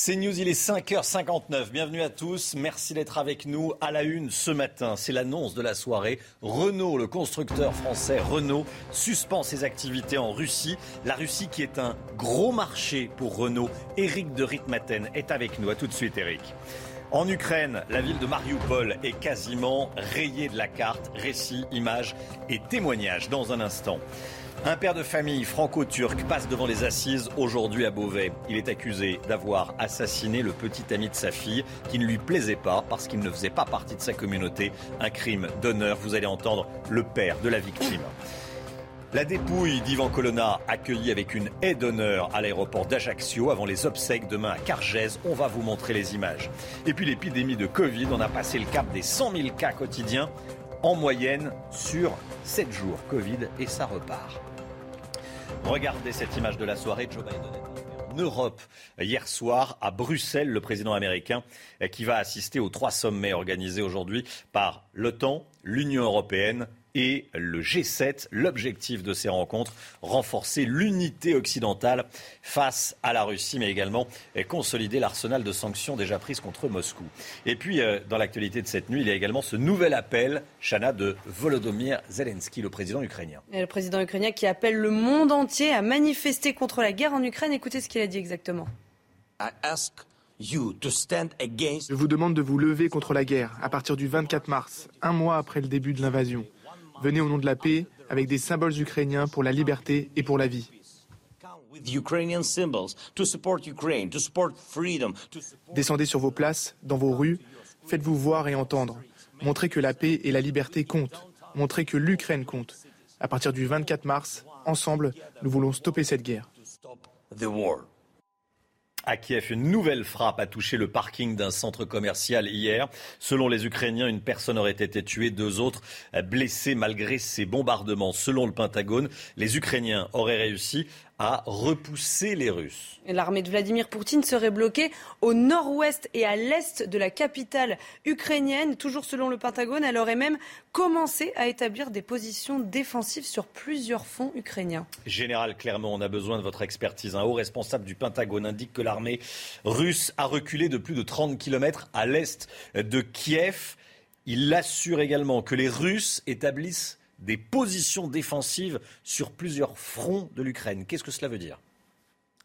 C'est News, il est 5h59. Bienvenue à tous. Merci d'être avec nous à la une ce matin. C'est l'annonce de la soirée. Renault, le constructeur français Renault, suspend ses activités en Russie. La Russie qui est un gros marché pour Renault. Éric de Ritmaten est avec nous. À tout de suite, Éric. En Ukraine, la ville de Mariupol est quasiment rayée de la carte. Récits, images et témoignages dans un instant. Un père de famille franco-turc passe devant les assises aujourd'hui à Beauvais. Il est accusé d'avoir assassiné le petit ami de sa fille qui ne lui plaisait pas parce qu'il ne faisait pas partie de sa communauté. Un crime d'honneur. Vous allez entendre le père de la victime. La dépouille d'Ivan Colonna, accueillie avec une haie d'honneur à l'aéroport d'Ajaccio avant les obsèques demain à Cargèse. On va vous montrer les images. Et puis l'épidémie de Covid, on a passé le cap des 100 000 cas quotidiens en moyenne sur 7 jours. Covid et ça repart. Regardez cette image de la soirée. Joe Biden en Europe hier soir à Bruxelles, le président américain qui va assister aux trois sommets organisés aujourd'hui par l'OTAN, l'Union européenne et le G7. L'objectif de ces rencontres, renforcer l'unité occidentale face à la Russie, mais également consolider l'arsenal de sanctions déjà prises contre Moscou. Et puis, euh, dans l'actualité de cette nuit, il y a également ce nouvel appel, Chana, de Volodymyr Zelensky, le président ukrainien. Et le président ukrainien qui appelle le monde entier à manifester contre la guerre en Ukraine. Écoutez ce qu'il a dit exactement. Je vous demande de vous lever contre la guerre à partir du 24 mars, un mois après le début de l'invasion. Venez au nom de la paix avec des symboles ukrainiens pour la liberté et pour la vie. Descendez sur vos places, dans vos rues, faites-vous voir et entendre. Montrez que la paix et la liberté comptent. Montrez que l'Ukraine compte. À partir du 24 mars, ensemble, nous voulons stopper cette guerre. À Kiev, une nouvelle frappe a touché le parking d'un centre commercial hier. Selon les Ukrainiens, une personne aurait été tuée, deux autres blessés malgré ces bombardements. Selon le Pentagone, les Ukrainiens auraient réussi à repousser les Russes. L'armée de Vladimir Poutine serait bloquée au nord-ouest et à l'est de la capitale ukrainienne. Toujours selon le Pentagone, elle aurait même commencé à établir des positions défensives sur plusieurs fonds ukrainiens. Général Clermont, on a besoin de votre expertise. Un haut responsable du Pentagone indique que l'armée russe a reculé de plus de 30 km à l'est de Kiev. Il assure également que les Russes établissent des positions défensives sur plusieurs fronts de l'Ukraine. Qu'est-ce que cela veut dire?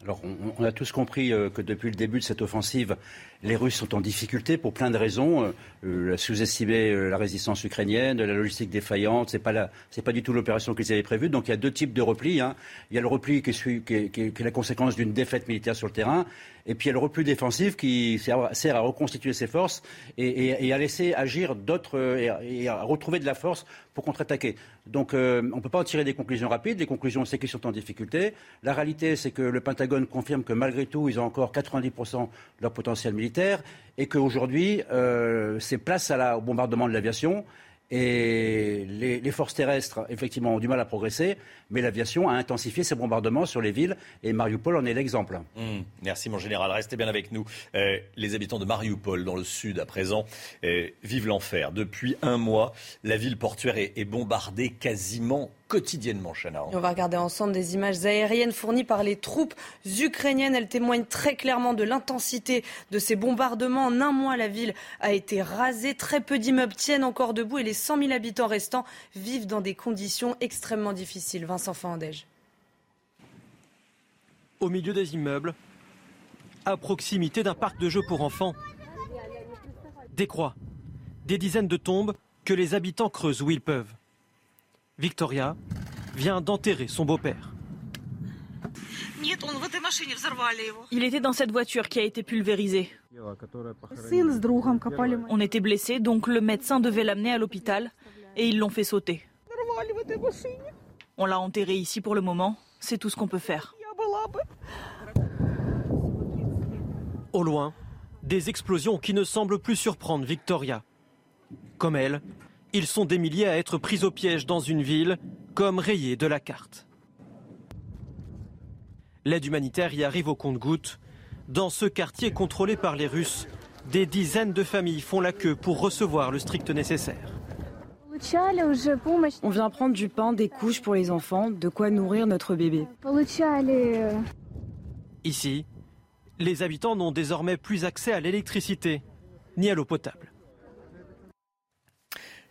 Alors, on, a tous compris euh, que depuis le début de cette offensive, les Russes sont en difficulté pour plein de raisons. Euh, euh Sous-estimer la résistance ukrainienne, la logistique défaillante, c'est pas pas du tout l'opération qu'ils avaient prévue. Donc, il y a deux types de repli. Hein. Il y a le repli qui qui est la conséquence d'une défaite militaire sur le terrain, et puis il y a le repli défensif qui sert, à reconstituer ses forces et, à laisser agir d'autres et, à retrouver de la force pour contre-attaquer. Donc euh, on ne peut pas en tirer des conclusions rapides. Les conclusions, c'est qu'ils sont en difficulté. La réalité, c'est que le Pentagone confirme que malgré tout, ils ont encore 90% de leur potentiel militaire et qu'aujourd'hui, euh, c'est place à au bombardement de l'aviation. Et les, forces terrestres, effectivement, ont du mal à progresser, mais l'aviation a intensifié ses bombardements sur les villes, et Mariupol en est l'exemple. Mmh. merci, mon général. Restez bien avec nous. Euh, les habitants de Mariupol, dans le sud, à présent, euh, vivent l'enfer. Depuis un mois, la ville portuaire est bombardée quasiment quotidiennement, Chana. On va regarder ensemble des images aériennes fournies par les troupes ukrainiennes. Elles témoignent très clairement de l'intensité de ces bombardements. En un mois, la ville a été rasée. Très peu d'immeubles tiennent encore debout et les 100 000 habitants restants vivent dans des conditions extrêmement difficiles. Vincent Fandège. Au milieu des immeubles, à proximité d'un parc de jeux pour enfants, des croix, des dizaines de tombes que les habitants creusent où ils peuvent. Victoria vient d'enterrer son beau-père. Il était dans cette voiture qui a été pulvérisée. On était blessés, donc le médecin devait l'amener à l'hôpital et ils l'ont fait sauter. On l'a enterré ici pour le moment, c'est tout ce qu'on peut faire. Au loin, des explosions qui ne semblent plus surprendre Victoria. Comme elle, ils sont des milliers à être pris au piège dans une ville comme rayée de la carte. L'aide humanitaire y arrive au compte-gouttes. Dans ce quartier contrôlé par les Russes, des dizaines de familles font la queue pour recevoir le strict nécessaire. On vient prendre du pain, des couches pour les enfants, de quoi nourrir notre bébé. Ici, les habitants n'ont désormais plus accès à l'électricité ni à l'eau potable.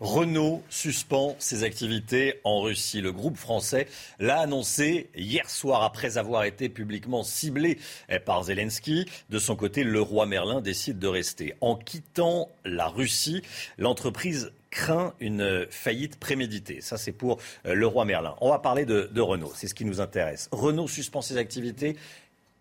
Renault suspend ses activités en Russie. Le groupe français l'a annoncé hier soir après avoir été publiquement ciblé par Zelensky. De son côté, le roi Merlin décide de rester. En quittant la Russie, l'entreprise craint une faillite préméditée. Ça, c'est pour euh, le roi Merlin. On va parler de, Renault, c'est ce qui nous intéresse. Renault suspend ses activités.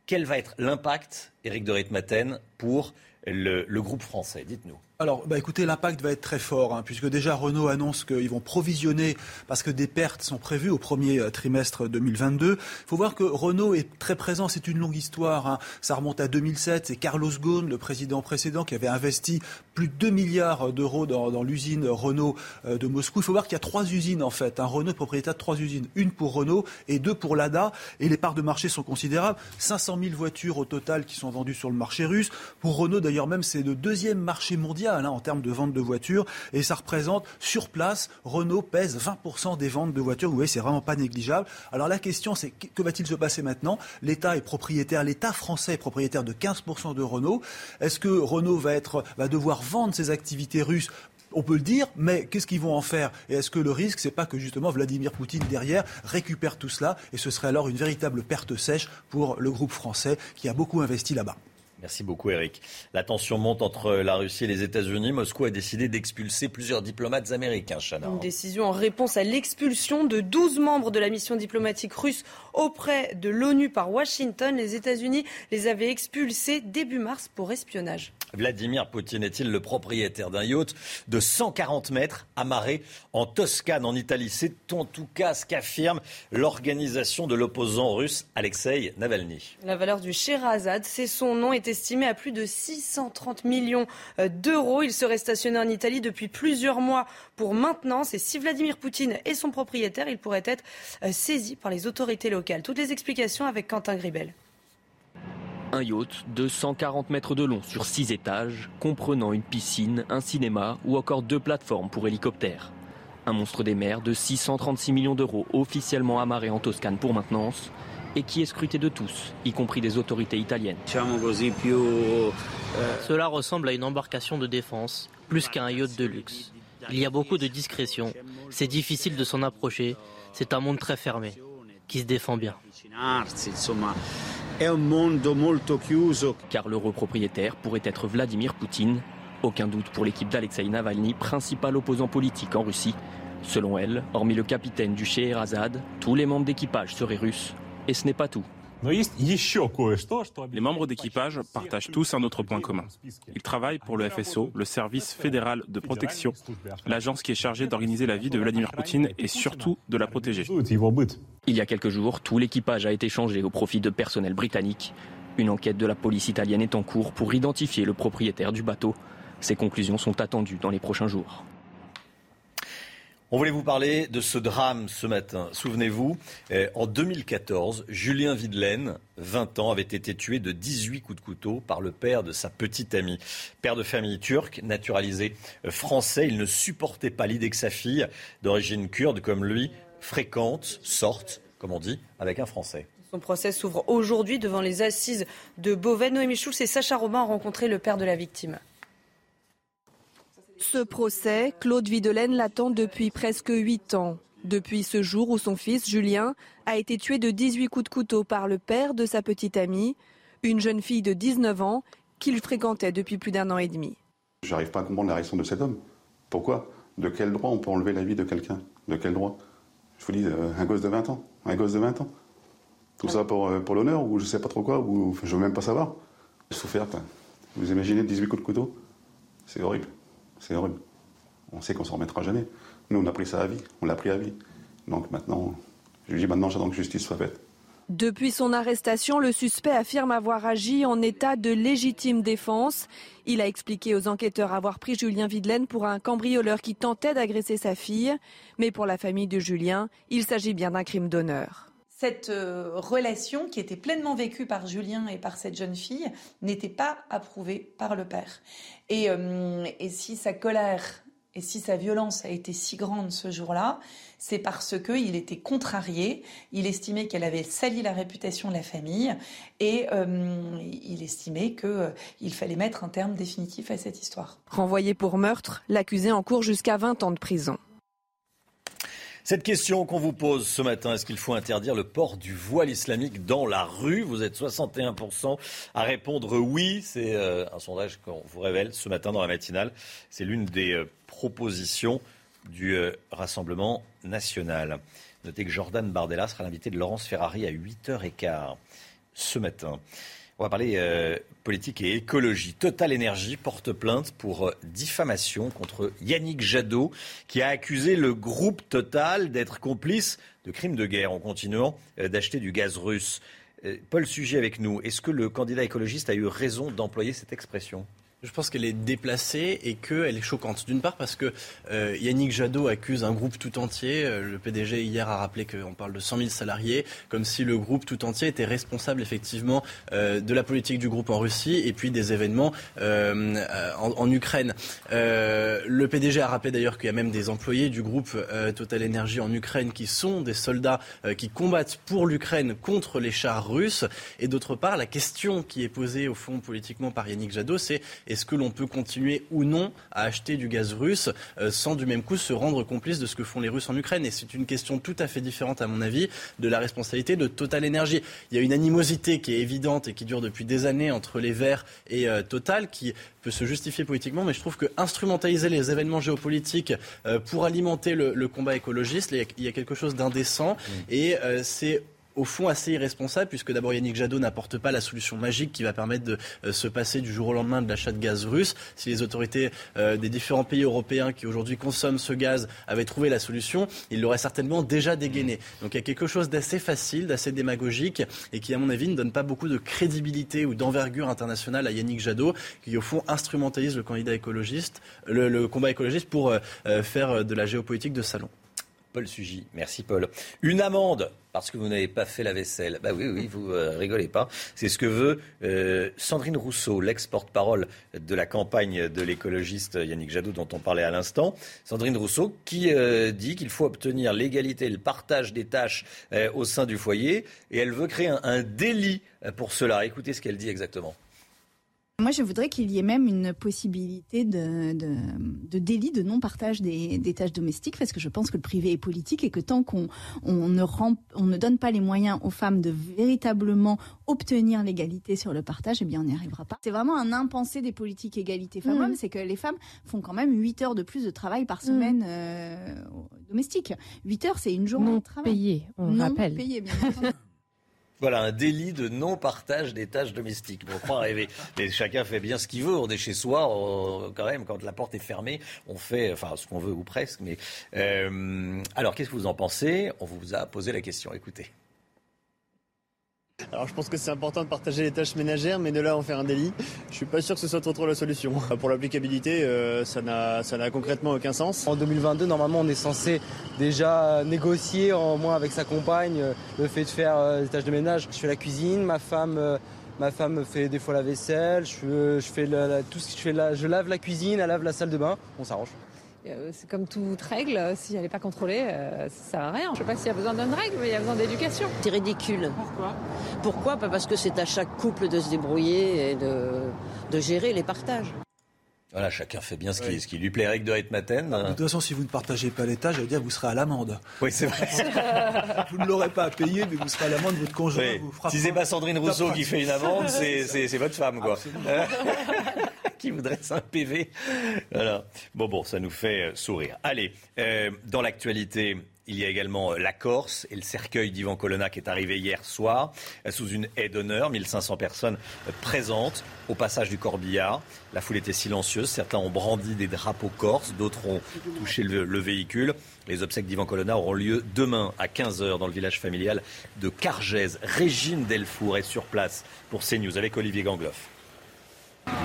Quel va être l'impact, Éric de Ritmaten, pour le groupe français? Dites-nous. Alors, bah écoutez, l'impact va être très fort, hein, puisque déjà Renault annonce qu'ils vont provisionner parce que des pertes sont prévues au premier euh, trimestre 2022. Il faut voir que Renault est très présent, c'est une longue histoire. Hein. Ça remonte à 2007, c'est Carlos Ghosn, le président précédent, qui avait investi plus de 2 milliards d'euros dans, l'usine Renault euh, de Moscou. Il faut voir qu'il y a trois usines en fait. Un Renault est propriétaire de trois usines, une pour Renault et deux pour Lada. Et les parts de marché sont considérables. 500 000 voitures au total qui sont vendues sur le marché russe. Pour Renault d'ailleurs même, c'est le deuxième marché mondial Hein, en termes de vente de voitures. Et ça représente, sur place, Renault pèse 20% des ventes de voitures. Vous voyez, c'est vraiment pas négligeable. Alors la question, c'est que va-t-il se passer maintenant? L'État est propriétaire, l'État français est propriétaire de 15% de Renault. Est-ce que Renault va, être, va devoir vendre ses activités russes? On peut le dire, mais qu'est-ce qu'ils vont en faire? Et est-ce que le risque, c'est pas que justement Vladimir Poutine derrière récupère tout cela? Et ce serait alors une véritable perte sèche pour le groupe français qui a beaucoup investi là-bas Merci beaucoup, Eric. La tension monte entre la Russie et les États-Unis. Moscou a décidé d'expulser plusieurs diplomates américains. Une décision en réponse à l'expulsion de 12 membres de la mission diplomatique russe auprès de l'ONU par Washington. Les États-Unis les avaient expulsés début mars pour espionnage. Vladimir Poutine est-il le propriétaire d'un yacht de 140 mètres amarré en Toscane, en Italie? C'est en tout cas ce qu'affirme l'organisation de l'opposant russe Alexei Navalny. La valeur du Sherazade, c'est son nom, est estimée à plus de 630 millions euh, d'euros. Il serait stationné en Italie depuis plusieurs mois pour maintenance. Et si Vladimir Poutine est son propriétaire, il pourrait être euh, saisi par les autorités locales. Toutes les explications avec Quentin Gribel. Un yacht de 140 mètres de long sur 6 étages, comprenant une piscine, un cinéma ou encore deux plateformes pour hélicoptères. Un monstre des mers de 636 millions d'euros officiellement amarré en Toscane pour maintenance et qui est scruté de tous, y compris des autorités italiennes. Cela ressemble à une embarcation de défense, plus qu'à un yacht de luxe. Il y a beaucoup de discrétion, c'est difficile de s'en approcher, c'est un monde très fermé, qui se défend bien. Car l'heureux propriétaire pourrait être Vladimir Poutine. Aucun doute pour l'équipe d'Alexei Navalny, principal opposant politique en Russie. Selon elle, hormis le capitaine du Scheherazade, tous les membres d'équipage seraient russes. Et ce n'est pas tout. Les membres d'équipage partagent tous un autre point commun. Ils travaillent pour le FSO, le service fédéral de protection, l'agence qui est chargée d'organiser la vie de Vladimir Poutine et surtout de la protéger. Il y a quelques jours, tout l'équipage a été changé au profit de personnel britannique. Une enquête de la police italienne est en cours pour identifier le propriétaire du bateau. Ses conclusions sont attendues dans les prochains jours. On voulait vous parler de ce drame ce matin. Souvenez-vous, eh, en 2014, Julien Videlaine, 20 ans, avait été tué de 18 coups de couteau par le père de sa petite amie. Père de famille turque, naturalisé euh, français, il ne supportait pas l'idée que sa fille, d'origine kurde comme lui, fréquente, sorte, comme on dit, avec un Français. Son procès s'ouvre aujourd'hui devant les assises de Beauvais. Noémie Schulz et Sacha Robin ont rencontré le père de la victime. Ce procès, Claude Videlaine l'attend depuis presque 8 ans. Depuis ce jour où son fils, Julien, a été tué de 18 coups de couteau par le père de sa petite amie, une jeune fille de 19 ans qu'il fréquentait depuis plus d'un an et demi. Je n'arrive pas à comprendre la réaction de cet homme. Pourquoi? De quel droit on peut enlever la vie de quelqu'un? De quel droit? Je vous dis, euh, un gosse de 20 ans. Un gosse de 20 ans. Tout ça pour, euh, pour l'honneur ou je ne sais pas trop quoi, ou je ne veux même pas savoir. Souffert. Hein. Vous imaginez 18 coups de couteau C'est horrible. C'est horrible. On sait qu'on s'en remettra jamais. Nous, on a pris ça à vie. On l'a pris à vie. Donc maintenant, je lui dis maintenant, j'attends que justice soit faite. Depuis son arrestation, le suspect affirme avoir agi en état de légitime défense. Il a expliqué aux enquêteurs avoir pris Julien Videlaine pour un cambrioleur qui tentait d'agresser sa fille. Mais pour la famille de Julien, il s'agit bien d'un crime d'honneur cette euh, relation qui était pleinement vécue par Julien et par cette jeune fille n'était pas approuvée par le père. Et, euh, et, si sa colère et si sa violence a été si grande ce jour-là, c'est parce qu'il était contrarié, il estimait qu'elle avait sali la réputation de la famille et euh, il estimait qu'il fallait mettre un terme définitif à cette histoire. Renvoyé pour meurtre, l'accusé encourt jusqu'à 20 ans de prison. Cette question qu'on vous pose ce matin, est-ce qu'il faut interdire le port du voile islamique dans la rue? Vous êtes 61% à répondre oui. C'est euh, un sondage qu'on vous révèle ce matin dans la matinale. C'est l'une des euh, propositions du euh, Rassemblement national. Notez que Jordan Bardella sera l'invité de Laurence Ferrari à 8h15 ce matin. On va parler euh, politique et écologie. Total Énergie porte plainte pour euh, diffamation contre Yannick Jadot, qui a accusé le groupe Total d'être complice de crimes de guerre en continuant euh, d'acheter du gaz russe. Paul Sujet avec nous. Est-ce que le candidat écologiste a eu raison d'employer cette expression? Je pense qu'elle est déplacée et qu'elle est choquante. D'une part parce que euh, Yannick Jadot accuse un groupe tout entier. Euh, le PDG hier a rappelé qu'on parle de 100 000 salariés, comme si le groupe tout entier était responsable effectivement euh, de la politique du groupe en Russie et puis des événements en, en, Ukraine. le PDG a rappelé d'ailleurs qu'il y a même des employés du groupe Total Energy en Ukraine qui sont des soldats qui combattent pour l'Ukraine contre les chars russes. Et d'autre part, la question qui est posée au fond politiquement par Yannick Jadot, c'est est-ce que l'on peut continuer ou non à acheter du gaz russe euh, sans du même coup se rendre complice de ce que font les Russes en Ukraine? Et c'est une question tout à fait différente, à mon avis, de la responsabilité de Total Energy. Il y a une animosité qui est évidente et qui dure depuis des années entre les Verts et euh, Total qui peut se justifier politiquement, mais je trouve que instrumentaliser les événements géopolitiques euh, pour alimenter le, combat écologiste, il y a quelque chose d'indécent mmh. et c'est au fond assez irresponsable, puisque d'abord Yannick Jadot n'apporte pas la solution magique qui va permettre de euh, se passer du jour au lendemain de l'achat de gaz russe. Si les autorités euh, des différents pays européens qui aujourd'hui consomment ce gaz avaient trouvé la solution, ils l'auraient certainement déjà dégainé. Donc il y a quelque chose d'assez facile, d'assez démagogique, et qui à mon avis ne donne pas beaucoup de crédibilité ou d'envergure internationale à Yannick Jadot, qui au fond instrumentalise le candidat écologiste, le, combat écologiste pour euh, faire de la géopolitique de salon. Paul Sugy. Merci Paul. Une amende parce que vous n'avez pas fait la vaisselle. Bah oui, oui, vous euh, rigolez pas. C'est ce que veut euh, Sandrine Rousseau, l'ex-porte-parole de la campagne de l'écologiste Yannick Jadot dont on parlait à l'instant. Sandrine Rousseau qui euh, dit qu'il faut obtenir l'égalité et le partage des tâches au sein du foyer et elle veut créer un délit pour cela. Écoutez ce qu'elle dit exactement. Moi, je voudrais qu'il y ait même une possibilité de, délit de non-partage des, tâches domestiques, parce que je pense que le privé est politique et que tant qu'on ne, on ne donne pas les moyens aux femmes de véritablement obtenir l'égalité sur le partage, eh bien, on n'y arrivera pas. C'est vraiment un impensé des politiques égalité femmes-hommes, mmh. c'est que les femmes font quand même 8 heures de plus de travail par semaine mmh. euh, domestique. 8 heures, c'est une journée de travail. Payé, on non rappelle. Payé, bien sûr. Voilà, un délit de non-partage des tâches domestiques. Bon, croit rêver. Mais chacun fait bien ce qu'il veut. On est chez soi, quand même, quand la porte est fermée, on fait, enfin, ce qu'on veut ou presque. Mais euh, alors, qu'est-ce que vous en pensez? On vous a posé la question. Écoutez. Alors je pense que c'est important de partager les tâches ménagères, mais de là en faire un délit, je suis pas sûr que ce soit trop, trop la solution. Pour l'applicabilité, euh, ça n'a concrètement aucun sens. En 2022, normalement, on est censé déjà négocier, en moins avec sa compagne, euh, le fait de faire euh, des tâches de ménage. Je fais la cuisine, ma femme Ma femme fait des fois la vaisselle, je, je fais tout ce que je fais, je lave la cuisine, elle lave la salle de bain, on s'arrange. Euh, c'est comme toute règle, euh, si elle n'est pas contrôlée, euh, ça sert à rien. Je ne sais pas s'il y a besoin d'une règle, mais il y a besoin d'éducation. C'est ridicule. Pourquoi? Pourquoi? Pas parce que c'est à chaque couple de se débrouiller et de, gérer les partages. Voilà, chacun fait bien ce qui, ce qui lui plaît. Eric de Ritmaten. De toute façon, si vous ne partagez pas l'état, j'allais dire, vous serez à l'amende. Oui, c'est vrai. vous ne l'aurez pas à payer, mais vous serez à l'amende, votre conjoint vous Si c'est pas Sandrine Rousseau qui fait une amende, c'est votre femme, quoi. qui voudrait un PV. Bon, bon, ça nous fait euh, sourire. Allez, euh, dans l'actualité, Il y a également euh, la Corse et le cercueil d'Ivan Colonna qui est arrivé hier soir sous une haie d'honneur. 1500 personnes présentes au passage du corbillard. La foule était silencieuse. Certains ont brandi des drapeaux corses, d'autres ont touché le, véhicule. Les obsèques d'Ivan Colonna auront lieu demain à 15h dans le village familial de Cargèse. Régine Delfour est sur place pour CNews avec Olivier Gangloff.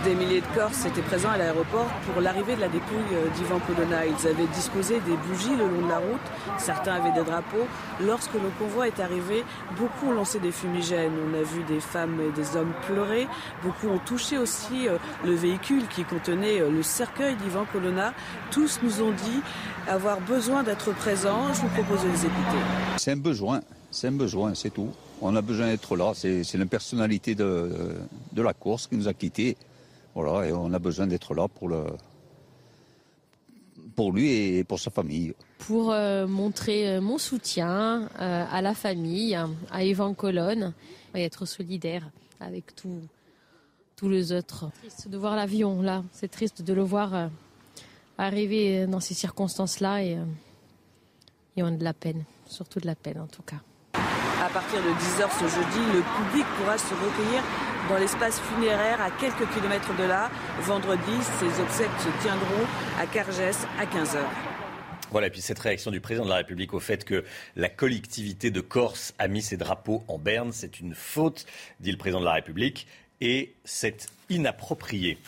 Des milliers de Corses étaient présents à l'aéroport pour l'arrivée de la dépouille euh, d'Ivan Colonna. Ils avaient disposé des bougies le long de la route, certains avaient des drapeaux. Lorsque le convoi est arrivé, beaucoup ont lancé des fumigènes. On a vu des femmes et des hommes pleurer. Beaucoup ont touché aussi euh, le véhicule qui contenait euh, le cercueil d'Ivan Colonna. Tous nous ont dit avoir besoin d'être présents. Je vous propose de les écouter. C'est un besoin, c'est un besoin, c'est tout. On a besoin d'être là. C'est la personnalité de, la course qui nous a quittés. Voilà, et on a besoin d'être là pour lui et pour sa famille. Pour euh, montrer euh, mon soutien euh, à la famille, à Yvan Colonne, et être solidaire avec tous les autres. C'est triste de voir l'avion là, c'est triste de le voir arriver dans ces circonstances-là et, et on a de la peine, surtout de la peine en tout cas. À partir de 10h ce jeudi, le public pourra se recueillir dans l'espace funéraire à quelques kilomètres de là. Vendredi, ces obsèques se tiendront à Cargès à 15h. Voilà, et puis cette réaction du président de la République au fait que la collectivité de Corse a mis ses drapeaux en berne, c'est une faute, dit le président de la République, et c'est inapproprié.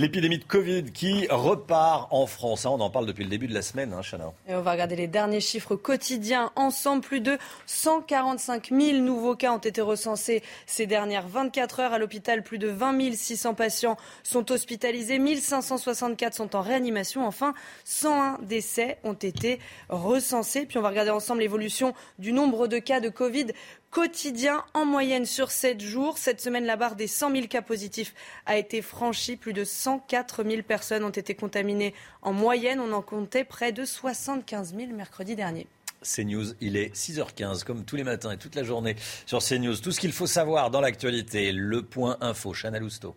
L'épidémie de Covid qui repart en France. Hein, on en parle depuis le début de la semaine, hein. Et on va regarder les derniers chiffres quotidiens ensemble. Plus de 145 000 nouveaux cas ont été recensés ces dernières 24 heures. À l'hôpital, plus de 20 600 patients sont hospitalisés. 1564 sont en réanimation. Enfin, 101 décès ont été recensés. Puis on va regarder ensemble l'évolution du nombre de cas de Covid quotidien en moyenne sur 7 jours. Cette semaine, la barre des 100 000 cas positifs a été franchie. Plus de 104 000 personnes ont été contaminées en moyenne. On en comptait près de 75 000 mercredi dernier. CNews, il est 6h15, comme tous les matins et toute la journée sur CNews. Tout ce qu'il faut savoir dans l'actualité, le point info, Chana Lousteau.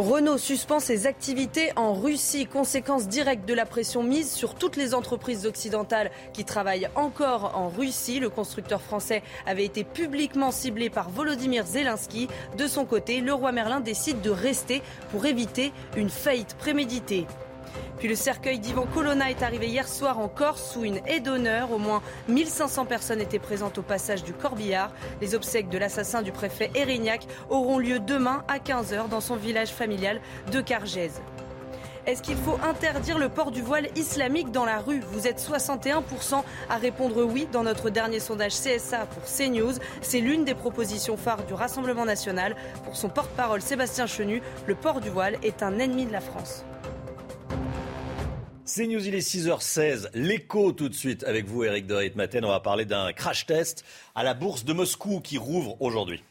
Renault suspend ses activités en Russie, conséquence directe de la pression mise sur toutes les entreprises occidentales qui travaillent encore en Russie. Le constructeur français avait été publiquement ciblé par Volodymyr Zelensky. De son côté, le roi Merlin décide de rester pour éviter une faillite préméditée. Puis le cercueil d'Ivan Colonna est arrivé hier soir en Corse sous une haie d'honneur. Au moins 1500 personnes étaient présentes au passage du Corbillard. Les obsèques de l'assassin du préfet Erignac auront lieu demain à 15h dans son village familial de Cargèse. Est-ce qu'il faut interdire le port du voile islamique dans la rue? Vous êtes 61% à répondre oui dans notre dernier sondage CSA pour CNews. C'est l'une des propositions phares du Rassemblement national. Pour son porte-parole Sébastien Chenu, le port du voile est un ennemi de la France. C'est News, il est 6h16. L'écho tout de suite avec vous, Eric de Maten. On va parler d'un crash test à la bourse de Moscou qui rouvre aujourd'hui.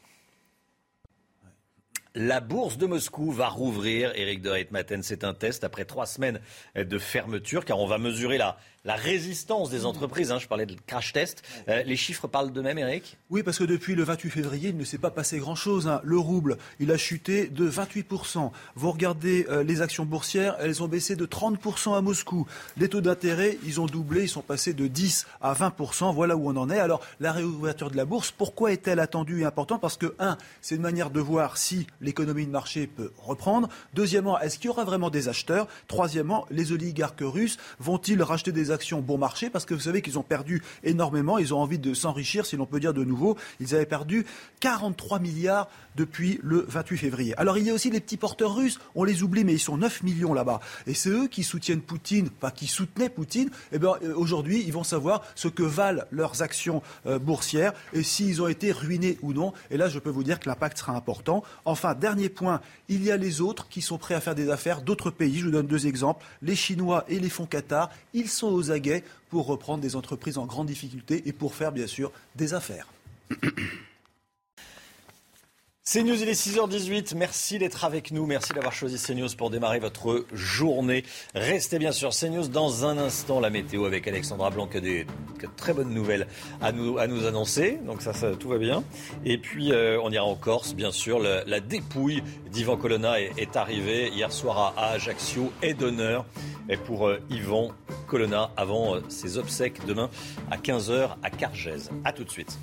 La bourse de Moscou va rouvrir, Eric de Maten. C'est un test après trois semaines de fermeture, car on va mesurer la, la résistance des entreprises. Hein, je parlais de crash test. Euh, les chiffres parlent d'eux-mêmes, Eric Oui, parce que depuis le 28 février, il ne s'est pas passé grand-chose. Hein. Le rouble, il a chuté de 28%. Vous regardez euh, les actions boursières, elles ont baissé de 30% à Moscou. Les taux d'intérêt, ils ont doublé, ils sont passés de 10 à 20%. Voilà où on en est. Alors, la réouverture de la bourse, pourquoi est-elle attendue et importante? Parce que, un, c'est une manière de voir si l'économie de marché peut reprendre. Deuxièmement, est-ce qu'il y aura vraiment des acheteurs? Troisièmement, les oligarques russes vont-ils racheter des actions bon marché parce que vous savez qu'ils ont perdu énormément. Ils ont envie de s'enrichir, si l'on peut dire de nouveau. Ils avaient perdu 43 milliards depuis le 28 février. Alors il y a aussi les petits porteurs russes. On les oublie, mais ils sont 9 millions là-bas. Et c'est eux qui soutiennent Poutine, pas qui soutenaient Poutine. Et eh bien euh, aujourd'hui, ils vont savoir ce que valent leurs actions euh, boursières et s'ils ont été ruinés ou non. Et là, je peux vous dire que l'impact sera important. Enfin, dernier point, il y a les autres qui sont prêts à faire des affaires d'autres pays. Je vous donne deux exemples. Les Chinois et les fonds Qatar. Ils sont aguets pour reprendre des entreprises en grande difficulté et pour faire bien sûr des affaires. CNews, il est 6h18. Merci d'être avec nous. Merci d'avoir choisi CNews pour démarrer votre journée. Restez bien sûr CNews dans un instant. La météo avec Alexandra Blanc a des, très bonnes nouvelles à nous, à nous annoncer. Donc ça, ça tout va bien. Et puis, euh, on ira en Corse, bien sûr. la dépouille d'Ivan Colonna est, arrivée hier soir à, Ajaccio et d'honneur. pour Yvan Colonna avant ses obsèques demain à 15h à Cargèse. A tout de suite.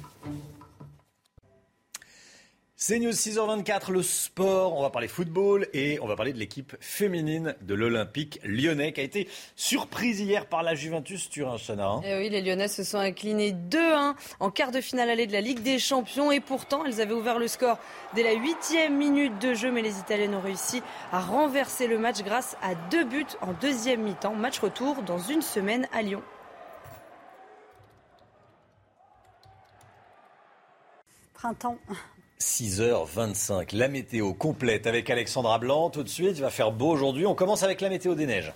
C'est News 6h24, le sport, on va parler football et on va parler de l'équipe féminine de l'Olympique lyonnais qui a été surprise hier par la Juventus Turin, Chana. Eh oui, les Lyonnais se sont inclinés 2-1 en quart de finale allée de la Ligue des Champions et pourtant elles avaient ouvert le score dès la huitième minute de jeu mais les Italiennes ont réussi à renverser le match grâce à deux buts en deuxième mi-temps. Match retour dans une semaine à Lyon. Printemps 6h25, la météo complète avec Alexandra Blanc. Tout de suite, il va faire beau aujourd'hui. On commence avec la météo des neiges.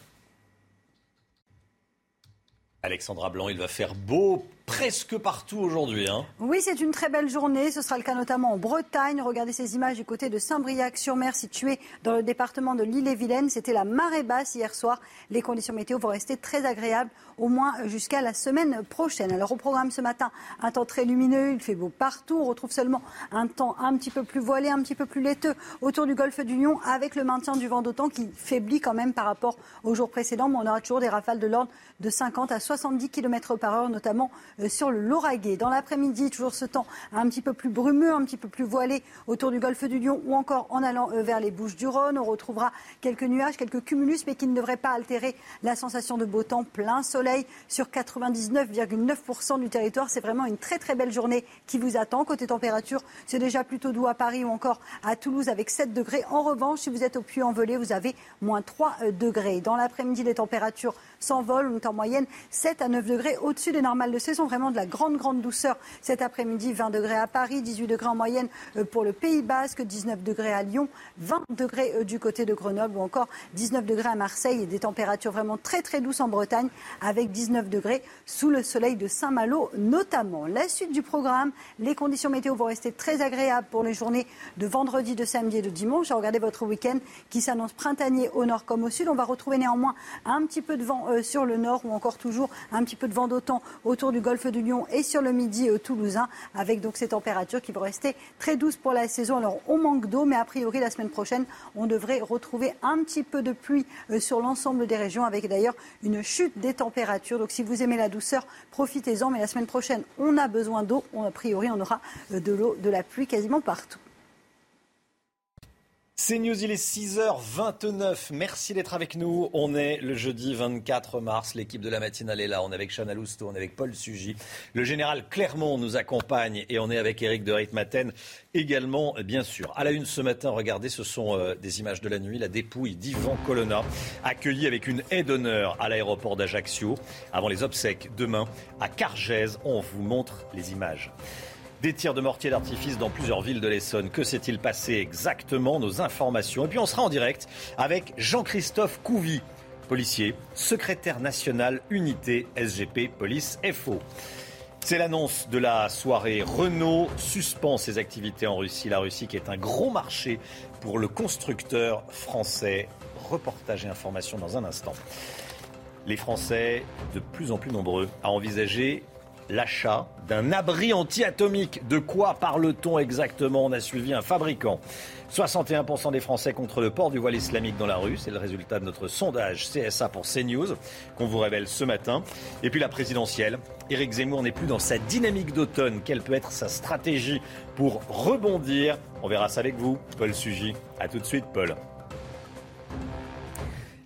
Alexandra Blanc, il va faire beau presque partout aujourd'hui. Hein. Oui, c'est une très belle journée. Ce sera le cas notamment en Bretagne. Regardez ces images du côté de Saint-Briac-sur-Mer, situé dans le département de l'Ille-et-Vilaine. C'était la marée basse hier soir. Les conditions météo vont rester très agréables, au moins jusqu'à la semaine prochaine. Alors au programme ce matin, un temps très lumineux. Il fait beau partout. On retrouve seulement un temps un petit peu plus voilé, un petit peu plus laiteux autour du golfe du Lion, avec le maintien du vent d'autant qui faiblit quand même par rapport aux jours précédents. Mais on aura toujours des rafales de l'ordre de 50 à 70 km par heure, notamment sur le Lauragais. Dans l'après-midi, toujours ce temps un petit peu plus brumeux, un petit peu plus voilé autour du golfe du Lion ou encore en allant euh, vers les Bouches du Rhône. On retrouvera quelques nuages, quelques cumulus, mais qui ne devraient pas altérer la sensation de beau temps. Plein soleil sur 99,9% du territoire. C'est vraiment une très très belle journée qui vous attend. Côté température, c'est déjà plutôt doux à Paris ou encore à Toulouse avec 7 degrés. En revanche, si vous êtes au Puy-en-Velay, vous avez moins 3 euh, degrés. Dans l'après-midi, les températures s'envolent. On est en moyenne 7 à 9 degrés au-dessus des normales de saison. Vraiment de la grande, grande douceur cet après-midi. 20 degrés à Paris, 18 degrés en moyenne euh, pour le Pays Basque, 19 degrés à Lyon, 20 degrés euh, du côté de Grenoble ou encore 19 degrés à Marseille et des températures vraiment très, très douces en Bretagne avec 19 degrés sous le soleil de Saint-Malo notamment. La suite du programme, les conditions météo vont rester très agréables pour les journées de vendredi, de samedi et de dimanche. Regardez votre week-end qui s'annonce printanier au nord comme au sud. On va retrouver néanmoins un petit peu de vent euh, sur le nord ou encore toujours un petit peu de vent d'autant autour du golfe du Lion et sur le midi euh, toulousain, avec donc ces températures qui vont rester très douces pour la saison. Alors on manque d'eau, mais a priori la semaine prochaine, on devrait retrouver un petit peu de pluie euh, sur l'ensemble des régions, avec d'ailleurs une chute des températures. Donc si vous aimez la douceur, profitez-en. Mais la semaine prochaine, on a besoin d'eau. A priori, on aura euh, de l'eau, de la pluie quasiment partout. C'est News, il est 6h29. Merci d'être avec nous. On est le jeudi 24 mars. L'équipe de la matinale est là. On est avec Chana Lousteau, on est avec Paul Sugy. Le général Clermont nous accompagne et on est avec Eric de Ritmaten également, bien sûr. À la une ce matin, regardez, ce sont euh, des images de la nuit. La dépouille d'Ivan Colonna, accueilli avec une haie d'honneur à l'aéroport d'Ajaccio. Avant les obsèques demain à Cargèse, on vous montre les images. Des tirs de mortier d'artifice dans plusieurs villes de l'Essonne. Que s'est-il passé exactement Nos informations. Et puis on sera en direct avec Jean-Christophe Couvy, policier, secrétaire national unité SGP Police FO. C'est l'annonce de la soirée. Renault suspend ses activités en Russie. La Russie qui est un gros marché pour le constructeur français. Reportage et information dans un instant. Les Français, de plus en plus nombreux, à envisager l'achat d'un abri anti-atomique. De quoi parle-t-on exactement? On a suivi un fabricant. 61% des Français contre le port du voile islamique dans la rue. C'est le résultat de notre sondage CSA pour CNews qu'on vous révèle ce matin. Et puis la présidentielle. Éric Zemmour n'est plus dans sa dynamique d'automne. Quelle peut être sa stratégie pour rebondir? On verra ça avec vous, Paul Sugy. A tout de suite, Paul.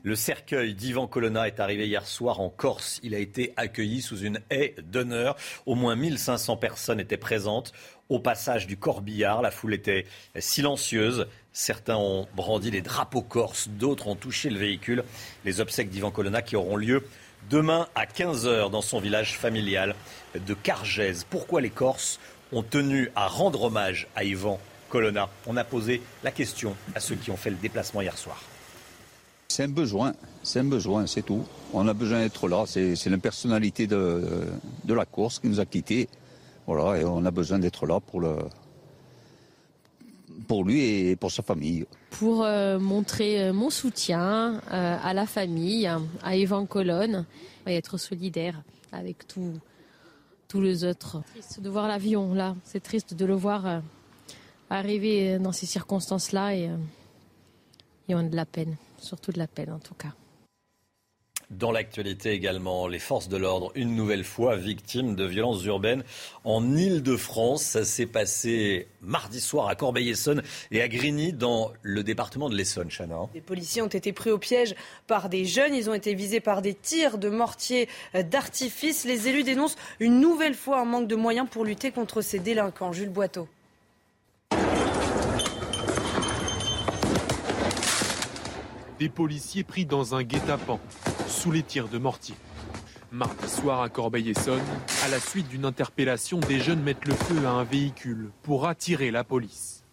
Le cercueil d'Ivan Colonna est arrivé hier soir en Corse. Il a été accueilli sous une haie d'honneur. Au moins 1500 personnes étaient présentes. Au passage du corbillard, la foule était silencieuse. Certains ont brandi les drapeaux corses, d'autres ont touché le véhicule. Les obsèques d'Ivan Colonna qui auront lieu demain à 15h dans son village familial de Cargèse. Pourquoi les Corses ont tenu à rendre hommage à Ivan Colonna? On a posé la question à ceux qui ont fait le déplacement hier soir. C'est un besoin, c'est un besoin, c'est tout. On a besoin d'être là, c'est la personnalité de, la course qui nous a quittés. Voilà, et on a besoin d'être là pour, le, pour lui et pour sa famille. Pour euh, montrer euh, mon soutien euh, à la famille, à Evan Colonne, et être solidaire avec tous les autres. Triste de voir l'avion là, c'est triste de le voir arriver dans ces circonstances-là et, et on a de la peine surtout de la peine en tout cas. Dans l'actualité également, les forces de l'ordre, une nouvelle fois victimes de violences urbaines en Ile-de-France. Ça s'est passé mardi soir à Corbeil-Essonne et à Grigny, dans le département de l'Essonne, Chana. Les policiers ont été pris au piège par des jeunes. Ils ont été visés par des tirs de mortier d'artifice. Les élus dénoncent une nouvelle fois un manque de moyens pour lutter contre ces délinquants. Jules Boiteau. Des policiers pris dans un guet-apens sous les tirs de mortier. Mardi soir à Corbeil-Essonne, à la suite d'une interpellation, des jeunes mettent le feu à un véhicule pour attirer la police.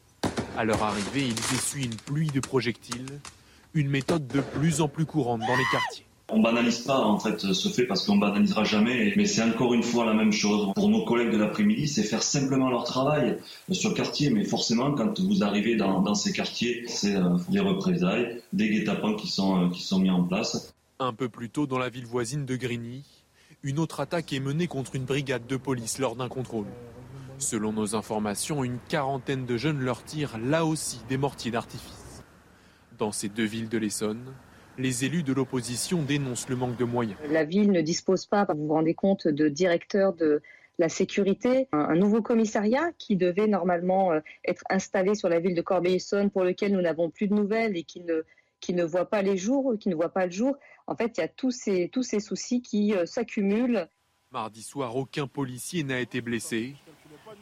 À leur arrivée, ils essuient une pluie de projectiles, une méthode de plus en plus courante dans les quartiers. On banalise pas en fait ce fait parce qu'on banalisera jamais, mais c'est encore une fois la même chose pour nos collègues de l'après-midi, c'est faire simplement leur travail sur le quartier. Mais forcément, quand vous arrivez dans, ces quartiers, c'est euh, des représailles, des guet-apens qui sont, euh, qui sont mis en place. Un peu plus tôt, dans la ville voisine de Grigny, une autre attaque est menée contre une brigade de police lors d'un contrôle. Selon nos informations, une quarantaine de jeunes leur tirent là aussi des mortiers d'artifice. Dans ces deux villes de l'Essonne, les élus de l'opposition dénoncent le manque de moyens. La ville ne dispose pas, vous vous rendez compte, de directeur de la sécurité, un, nouveau commissariat qui devait normalement euh, être installé sur la ville de Corbeil-Essonne pour lequel nous n'avons plus de nouvelles et qui ne qui ne voit pas les jours, qui ne voit pas le jour. En fait, il y a tous ces, tous ces soucis qui euh, s'accumulent. Mardi soir, aucun policier n'a été blessé.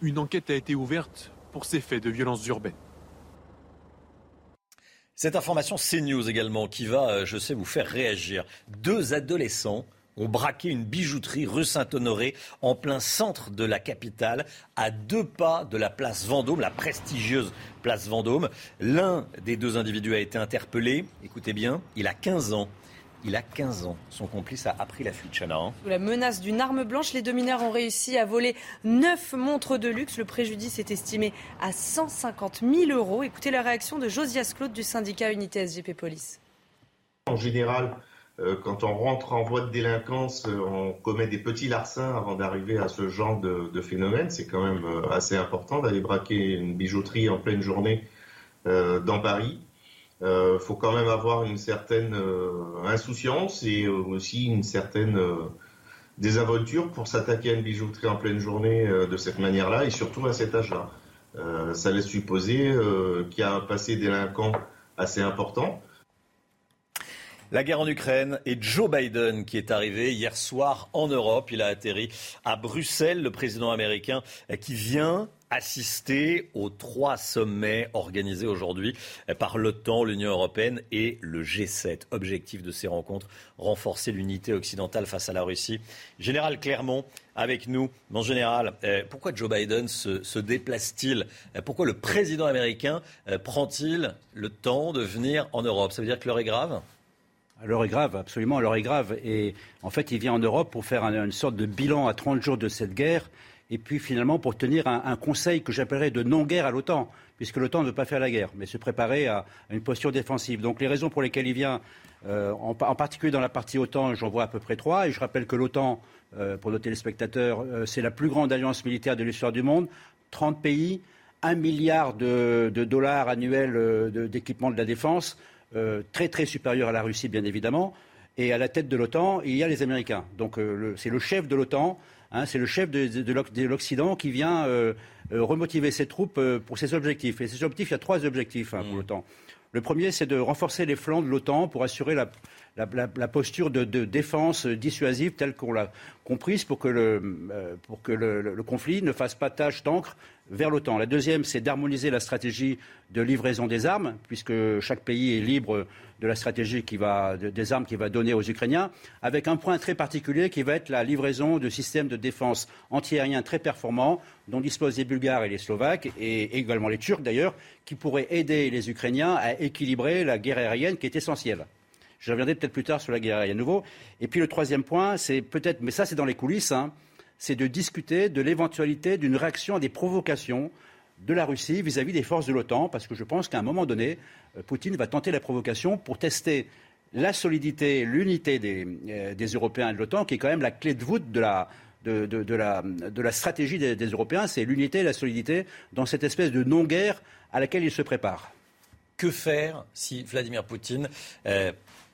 Une enquête a été ouverte pour ces faits de violence urbaine. Cette information CNews également qui va, euh, je sais, vous faire réagir. Deux adolescents ont braqué une bijouterie rue Saint-Honoré en plein centre de la capitale, à deux pas de la place Vendôme, la prestigieuse place Vendôme. L'un des deux individus a été interpellé. Écoutez bien, il a 15 ans. Il a 15 ans. Son complice a appris la fuite, Chana. Sous la menace d'une arme blanche, les deux mineurs ont réussi à voler neuf montres de luxe. Le préjudice est estimé à 150 000 euros. Écoutez la réaction de Josias Claude du syndicat Unité SGP Police. En général, euh, quand on rentre en voie de délinquance, euh, on commet des petits larcins avant d'arriver à ce genre de, phénomène. C'est quand même euh, assez important d'aller braquer une bijouterie en pleine journée dans Paris. Il faut quand même avoir une certaine insouciance et aussi une certaine désinvolture pour s'attaquer à une bijouterie en pleine journée de cette manière-là et surtout à cet âge-là. ça laisse supposer qu'il y a un passé délinquant assez important. La guerre en Ukraine et Joe Biden qui est arrivé hier soir en Europe. Il a atterri à Bruxelles, le président américain qui vient assister aux trois sommets organisés aujourd'hui par l'OTAN, l'Union européenne et le G7. Objectif de ces rencontres, renforcer l'unité occidentale face à la Russie. Général Clermont, avec nous. Mon général, euh, pourquoi Joe Biden se, déplace-t-il? Euh, Pourquoi le président américain euh, prend-il le temps de venir en Europe? Ça veut dire que l'heure est grave? L'heure est grave, absolument, l'heure est grave. Et en fait, il vient en Europe pour faire une sorte de bilan à 30 jours de cette guerre, et puis finalement pour tenir un, conseil que j'appellerais de non-guerre à l'OTAN, puisque l'OTAN ne veut pas faire la guerre, mais se préparer à, une posture défensive. Donc les raisons pour lesquelles il vient, euh, en, particulier dans la partie OTAN, j'en vois à peu près trois, et je rappelle que l'OTAN, euh, pour nos téléspectateurs, euh, c'est la plus grande alliance militaire de l'histoire du monde, 30 pays, 1 milliard de, de dollars annuels d'équipement de la défense. Très très supérieur à la Russie, bien évidemment. Et à la tête de l'OTAN, il y a les Américains. Donc c'est le chef de l'OTAN, hein, c'est le chef de, l'Occident qui vient euh, remotiver ses troupes pour ses objectifs. Et ces objectifs, il y a trois objectifs hein, pour mmh. l'OTAN. Le premier, c'est de renforcer les flancs de l'OTAN pour assurer la, la, posture de, défense dissuasive telle qu'on l'a comprise pour que, le, le, conflit ne fasse pas tâche d'encre vers l'OTAN. La deuxième, c'est d'harmoniser la stratégie de livraison des armes, puisque chaque pays est libre de la stratégie des armes qu'il va donner aux Ukrainiens, avec un point très particulier qui va être la livraison de systèmes de défense antiaériens très performants, dont disposent les Bulgares et les Slovaques, et également les Turcs d'ailleurs, qui pourraient aider les Ukrainiens à équilibrer la guerre aérienne qui est essentielle. Je reviendrai peut-être plus tard sur la guerre aérienne nouveau. Et puis le troisième point, c'est peut-être, mais ça c'est dans les coulisses, hein, c'est de discuter de l'éventualité d'une réaction à des provocations de la Russie vis-à-vis des forces de l'OTAN, parce que je pense qu'à un moment donné, euh, Poutine va tenter la provocation pour tester la solidité, l'unité euh, des, Européens et de l'OTAN, qui est quand même la clé de voûte de la, stratégie des, Européens, c'est l'unité et la solidité dans cette espèce de non-guerre à laquelle ils se préparent. Que faire si Vladimir Poutine euh,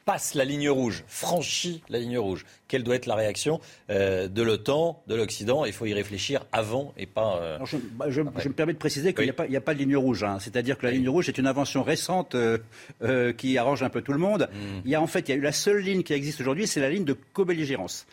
passe la ligne rouge, franchit la ligne rouge, quelle doit être la réaction euh, de l'OTAN, de l'Occident? Il faut y réfléchir avant et pas. Euh, bah, je, me permets de préciser qu'il n'y a, pas de ligne rouge. Hein. C'est-à-dire que la ligne rouge est une invention récente euh, qui arrange un peu tout le monde. Hmm. Il y a en fait, il y a eu la seule ligne qui existe aujourd'hui, c'est la ligne de co-belligérance.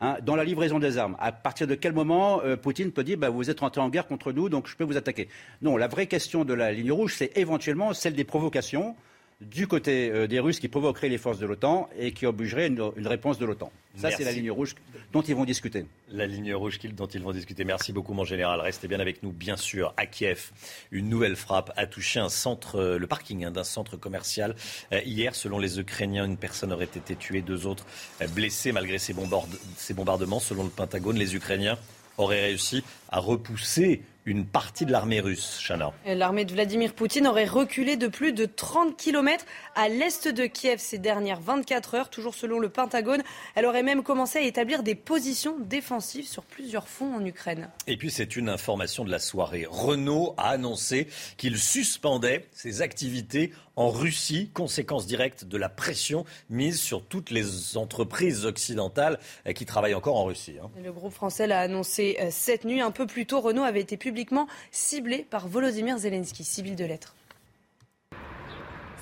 Hein, dans la livraison des armes. À partir de quel moment Poutine peut dire bah, vous êtes rentré en guerre contre nous, donc je peux vous attaquer? Non, la vraie question de la ligne rouge, c'est éventuellement celle des provocations du côté euh, des Russes qui provoqueraient les forces de l'OTAN et qui obligeraient une, réponse de l'OTAN. Ça, c'est la ligne rouge dont ils vont discuter. La ligne rouge dont ils vont discuter. Merci beaucoup, mon général. Restez bien avec nous, bien sûr. À Kiev, une nouvelle frappe a touché un centre, euh, le parking hein, d'un centre commercial. Euh, hier, selon les Ukrainiens, une personne aurait été tuée, deux autres blessés malgré ces bombardements. Selon le Pentagone, les Ukrainiens auraient réussi à repousser une partie de l'armée russe, Chana. L'armée de Vladimir Poutine aurait reculé de plus de 30 km à l'est de Kiev ces dernières 24 heures, toujours selon le Pentagone. Elle aurait même commencé à établir des positions défensives sur plusieurs fonds en Ukraine. Et puis c'est une information de la soirée. Renault a annoncé qu'il suspendait ses activités en Russie, conséquence directe de la pression mise sur toutes les entreprises occidentales euh, qui travaillent encore en Russie. Hein. Le groupe français l'a annoncé euh, cette nuit. Un peu plus tôt, Renault avait été publiquement ciblé par Volodymyr Zelensky, civil de lettres.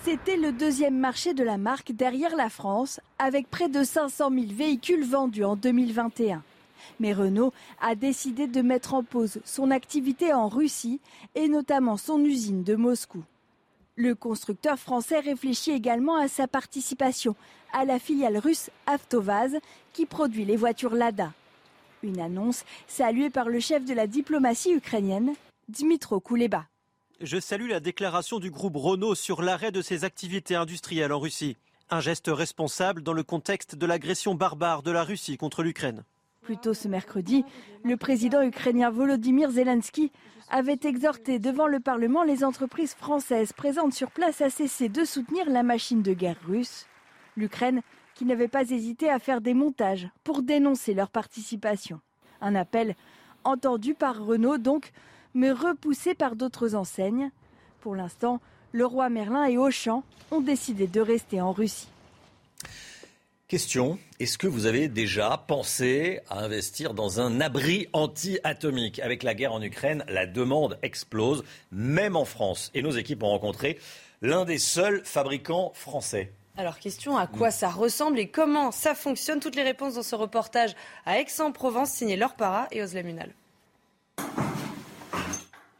C'était le deuxième marché de la marque derrière la France, avec près de 500 000 véhicules vendus en 2021. Mais Renault a décidé de mettre en pause son activité en Russie et notamment son usine de Moscou. Le constructeur français réfléchit également à sa participation à la filiale russe Avtovaz qui produit les voitures Lada. Une annonce saluée par le chef de la diplomatie ukrainienne, Dmitro Kuleba. Je salue la déclaration du groupe Renault sur l'arrêt de ses activités industrielles en Russie. Un geste responsable dans le contexte de l'agression barbare de la Russie contre l'Ukraine. Plus tôt ce mercredi, le président ukrainien Volodymyr Zelensky avait exhorté devant le Parlement les entreprises françaises présentes sur place à cesser de soutenir la machine de guerre russe. L'Ukraine qui n'avait pas hésité à faire des montages pour dénoncer leur participation. Un appel entendu par Renault donc, mais repoussé par d'autres enseignes. Pour l'instant, le roi Merlin et Auchan ont décidé de rester en Russie. Question, est-ce que vous avez déjà pensé à investir dans un abri anti-atomique? Avec la guerre en Ukraine, la demande explose, même en France. Et nos équipes ont rencontré l'un des seuls fabricants français. Alors, question à quoi ça ressemble et comment ça fonctionne? Toutes les réponses dans ce reportage à Aix-en-Provence, signé Laure Para et Osla Munal.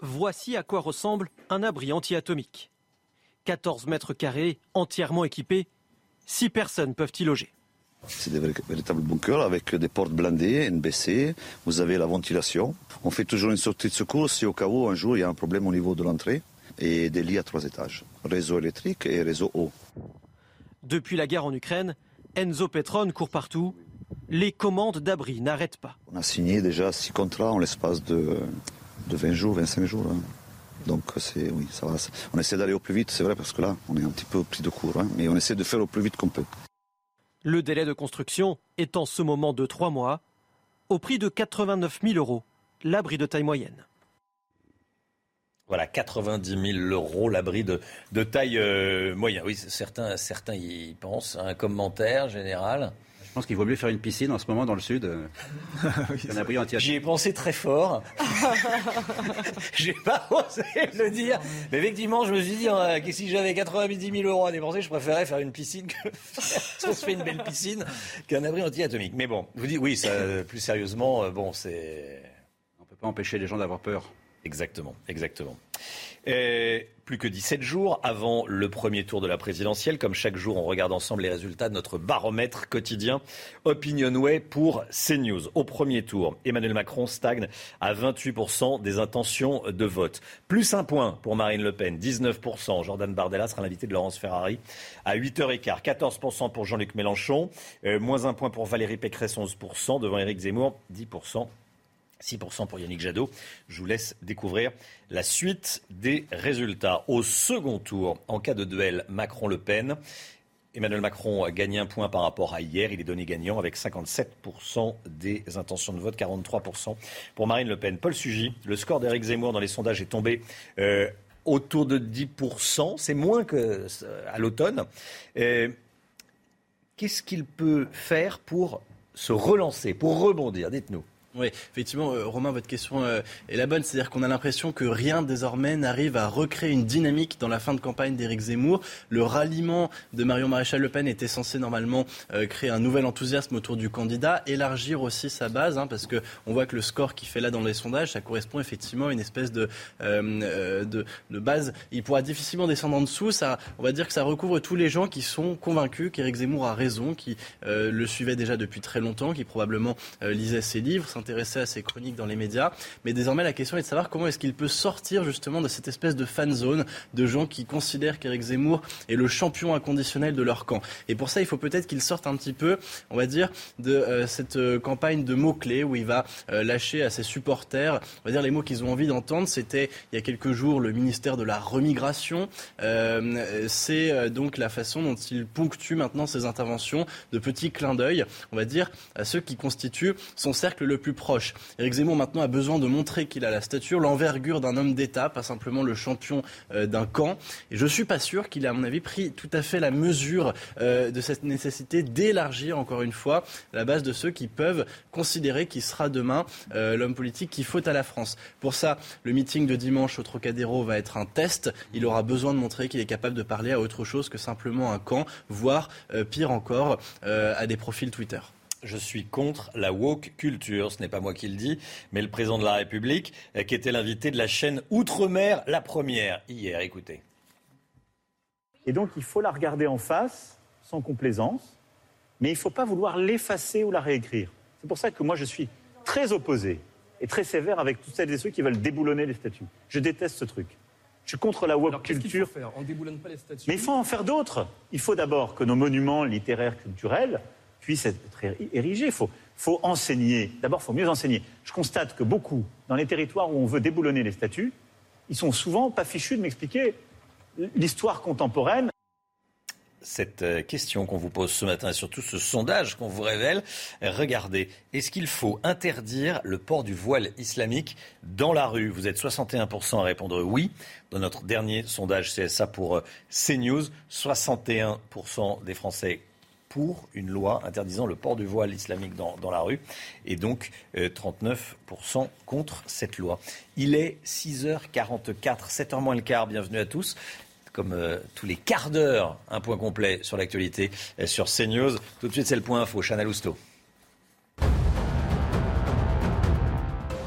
Voici à quoi ressemble un abri anti-atomique. 14 mètres carrés, entièrement équipé, 6 personnes peuvent y loger. C'est des véritables bunkers avec des portes blindées, NBC. Vous avez la ventilation. On fait toujours une sortie de secours si au cas où un jour il y a un problème au niveau de l'entrée et des lits à trois étages. Réseau électrique et réseau eau. Depuis la guerre en Ukraine, Enzo Petron court partout. Les commandes d'abri n'arrêtent pas. On a signé déjà six contrats en l'espace de, de 20 jours, 25 jours. Hein. Donc c'est oui, ça va. On essaie d'aller au plus vite, c'est vrai, parce que là, on est un petit peu pris de court, hein. mais on essaie de faire au plus vite qu'on peut. Le délai de construction est en ce moment de trois mois, au prix de 89 000 euros, l'abri de taille moyenne. Voilà, 90 000 euros l'abri de, taille euh, moyenne. Oui, certains, certains y pensent. Un commentaire général je pense qu'il vaut mieux faire une piscine en ce moment dans le sud. Euh, J'y ai pensé très fort. J'ai pas osé le dire. Mais effectivement, je me suis dit euh, que si j'avais 90 000 euros à dépenser, je préférerais faire une piscine que si on se fait une belle piscine qu'un abri anti-atomique. Mais bon, je vous dis oui, ça, plus sérieusement, euh, bon, c'est. On peut pas empêcher les gens d'avoir peur. Exactement, exactement. Plus que 17 jours avant le premier tour de la présidentielle. Comme chaque jour, on regarde ensemble les résultats de notre baromètre quotidien Opinionway pour CNews. Au premier tour, Emmanuel Macron stagne à 28% des intentions de vote. Plus un point pour Marine Le Pen, 19%. Jordan Bardella sera l'invité de Laurence Ferrari à 8h15. 14% pour Jean-Luc Mélenchon. Euh, moins un point pour Valérie Pécresse, 11%. Devant Éric Zemmour, 10%. 6% pour Yannick Jadot. Je vous laisse découvrir la suite des résultats. Au second tour, en cas de duel Macron-Le Pen, Emmanuel Macron gagne un point par rapport à hier. Il est donné gagnant avec 57% des intentions de vote, 43% pour Marine Le Pen. Paul Sugy, le score d'Éric Zemmour dans les sondages est tombé euh, autour de 10%. C'est moins qu'à l'automne. Qu'est-ce qu'il peut faire pour se relancer, pour rebondir? Dites-nous. Oui, effectivement, euh, Romain, votre question euh, est la bonne. C'est-à-dire qu'on a l'impression que rien désormais n'arrive à recréer une dynamique dans la fin de campagne d'Éric Zemmour. Le ralliement de Marion Maréchal Le Pen était censé normalement euh, créer un nouvel enthousiasme autour du candidat, élargir aussi sa base, hein, parce que on voit que le score qu'il fait là dans les sondages, ça correspond effectivement à une espèce de, de, base. Il pourra difficilement descendre en dessous. Ça, on va dire que ça recouvre tous les gens qui sont convaincus qu'Éric Zemmour a raison, qui le suivaient déjà depuis très longtemps, qui probablement lisaient ses livres intéressé à ses chroniques dans les médias. Mais désormais, la question est de savoir comment est-ce qu'il peut sortir justement de cette espèce de fan zone de gens qui considèrent qu'Éric Zemmour est le champion inconditionnel de leur camp. Et pour ça, il faut peut-être qu'il sorte un petit peu, on va dire, de euh, cette euh, campagne de mots-clés où il va euh, lâcher à ses supporters, on va dire les mots qu'ils ont envie d'entendre. C'était il y a quelques jours le ministère de la remigration. C'est donc la façon dont il ponctue maintenant ses interventions de petits clins d'œil, on va dire, à ceux qui constituent son cercle le plus proche. Éric Zemmour maintenant a besoin de montrer qu'il a la stature, l'envergure d'un homme d'État, pas simplement le champion euh, d'un camp. Et je ne suis pas sûr qu'il ait, à mon avis, pris tout à fait la mesure euh, de cette nécessité d'élargir, encore une fois, la base de ceux qui peuvent considérer qu'il sera demain euh, l'homme politique qu'il faut à la France. Pour ça, le meeting de dimanche au Trocadéro va être un test. Il aura besoin de montrer qu'il est capable de parler à autre chose que simplement un camp, voire, pire encore, à des profils Twitter je suis contre la woke culture. Ce n'est pas moi qui le dis, mais le président de la République, euh, qui était l'invité de la chaîne Outre-mer, la première, hier. Écoutez. Et donc, il faut la regarder en face, sans complaisance, mais il ne faut pas vouloir l'effacer ou la réécrire. C'est pour ça que moi, je suis très opposé et très sévère avec toutes celles et ceux qui veulent déboulonner les statues. Je déteste ce truc. Je suis contre la woke culture. On déboulonne pas les statues. Mais il faut en faire d'autres. Il faut d'abord que nos monuments littéraires, culturels, puisse être érigé. Il faut, enseigner. D'abord, il faut mieux enseigner. Je constate que beaucoup, dans les territoires où on veut déboulonner les statuts, ils sont souvent pas fichus de m'expliquer l'histoire contemporaine cette euh, question qu'on vous pose ce matin et surtout ce sondage qu'on vous révèle. Regardez, est-ce qu'il faut interdire le port du voile islamique dans la rue? Vous êtes 61% à répondre oui. Dans notre dernier sondage CSA pour euh, CNews, 61% des Français pour une loi interdisant le port du voile islamique dans, la rue et donc 39% euh, contre cette loi. Il est 6h44, 7h moins le quart, bienvenue à tous comme euh, tous les quarts d'heure, un point complet sur l'actualité euh, sur CNews. Tout de suite, c'est le point info. Chana Lousteau.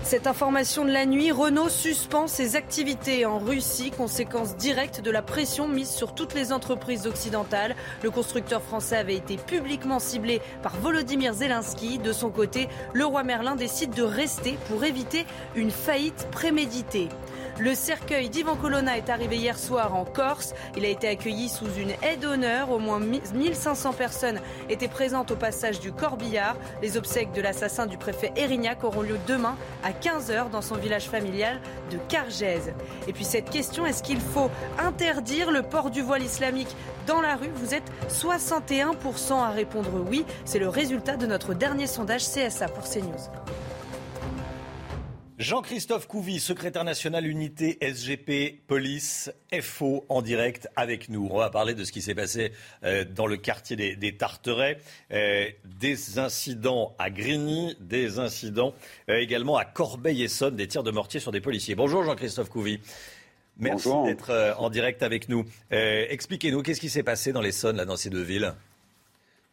Cette information de la nuit, Renault suspend ses activités en Russie, conséquence directe de la pression mise sur toutes les entreprises occidentales. Le constructeur français avait été publiquement ciblé par Volodymyr Zelensky. De son côté, le roi Merlin décide de rester pour éviter une faillite préméditée. Le cercueil d'Ivan Colonna est arrivé hier soir en Corse. Il a été accueilli sous une aide d'honneur. Au moins 1500 personnes étaient présentes au passage du Corbillard. Les obsèques de l'assassin du préfet Erignac auront lieu demain à 15h dans son village familial de Cargèse. Et puis cette question, est-ce qu'il faut interdire le port du voile islamique dans la rue? Vous êtes 61% à répondre oui. C'est le résultat de notre dernier sondage CSA pour CNews. Jean-Christophe Couvi, secrétaire national unité SGP Police FO en direct avec nous. On va parler de ce qui s'est passé euh, dans le quartier des, Tarterets, euh, des incidents à Grigny, des incidents euh, également à Corbeil-Essonne, des tirs de mortier sur des policiers. Bonjour Jean-Christophe Couvi. Merci d'être en direct avec nous. Expliquez-nous, qu'est-ce qui s'est passé dans l'Essonne, là, dans ces deux villes?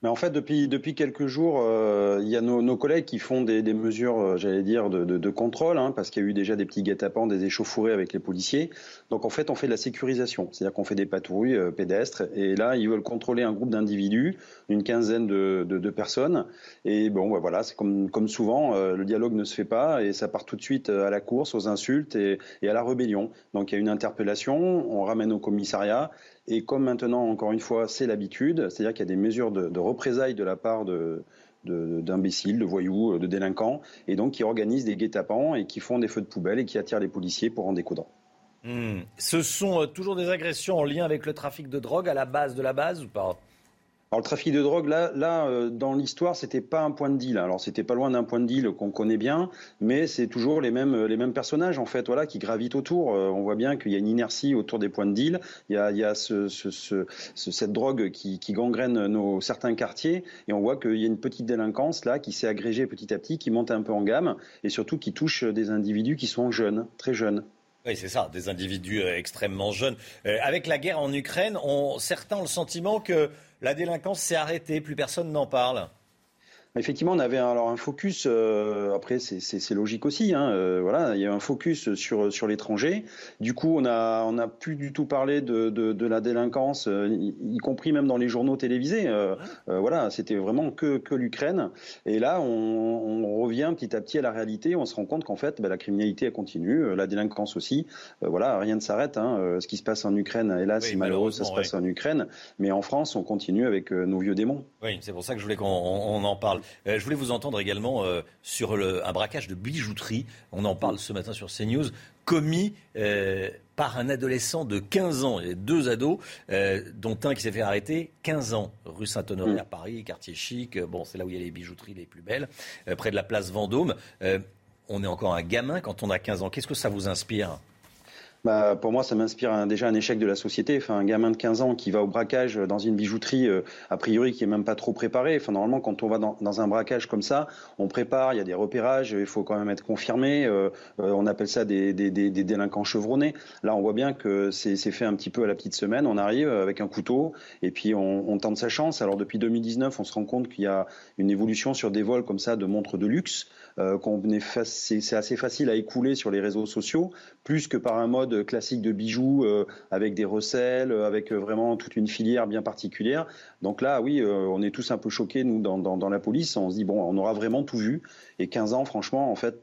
Mais en fait, depuis, depuis quelques jours, euh, il y a nos, nos, collègues qui font des, des mesures, euh, j'allais dire, de, de, de contrôle, hein, parce qu'il y a eu déjà des petits guet-apens, des échauffourées avec les policiers. Donc en fait, on fait de la sécurisation, c'est-à-dire qu'on fait des patrouilles euh, pédestres. Et là, ils veulent contrôler un groupe d'individus, une quinzaine de, personnes. Et bon, bah, voilà, c'est comme, souvent, le dialogue ne se fait pas et ça part tout de suite à la course, aux insultes et, à la rébellion. Donc il y a une interpellation, on ramène au commissariat et comme maintenant, encore une fois, c'est l'habitude, c'est-à-dire qu'il y a des mesures de, représailles de la part de, d'imbéciles, de, voyous, de délinquants, et donc qui organisent des guet-apens et qui font des feux de poubelle et qui attirent les policiers pour en découdre. Hmm. Ce sont euh, toujours des agressions en lien avec le trafic de drogue à la base de la base ou pas? Alors le trafic de drogue, là, euh, dans l'histoire, c'était pas un point de deal. Alors c'était pas loin d'un point de deal qu'on connaît bien, mais c'est toujours les mêmes, les mêmes personnages en fait, voilà, qui gravitent autour. Euh, on voit bien qu'il y a une inertie autour des points de deal. Il y a, cette drogue qui, qui gangrène nos certains quartiers, et on voit qu'il y a une petite délinquance là qui s'est agrégée petit à petit, qui monte un peu en gamme, et surtout qui touche des individus qui sont jeunes, très jeunes. Oui, c'est ça, des individus euh, extrêmement jeunes. avec la guerre en Ukraine, on, certains ont le sentiment que la délinquance s'est arrêtée, plus personne n'en parle. Effectivement, on avait alors un focus. Euh, après, c'est logique aussi. Hein, euh, voilà, il y a un focus sur sur l'étranger. Du coup, on a on a plus du tout parlé de de, de la délinquance, euh, y, compris même dans les journaux télévisés. Voilà, c'était vraiment que que l'Ukraine. Et là, on, on, revient petit à petit à la réalité. On se rend compte qu'en fait, bah, la criminalité elle continue, la délinquance aussi. voilà, rien ne s'arrête. Hein, ce qui se passe en Ukraine, hélas, c'est malheureux, ça se passe en Ukraine. Mais en France, on continue avec nos vieux démons. Oui, c'est pour ça que je voulais qu'on en parle. Euh, je voulais vous entendre également euh, sur un braquage de bijouterie. On en parle ce matin sur CNews, commis euh, par un adolescent de 15 ans. Il y a deux ados, dont un qui s'est fait arrêter 15 ans, rue Saint-Honoré à Paris, quartier chic. Bon, c'est là où il y a les bijouteries les plus belles, près de la place Vendôme. on est encore un gamin quand on a 15 ans. Qu'est-ce que ça vous inspire? Bah, pour moi, ça m'inspire déjà un échec de la société. Enfin, un gamin de 15 ans qui va au braquage dans une bijouterie, euh, a priori, qui est même pas trop préparé. Enfin, normalement, quand on va dans, un braquage comme ça, on prépare, il y a des repérages, il faut quand même être confirmé. Euh, euh, on appelle ça des, délinquants chevronnés. Là, on voit bien que c'est fait un petit peu à la petite semaine. On arrive avec un couteau et puis on, on tente sa chance. Alors, depuis 2019, on se rend compte qu'il y a une évolution sur des vols comme ça de montres de luxe. Euh, c'est assez facile à écouler sur les réseaux sociaux, plus que par un mode classique de bijoux euh, avec des recels, euh, avec vraiment toute une filière bien particulière. Donc là, oui, on est tous un peu choqués, nous, dans, dans, dans la police. On se dit, bon, on aura vraiment tout vu. Et 15 ans, franchement, en fait,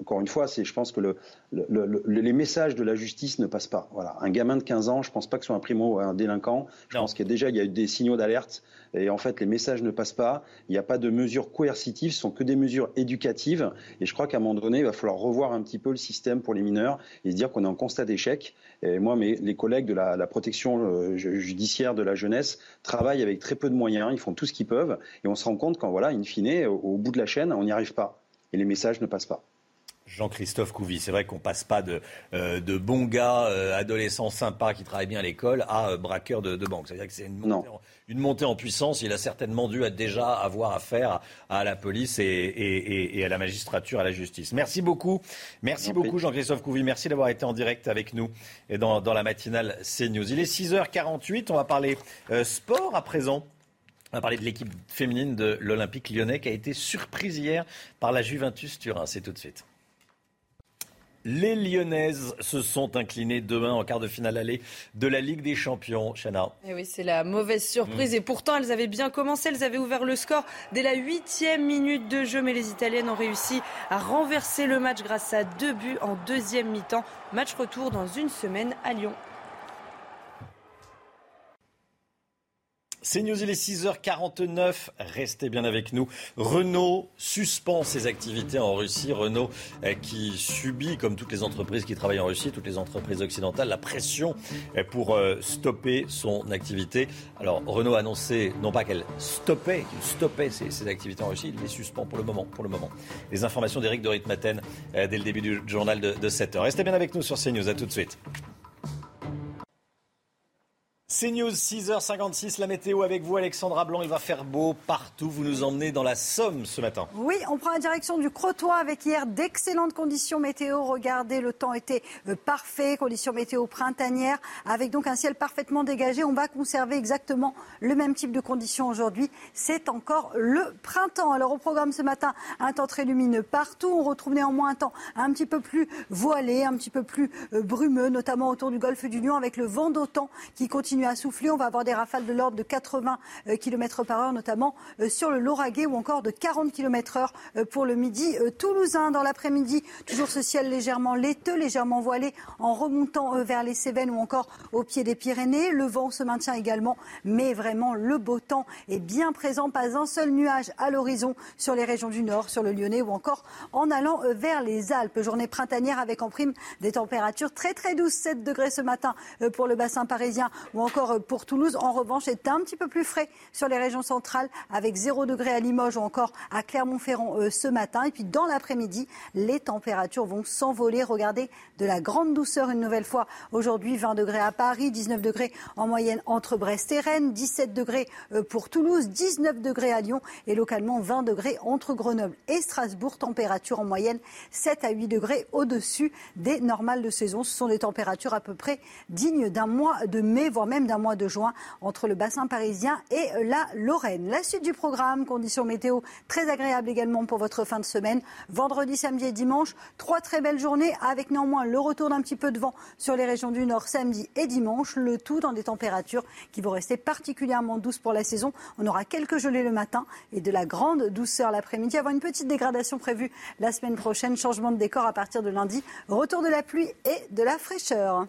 encore une fois, c'est, je pense que le, le, les messages de la justice ne passent pas. Voilà. Un gamin de 15 ans, je ne pense pas que ce soit un primo un délinquant. Je pense qu'il y a déjà il y a eu des signaux d'alerte. Et en fait, les messages ne passent pas. Il n'y a pas de mesures coercitives, ce sont que des mesures éducatives. Et je crois qu'à un moment donné, il va falloir revoir un petit peu le système pour les mineurs et se dire qu'on est en constat d'échec. Et moi, mes, les collègues de la, la protection euh, judiciaire de la jeunesse travaillent avec très peu de moyens. Ils font tout ce qu'ils peuvent. Et on se rend compte qu'en voilà, in fine, au, au bout de la chaîne, on n'y arrive pas. Et les messages ne passent pas. Jean-Christophe Couvi, c'est vrai qu'on passe pas de, euh, de bons gars, euh, adolescents sympas qui travaillent bien à l'école, à euh, braqueurs de, de banque. C'est-à-dire que c'est une montée, en, une montée, en, puissance. Il a certainement dû déjà avoir affaire à, la police et, et, et, à la magistrature, à la justice. Merci beaucoup. Merci beaucoup Jean-Christophe Couvi. Merci d'avoir été en direct avec nous et dans, dans la matinale CNews. Il est 6h48. On va parler sport à présent. On va parler de l'équipe féminine de l'Olympique lyonnais qui a été surprise hier par la Juventus Turin. C'est tout de suite. Les Lyonnaises se sont inclinées demain en quart de finale aller de la Ligue des Champions. Chana. Et eh oui, c'est la mauvaise surprise. Mm. Et pourtant, elles avaient bien commencé. Elles avaient ouvert le score dès la huitième minute de jeu. Mais les Italiennes ont réussi à renverser le match grâce à deux buts en deuxième mi-temps. Match retour dans une semaine à Lyon. C'est News, il est 6h49. Restez bien avec nous. Renault suspend ses activités en Russie. Renault euh, qui subit, comme toutes les entreprises qui travaillent en Russie, toutes les entreprises occidentales, la pression euh, pour euh, stopper son activité. Alors Renault a annoncé non pas qu'elle stoppait, qu'il stoppait ses, activités en Russie, il les suspend pour le moment. Pour le moment. Les informations d'Éric de Ritmaten dès le début du journal de, de 7h. Restez bien avec nous sur CNews. À tout de suite. C'est News 6h56, la météo avec vous Alexandra Blanc, il va faire beau partout, vous nous emmenez dans la Somme ce matin. Oui, on prend la direction du Crotoy avec hier d'excellentes conditions météo. Regardez, le temps était euh, parfait, conditions météo printanières, avec donc un ciel parfaitement dégagé. On va conserver exactement le même type de conditions aujourd'hui. C'est encore le printemps. Alors au programme ce matin, un temps très lumineux partout. On retrouve néanmoins un temps un petit peu plus voilé, un petit peu plus euh, brumeux, notamment autour du golfe du Lion, avec le vent d'autant qui continue à souffler. On va avoir des rafales de l'ordre de 80 euh, km par heure, notamment euh, sur le Lauragais ou encore de 40 km heure euh, pour le midi toulousain. Dans l'après-midi, toujours ce ciel légèrement laiteux, légèrement voilé en remontant vers les Cévennes ou encore au pied des Pyrénées. Le vent se maintient également, mais vraiment le beau temps est bien présent. Pas un seul nuage à l'horizon sur les régions du Nord, sur le Lyonnais ou encore en allant vers les Alpes. Journée printanière avec en prime des températures très très douces, 7 degrés ce matin pour le bassin parisien ou encore encore pour Toulouse. En revanche, c'est un petit peu plus frais sur les régions centrales avec 0 degré à Limoges ou encore à Clermont-Ferrand euh, ce matin. Et puis dans l'après-midi, les températures vont s'envoler. Regardez de la grande douceur une nouvelle fois. Aujourd'hui, 20 degrés à Paris, 19 degrés en moyenne entre Brest et Rennes, 17 degrés euh, pour Toulouse, 19 degrés à Lyon et localement 20 degrés entre Grenoble et Strasbourg. Température en moyenne 7 à 8 degrés au-dessus des normales de saison. Ce sont des températures à peu près dignes d'un mois de mai, voire même d'un mois de juin entre le bassin parisien et la Lorraine. La suite du programme, conditions météo très agréables également pour votre fin de semaine. Vendredi, samedi et dimanche, trois très belles journées avec néanmoins le retour d'un petit peu de vent sur les régions du nord samedi et dimanche. Le tout dans des températures qui vont rester particulièrement douces pour la saison. On aura quelques gelées le matin et de la grande douceur l'après-midi. Avoir une petite dégradation prévue la semaine prochaine. Changement de décor à partir de lundi. Retour de la pluie et de la fraîcheur.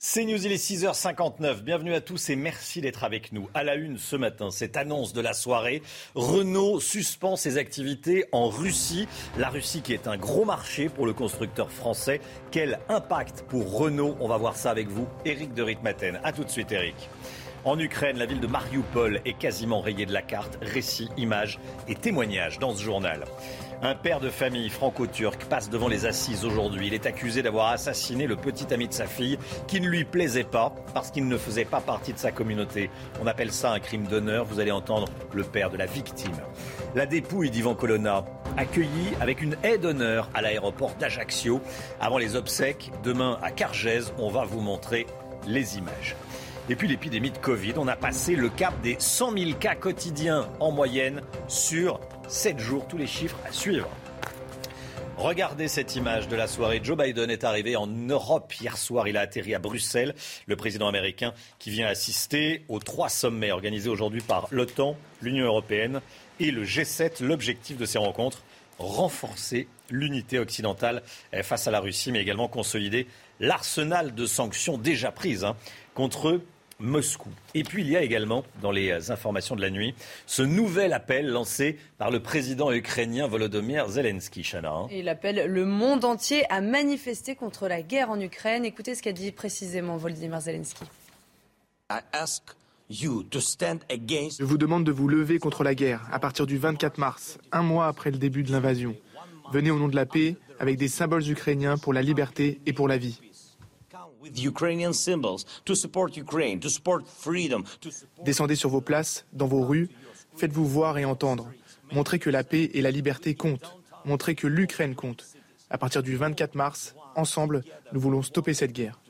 C'est News, il est 6h59. Bienvenue à tous et merci d'être avec nous. À la une ce matin, cette annonce de la soirée. Renault suspend ses activités en Russie. La Russie qui est un gros marché pour le constructeur français. Quel impact pour Renault? On va voir ça avec vous. Eric de Ritmaten. A tout de suite, Eric. En Ukraine, la ville de Mariupol est quasiment rayée de la carte. Récits, images et témoignages dans ce journal. Un père de famille franco-turc passe devant les assises aujourd'hui. Il est accusé d'avoir assassiné le petit ami de sa fille qui ne lui plaisait pas parce qu'il ne faisait pas partie de sa communauté. On appelle ça un crime d'honneur. Vous allez entendre le père de la victime. La dépouille d'Ivan Colonna, accueillie avec une aide d'honneur à l'aéroport d'Ajaccio. Avant les obsèques, demain à Cargèse, on va vous montrer les images. Et puis l'épidémie de Covid, on a passé le cap des 100 000 cas quotidiens en moyenne sur 7 jours. Tous les chiffres à suivre. Regardez cette image de la soirée. Joe Biden est arrivé en Europe hier soir. Il a atterri à Bruxelles. Le président américain qui vient assister aux trois sommets organisés aujourd'hui par l'OTAN, l'Union européenne et le G7. L'objectif de ces rencontres, renforcer l'unité occidentale face à la Russie, mais également consolider l'arsenal de sanctions déjà prises hein, contre Moscou. Et puis il y a également, dans les informations de la nuit, ce nouvel appel lancé par le président ukrainien Volodymyr Zelensky. Chana. Hein. Il appelle le monde entier à manifester contre la guerre en Ukraine. Écoutez ce qu'a dit précisément Volodymyr Zelensky. Je vous demande de vous lever contre la guerre à partir du 24 mars, un mois après le début de l'invasion. Venez au nom de la paix avec des symboles ukrainiens pour la liberté et pour la vie. Descendez sur vos places, dans vos rues, faites-vous voir et entendre. Montrez que la paix et la liberté comptent. Montrez que l'Ukraine compte. À partir du 24 mars, ensemble, nous voulons stopper cette guerre.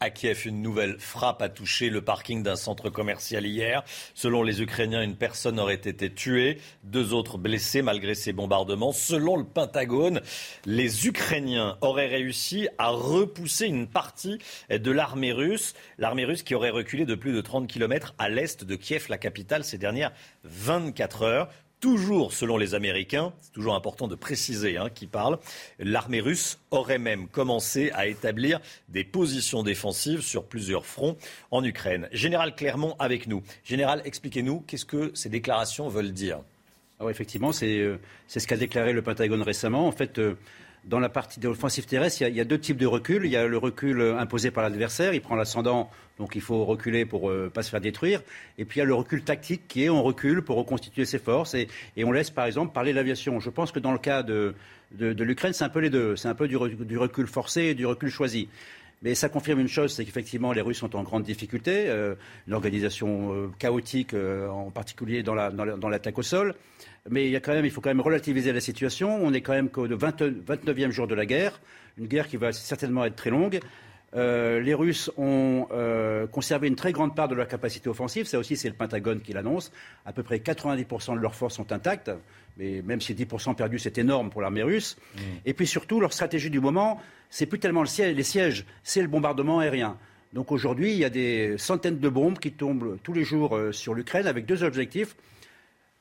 À Kiev, une nouvelle frappe a touché le parking d'un centre commercial hier. Selon les Ukrainiens, une personne aurait été tuée, deux autres blessés malgré ces bombardements. Selon le Pentagone, les Ukrainiens auraient réussi à repousser une partie de l'armée russe. L'armée russe qui aurait reculé de plus de 30 km à l'est de Kiev, la capitale, ces dernières 24 heures. Toujours selon les Américains, c'est toujours important de préciser hein, qui parle, l'armée russe aurait même commencé à établir des positions défensives sur plusieurs fronts en Ukraine. Général Clermont avec nous. Général, expliquez-nous qu'est-ce que ces déclarations veulent dire? Alors effectivement, euh, c'est ce qu'a déclaré le Pentagone récemment. En fait, euh, dans la partie de l'offensive terrestre, il y, a, deux types de recul. Il y a le recul euh, imposé par l'adversaire, il prend l'ascendant, donc il faut reculer pour ne euh, pas se faire détruire. Et puis il y a le recul tactique qui est on recule pour reconstituer ses forces et, on laisse par exemple parler l'aviation. Je pense que dans le cas de, l'Ukraine, c'est un peu les deux. C'est un peu du, recul forcé et du recul choisi. Mais ça confirme une chose, c'est qu'effectivement les Russes sont en grande difficulté, euh, une organisation chaotique, en particulier dans l'attaque au sol. Mais il faut quand même relativiser la situation. On est quand même qu'au 29e jour de la guerre, une guerre qui va certainement être très longue. Euh, les Russes ont euh, conservé une très grande part de leur capacité offensive. Ça aussi, c'est le Pentagone qui l'annonce. À peu près 90% de leurs forces sont intactes. Mais même si 10% perdus, c'est énorme pour l'armée russe. Mm. Et puis surtout, leur stratégie du moment, c'est plus tellement le les sièges, c'est le bombardement aérien. Donc aujourd'hui, il y a des centaines de bombes qui tombent tous les jours euh, sur l'Ukraine avec deux objectifs.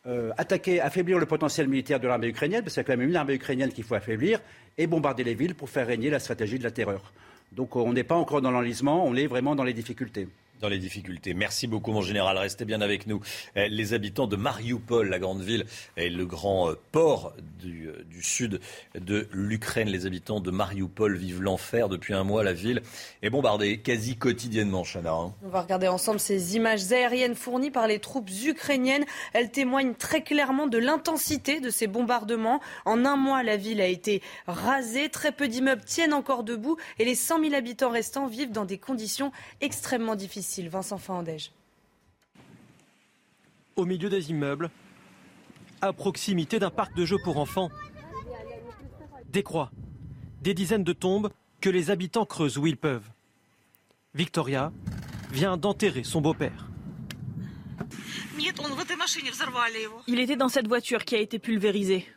Euh, attaquer, affaiblir le potentiel militaire de l'armée ukrainienne, parce qu'il y a quand même une armée ukrainienne qu'il faut affaiblir, et bombarder les villes pour faire régner la stratégie de la terreur. Donc on n'est pas encore dans l'enlisement, on est vraiment dans les difficultés. Dans les difficultés. Merci beaucoup, mon général. Restez bien avec nous. Eh, les habitants de Mariupol, la grande ville et le grand euh, port du, euh, du sud de l'Ukraine, les habitants de Mariupol vivent l'enfer depuis un mois. La ville est bombardée quasi quotidiennement, Chana. Hein. On va regarder ensemble ces images aériennes fournies par les troupes ukrainiennes. Elles témoignent très clairement de l'intensité de ces bombardements. En un mois, la ville a été rasée. Très peu d'immeubles tiennent encore debout et les 100 000 habitants restants vivent dans des conditions extrêmement difficiles. Vincent Fandège. Au milieu des immeubles, à proximité d'un parc de jeux pour enfants, des croix, des dizaines de tombes que les habitants creusent où ils peuvent. Victoria vient d'enterrer son beau-père. Il était dans cette voiture qui a été pulvérisée.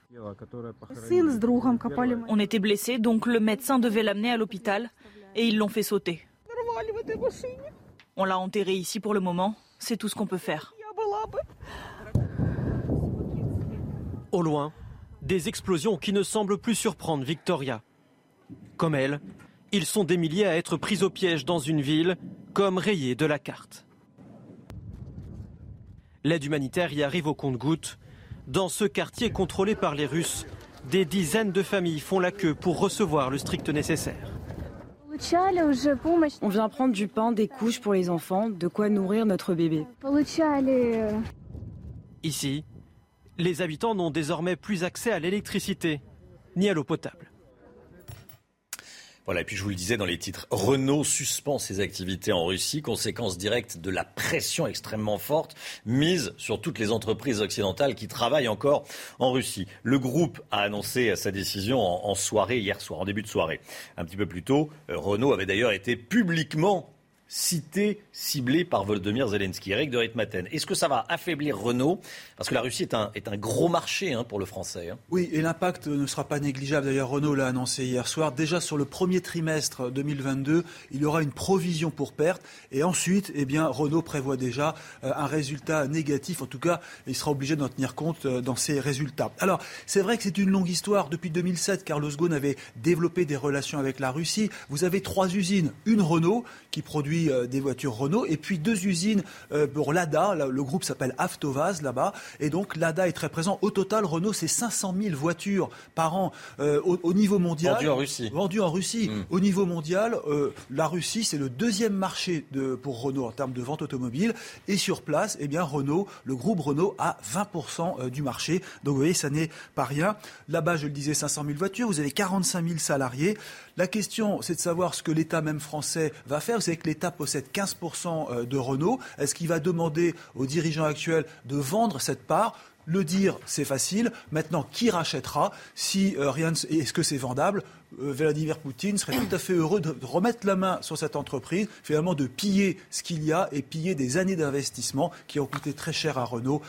On était blessés, donc le médecin devait l'amener à l'hôpital et ils l'ont fait sauter. On l'a enterré ici pour le moment. C'est tout ce qu'on peut faire. Au loin, des explosions qui ne semblent plus surprendre Victoria. Comme elle, ils sont des milliers à être pris au piège dans une ville, comme rayée de la carte. L'aide humanitaire y arrive au compte-gouttes. Dans ce quartier contrôlé par les Russes, des dizaines de familles font la queue pour recevoir le strict nécessaire. On vient prendre du pain, des couches pour les enfants, de quoi nourrir notre bébé. Ici, les habitants n'ont désormais plus accès à l'électricité ni à l'eau potable. Voilà, et puis je vous le disais dans les titres, Renault suspend ses activités en Russie, conséquence directe de la pression extrêmement forte mise sur toutes les entreprises occidentales qui travaillent encore en Russie. Le groupe a annoncé sa décision en, soirée hier soir, en début de soirée. Un petit peu plus tôt, euh, Renault avait d'ailleurs été publiquement cité, ciblé par Volodymyr Zelensky. Eric de Ritmaten, est-ce que ça va affaiblir Renault? Parce que la Russie est un, est un gros marché hein, pour le français. Hein. Oui, et l'impact ne sera pas négligeable. D'ailleurs, Renault l'a annoncé hier soir. Déjà sur le premier trimestre 2022, il y aura une provision pour perte. Et ensuite, eh bien, Renault prévoit déjà euh, un résultat négatif. En tout cas, il sera obligé d'en tenir compte euh, dans ses résultats. Alors, c'est vrai que c'est une longue histoire. Depuis 2007, Carlos Ghosn avait développé des relations avec la Russie. Vous avez trois usines. Une Renault qui produit euh, des voitures Renault, et puis deux usines euh, pour Lada. Le groupe s'appelle Avtovaz là-bas, et donc Lada est très présent. Au total, Renault, c'est 500 000 voitures par an euh, au, niveau mondial. Vendues en Russie. Vendues en Russie. Hmm. Au niveau mondial, la Russie, c'est le deuxième marché de, pour Renault en termes de vente automobile. Et sur place, eh bien, Renault, le groupe Renault a 20% du marché. Donc, vous voyez, ça n'est pas rien. Là-bas, je le disais, 500 000 voitures. Vous avez 45 000 salariés. La question, c'est de savoir ce que l'État même français va faire. Vous savez que l'État possède 15% euh, de Renault. Est-ce qu'il va demander aux dirigeants actuels de vendre cette part? Le dire, c'est facile. Maintenant, qui rachètera Si euh, rien, est-ce que c'est vendable? Euh, Vladimir Poutine serait tout à fait heureux de remettre la main sur cette entreprise, finalement de piller ce qu'il y a et piller des années d'investissement qui ont coûté très cher à Renault.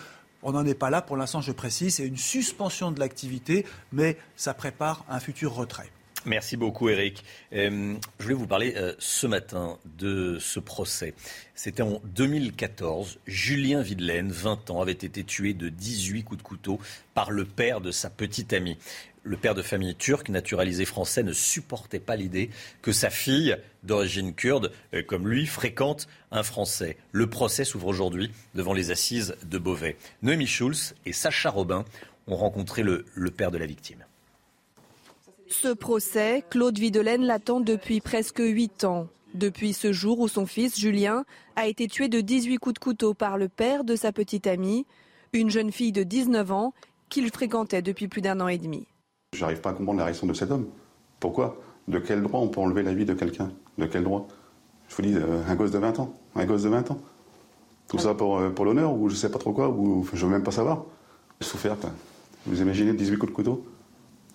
On n'en est pas là pour l'instant, je précise. C'est une suspension de l'activité, mais ça prépare un futur retrait. Merci beaucoup, Eric. Euh, je voulais vous parler euh, ce matin de ce procès. C'était en 2014. Julien Videlaine, 20 ans, avait été tué de 18 coups de couteau par le père de sa petite amie. Le père de famille turc, naturalisé français, ne supportait pas l'idée que sa fille, d'origine kurde, euh, comme lui, fréquente un Français. Le procès s'ouvre aujourd'hui devant les assises de Beauvais. Noémie Schulz et Sacha Robin ont rencontré le père de la victime. Ce procès, Claude Videlaine l'attend depuis presque huit ans. Depuis ce jour où son fils, Julien, a été tué de 18 coups de couteau par le père de sa petite amie, une jeune fille de 19 ans qu'il fréquentait depuis plus d'un an et demi. Je n'arrive pas à comprendre la réaction de cet homme. Pourquoi? De quel droit on peut enlever la vie de quelqu'un? De quel droit? Je vous dis, euh, un gosse de 20 ans. Un gosse de 20 ans. Tout ça pour, euh, pour l'honneur ou je sais pas trop quoi, ou je veux même pas savoir. Souffert. Vous imaginez 18 coups de couteau?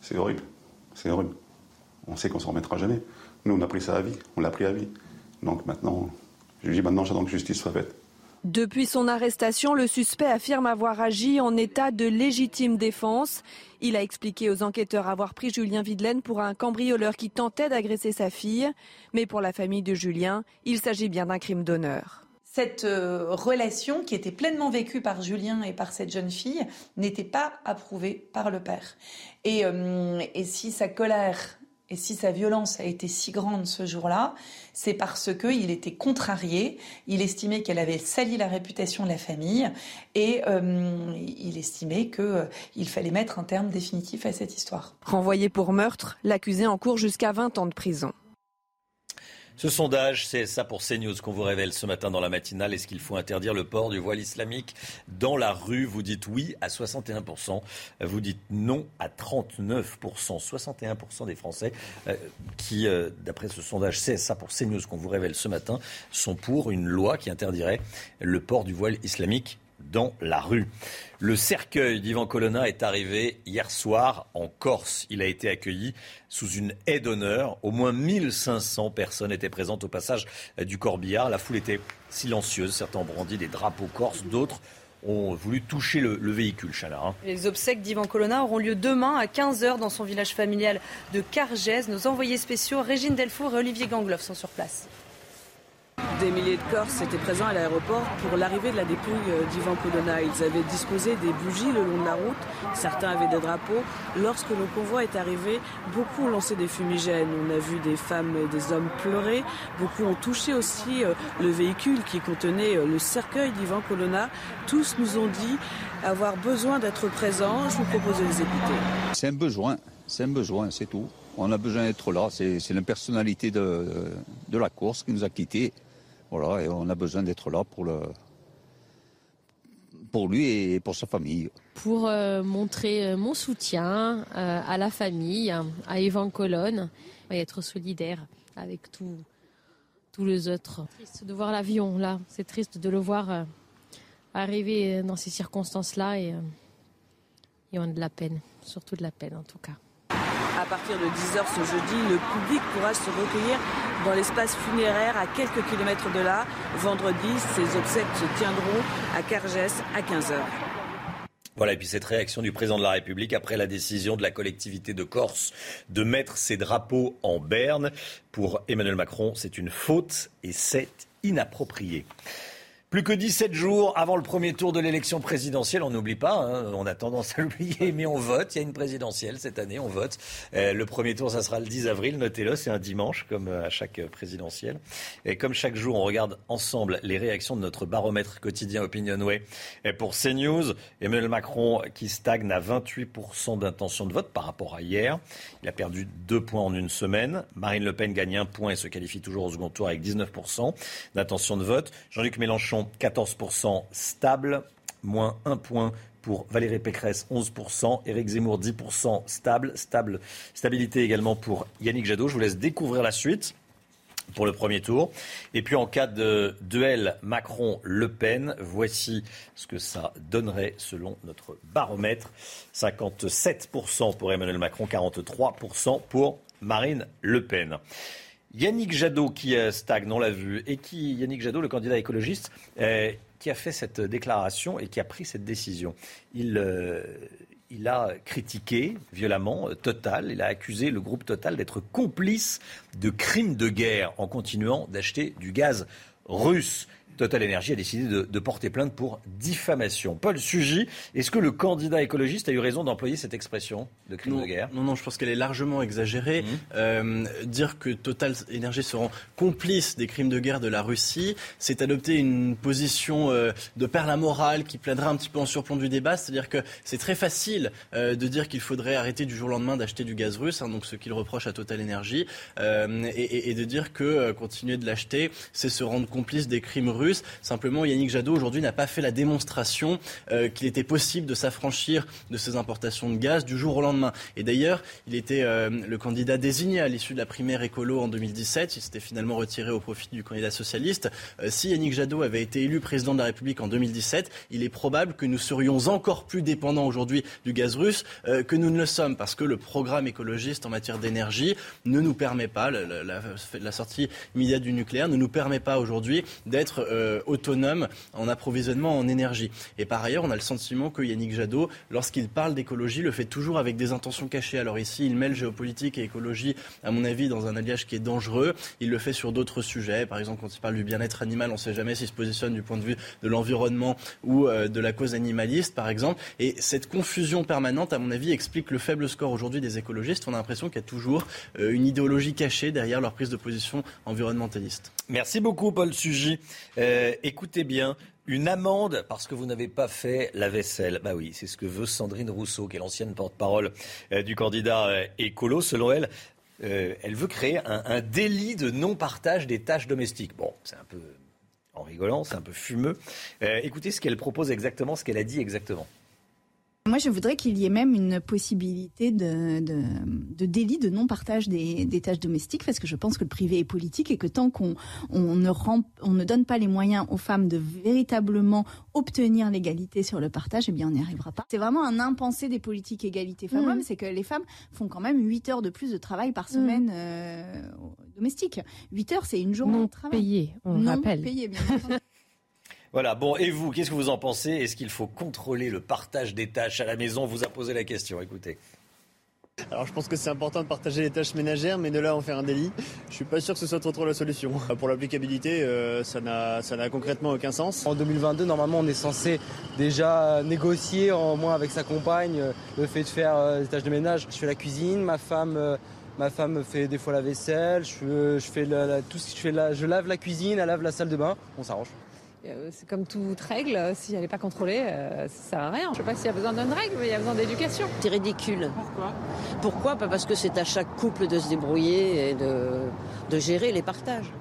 C'est horrible. C'est horrible. On sait qu'on s'en remettra jamais. Nous, on a pris ça à vie. On l'a pris à vie. Donc maintenant, je dis maintenant, j'attends que justice soit faite. Depuis son arrestation, le suspect affirme avoir agi en état de légitime défense. Il a expliqué aux enquêteurs avoir pris Julien Videlaine pour un cambrioleur qui tentait d'agresser sa fille. Mais pour la famille de Julien, il s'agit bien d'un crime d'honneur cette euh, relation qui était pleinement vécue par Julien et par cette jeune fille n'était pas approuvée par le père. Et, euh, si sa colère Et si sa violence a été si grande ce jour-là, c'est parce qu'il était contrarié, il estimait qu'elle avait sali la réputation de la famille et euh, il estimait qu'il fallait mettre un terme définitif à cette histoire. Renvoyé pour meurtre, l'accusé encourt jusqu'à 20 ans de prison. Ce sondage, c'est ça pour CNews qu'on vous révèle ce matin dans la matinale. Est-ce qu'il faut interdire le port du voile islamique dans la rue? Vous dites oui à 61%, vous dites non à 39%. 61% des Français euh, qui, euh, d'après ce sondage, c'est ça pour CNews qu'on vous révèle ce matin, sont pour une loi qui interdirait le port du voile islamique dans la rue. Le cercueil d'Ivan Colonna est arrivé hier soir en Corse. Il a été accueilli sous une haie d'honneur. Au moins 1500 personnes étaient présentes au passage du corbillard. La foule était silencieuse. Certains ont brandi des drapeaux corses, d'autres ont voulu toucher le, véhicule, Chalard. Hein. Les obsèques d'Ivan Colonna auront lieu demain à 15h dans son village familial de Cargès. Nos envoyés spéciaux, Régine Delfour et Olivier Gangloff, sont sur place. Des milliers de Corses étaient présents à l'aéroport pour l'arrivée de la dépouille d'Ivan Colonna. Ils avaient disposé des bougies le long de la route, certains avaient des drapeaux. Lorsque le convoi est arrivé, beaucoup ont lancé des fumigènes. On a vu des femmes et des hommes pleurer. Beaucoup ont touché aussi euh, le véhicule qui contenait euh, le cercueil d'Ivan Colonna. Tous nous ont dit avoir besoin d'être présents. Je vous propose de les écouter. C'est un besoin, c'est un besoin, c'est tout. On a besoin d'être là. C'est la personnalité de, la course qui nous a quittés. Et on a besoin d'être là pour, lui et pour sa famille. Pour euh, montrer euh, mon soutien euh, à la famille, à Yvan Colonne, et être solidaire avec tous les autres. Triste de voir l'avion là, c'est triste de le voir arriver dans ces circonstances-là et, et on a de la peine, surtout de la peine en tout cas. À partir de 10h ce jeudi, le public pourra se recueillir dans l'espace funéraire à quelques kilomètres de là. Vendredi, ces obsèques se tiendront à Cargès à 15h. Voilà, et puis cette réaction du président de la République après la décision de la collectivité de Corse de mettre ses drapeaux en berne. Pour Emmanuel Macron, c'est une faute et c'est inapproprié. Plus que 17 jours avant le premier tour de l'élection présidentielle, on n'oublie pas, hein, on a tendance à l'oublier, mais on vote. Il y a une présidentielle cette année, on vote. Euh, le premier tour, ça sera le 10 avril, notez-le, c'est un dimanche, comme euh, à chaque présidentielle. Et comme chaque jour, on regarde ensemble les réactions de notre baromètre quotidien Opinionway. Pour CNews, Emmanuel Macron qui stagne à 28% d'intention de vote par rapport à hier. Il a perdu deux points en une semaine. Marine Le Pen gagne un point et se qualifie toujours au second tour avec 19% d'intention de vote. Jean-Luc Mélenchon 14% stable, moins 1 point pour Valérie Pécresse, 11%, Éric Zemmour, 10% stable, stable, stabilité également pour Yannick Jadot. Je vous laisse découvrir la suite pour le premier tour. Et puis en cas de duel Macron-Le Pen, voici ce que ça donnerait selon notre baromètre. 57% pour Emmanuel Macron, 43% pour Marine Le Pen. Yannick Jadot qui euh, stagne, on l'a vu, et qui, Yannick Jadot, le candidat écologiste, euh, qui a fait cette déclaration et qui a pris cette décision. Il, euh, il a critiqué violemment Total, il a accusé le groupe Total d'être complice de crimes de guerre en continuant d'acheter du gaz russe. Total Energy a décidé de, porter plainte pour diffamation. Paul Sugy, est-ce que le candidat écologiste a eu raison d'employer cette expression de crime de guerre? Non, non, je pense qu'elle est largement exagérée. Mmh. Euh, dire que Total Energy seront complices des crimes de guerre de la Russie, c'est adopter une position euh, de père la morale qui plaidera un petit peu en surplomb du débat. C'est-à-dire que c'est très facile euh, de dire qu'il faudrait arrêter du jour au lendemain d'acheter du gaz russe, hein, donc ce qu'il reproche à Total Energy, et, et, de dire que continuer de l'acheter, c'est se rendre complice des crimes russes Simplement, Yannick Jadot aujourd'hui n'a pas fait la démonstration euh, qu'il était possible de s'affranchir de ces importations de gaz du jour au lendemain. Et d'ailleurs, il était euh, le candidat désigné à l'issue de la primaire écolo en 2017. Il s'était finalement retiré au profit du candidat socialiste. Euh, si Yannick Jadot avait été élu président de la République en 2017, il est probable que nous serions encore plus dépendants aujourd'hui du gaz russe que nous ne le sommes, parce que le programme écologiste en matière d'énergie ne nous permet pas, la, sortie immédiate du nucléaire ne nous permet pas aujourd'hui d'être euh, autonome en approvisionnement en énergie. Et par ailleurs, on a le sentiment que Yannick Jadot, lorsqu'il parle d'écologie, le fait toujours avec des intentions cachées. Alors ici, il mêle géopolitique et écologie, à mon avis, dans un alliage qui est dangereux. Il le fait sur d'autres sujets. Par exemple, quand il parle du bien-être animal, on ne sait jamais s'il se positionne du point de vue de l'environnement ou euh, de la cause animaliste, par exemple. Et cette confusion permanente, à mon avis, explique le faible score aujourd'hui des écologistes. On a l'impression qu'il y a toujours euh, une idéologie cachée derrière leur prise de position environnementaliste. Merci beaucoup, Paul Sugy. Écoutez bien, une amende parce que vous n'avez pas fait la vaisselle. Bah oui, c'est ce que veut Sandrine Rousseau, qui est l'ancienne porte-parole euh, du candidat euh, écolo. Selon elle, elle veut créer un délit de non-partage des tâches domestiques. Bon, c'est un peu en rigolant, c'est un peu fumeux. écoutez ce qu'elle propose exactement, ce qu'elle a dit exactement. Moi, je voudrais qu'il y ait même une possibilité de, de, délit de non-partage des, tâches domestiques, parce que je pense que le privé est politique et que tant qu'on on ne, on ne donne pas les moyens aux femmes de véritablement obtenir l'égalité sur le partage, eh bien, on n'y arrivera pas. C'est vraiment un impensé des politiques égalité femmes-hommes, mmh. c'est que les femmes font quand même 8 heures de plus de travail par semaine mmh. euh, domestique. 8 heures, c'est une journée de travail. Payé, on non rappelle. Payé, bien. Voilà, bon, et vous, qu'est-ce que vous en pensez? Est-ce qu'il faut contrôler le partage des tâches à la maison? On vous a posé la question, écoutez. Alors je pense que c'est important de partager les tâches ménagères, mais de là en faire un délit, je suis pas sûr que ce soit trop trop la solution. Pour l'applicabilité, euh, ça n'a concrètement aucun sens. En 2022, normalement, on est censé déjà négocier en moins avec sa compagne euh, le fait de faire euh, des tâches de ménage. Je fais la cuisine, ma femme. Ma femme fait des fois la vaisselle, je, je fais tout ce que je fais je lave la cuisine, elle lave la salle de bain, on s'arrange. Euh, c'est comme toute règle, si elle n'est pas contrôlée, euh, ça sert à rien. Je ne sais pas s'il y a besoin d'une règle, mais il y a besoin d'éducation. C'est ridicule. Pourquoi? Pourquoi? Parce que c'est à chaque couple de se débrouiller et de, de gérer les partages.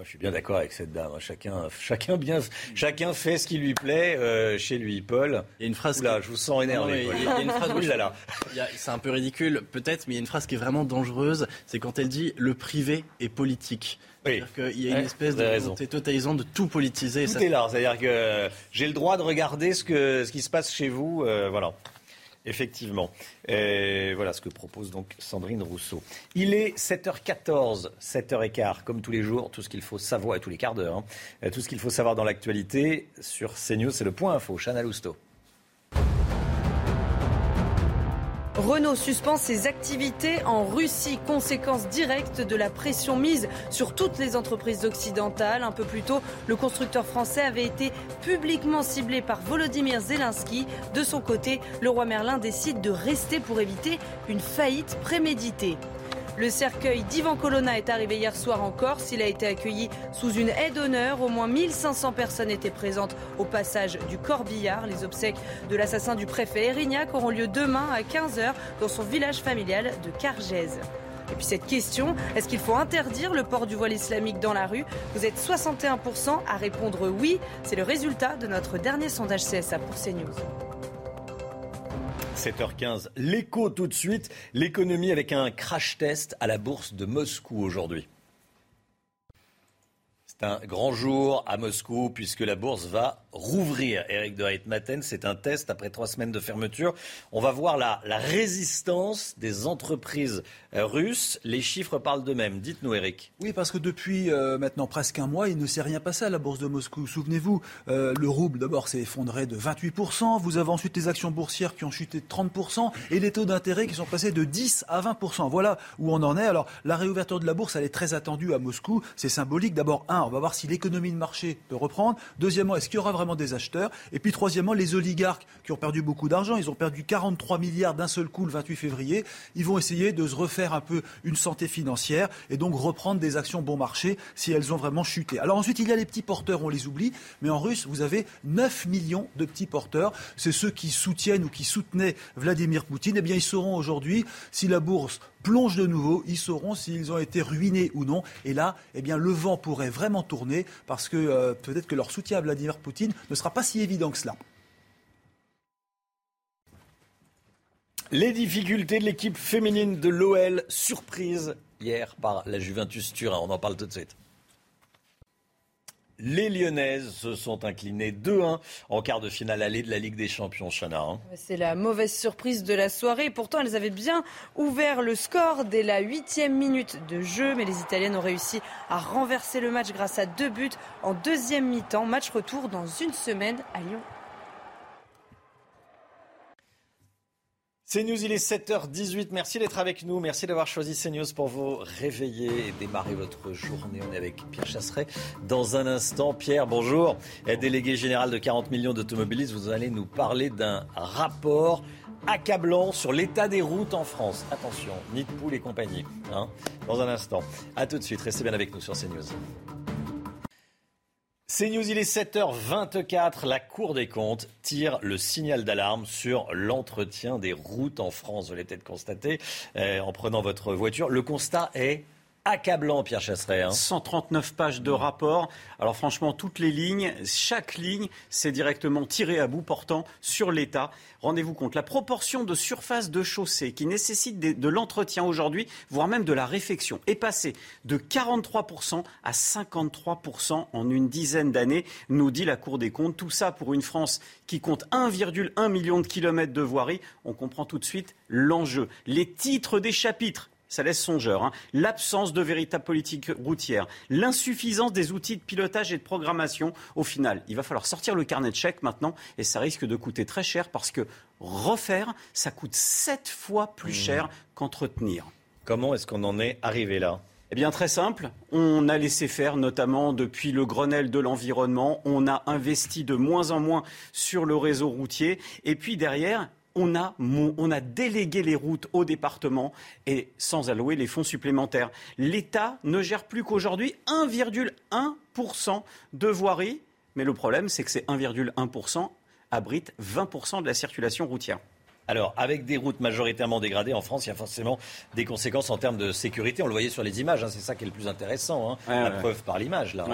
Ah, je suis bien d'accord avec cette dame. Chacun, chacun, bien, chacun fait ce qui lui plaît euh, chez lui. Paul, il y a une phrase. Là, je vous sens énervé. il y, a une phrase. C'est un peu ridicule, peut-être, mais il y a une phrase qui est vraiment dangereuse. C'est quand elle dit le privé est politique. C'est-à-dire qu'il y a une espèce de volonté totalisante de tout politiser. Tout est là. C'est-à-dire que j'ai le droit de regarder ce, que, ce qui se passe chez vous. Euh, voilà. Effectivement. Et voilà ce que propose donc Sandrine Rousseau. Il est 7h14, 7h15, comme tous les jours, tout ce qu'il faut savoir, et tous les quarts d'heure, hein, euh, tout ce qu'il faut savoir dans l'actualité sur CNews, c'est le point info. Chana Lousteau. Renault suspend ses activités en Russie, conséquence directe de la pression mise sur toutes les entreprises occidentales. Un peu plus tôt, le constructeur français avait été publiquement ciblé par Volodymyr Zelensky. De son côté, le roi Merlin décide de rester pour éviter une faillite préméditée. Le cercueil d'Ivan Colonna est arrivé hier soir en Corse. Il a été accueilli sous une aide d'honneur. Au moins 1500 personnes étaient présentes au passage du Corbillard. Les obsèques de l'assassin du préfet Erignac auront lieu demain à 15h dans son village familial de Cargèse. Et puis cette question, est-ce qu'il faut interdire le port du voile islamique dans la rue? Vous êtes 61% à répondre oui. C'est le résultat de notre dernier sondage CSA pour CNews. 7h15. L'écho tout de suite. L'économie avec un crash test à la bourse de Moscou aujourd'hui. Un grand jour à Moscou puisque la bourse va rouvrir. Eric de Reitmaten, c'est un test après trois semaines de fermeture. On va voir la, la résistance des entreprises euh, russes. Les chiffres parlent d'eux-mêmes. Dites-nous, Eric. Oui, parce que depuis euh, maintenant presque un mois, il ne s'est rien passé à la bourse de Moscou. Souvenez-vous, euh, le rouble d'abord s'est effondré de 28%. Vous avez ensuite les actions boursières qui ont chuté de 30% et les taux d'intérêt qui sont passés de 10 à 20%. Voilà où on en est. Alors, la réouverture de la bourse, elle est très attendue à Moscou. C'est symbolique. D'abord, un, on va voir si l'économie de marché peut reprendre. Deuxièmement, est-ce qu'il y aura vraiment des acheteurs? Et puis troisièmement, les oligarques qui ont perdu beaucoup d'argent, ils ont perdu 43 milliards d'un seul coup le 28 février, ils vont essayer de se refaire un peu une santé financière et donc reprendre des actions bon marché si elles ont vraiment chuté. Alors ensuite, il y a les petits porteurs, on les oublie, mais en russe, vous avez 9 millions de petits porteurs. C'est ceux qui soutiennent ou qui soutenaient Vladimir Poutine. Eh bien, ils sauront aujourd'hui si la bourse plonge de nouveau, ils sauront s'ils ont été ruinés ou non. Et là, eh bien, le vent pourrait vraiment tourner parce que euh, peut-être que leur soutien à Vladimir Poutine ne sera pas si évident que cela. Les difficultés de l'équipe féminine de l'OL, surprise hier par la Juventus Turin. On en parle tout de suite. Les Lyonnaises se sont inclinées 2-1 en quart de finale allée de la Ligue des Champions, Chana. Hein. C'est la mauvaise surprise de la soirée. Pourtant, elles avaient bien ouvert le score dès la huitième minute de jeu, mais les Italiennes ont réussi à renverser le match grâce à deux buts en deuxième mi-temps. Match retour dans une semaine à Lyon. CNews, il est 7h18. Merci d'être avec nous. Merci d'avoir choisi CNews pour vous réveiller et démarrer votre journée. On est avec Pierre Chasseret. Dans un instant, Pierre, bonjour. Délégué général de 40 millions d'automobilistes, vous allez nous parler d'un rapport accablant sur l'état des routes en France. Attention, nid et compagnie. Hein, dans un instant. A tout de suite. Restez bien avec nous sur CNews. CNews, il est 7h24. La Cour des comptes tire le signal d'alarme sur l'entretien des routes en France. Vous l'avez peut-être constaté euh, en prenant votre voiture. Le constat est accablant, Pierre Chasseret. 139 hein. pages de rapport. Alors franchement, toutes les lignes, chaque ligne, c'est directement tiré à bout portant sur l'État. Rendez-vous compte, la proportion de surface de chaussée qui nécessite de, l'entretien aujourd'hui, voire même de la réfection, est passée de 43% à 53% en une dizaine d'années, nous dit la Cour des comptes. Tout ça pour une France qui compte 1,1 million de kilomètres de voirie. On comprend tout de suite l'enjeu. Les titres des chapitres ça laisse songeur. Hein. L'absence de véritable politique routière, l'insuffisance des outils de pilotage et de programmation. Au final, il va falloir sortir le carnet de chèques maintenant et ça risque de coûter très cher parce que refaire, ça coûte sept fois plus mmh. cher qu'entretenir. Comment est-ce qu'on en est arrivé là? Eh bien, très simple. On a laissé faire, notamment depuis le Grenelle de l'environnement. On a investi de moins en moins sur le réseau routier. Et puis derrière, on a, délégué les routes au département et sans allouer les fonds supplémentaires. L'État ne gère plus qu'aujourd'hui 1,1% de voirie, mais le problème, c'est que ces 1,1% abrite 20% de la circulation routière. Alors, avec des routes majoritairement dégradées en France, il y a forcément des conséquences en termes de sécurité. On le voyait sur les images, hein, c'est ça qui est le plus intéressant, hein. la preuve par l'image. Là,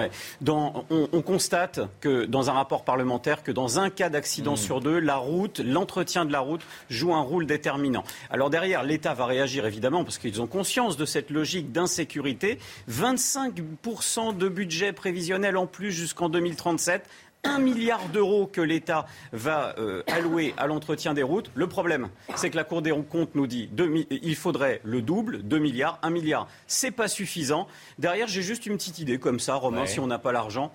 on, constate que dans un rapport parlementaire, que dans un cas d'accident hmm. sur deux, la route, l'entretien de la route joue un rôle déterminant. Alors derrière, l'État va réagir évidemment parce qu'ils ont conscience de cette logique d'insécurité. 25% de budget prévisionnel en plus jusqu'en 2037 un milliard d'euros que l'État va euh, allouer à l'entretien des routes. Le problème, c'est que la Cour des comptes nous dit qu'il faudrait le double, 2 milliards, 1 milliard. C'est pas suffisant. Derrière, j'ai juste une petite idée comme ça, Romain, si on n'a pas l'argent.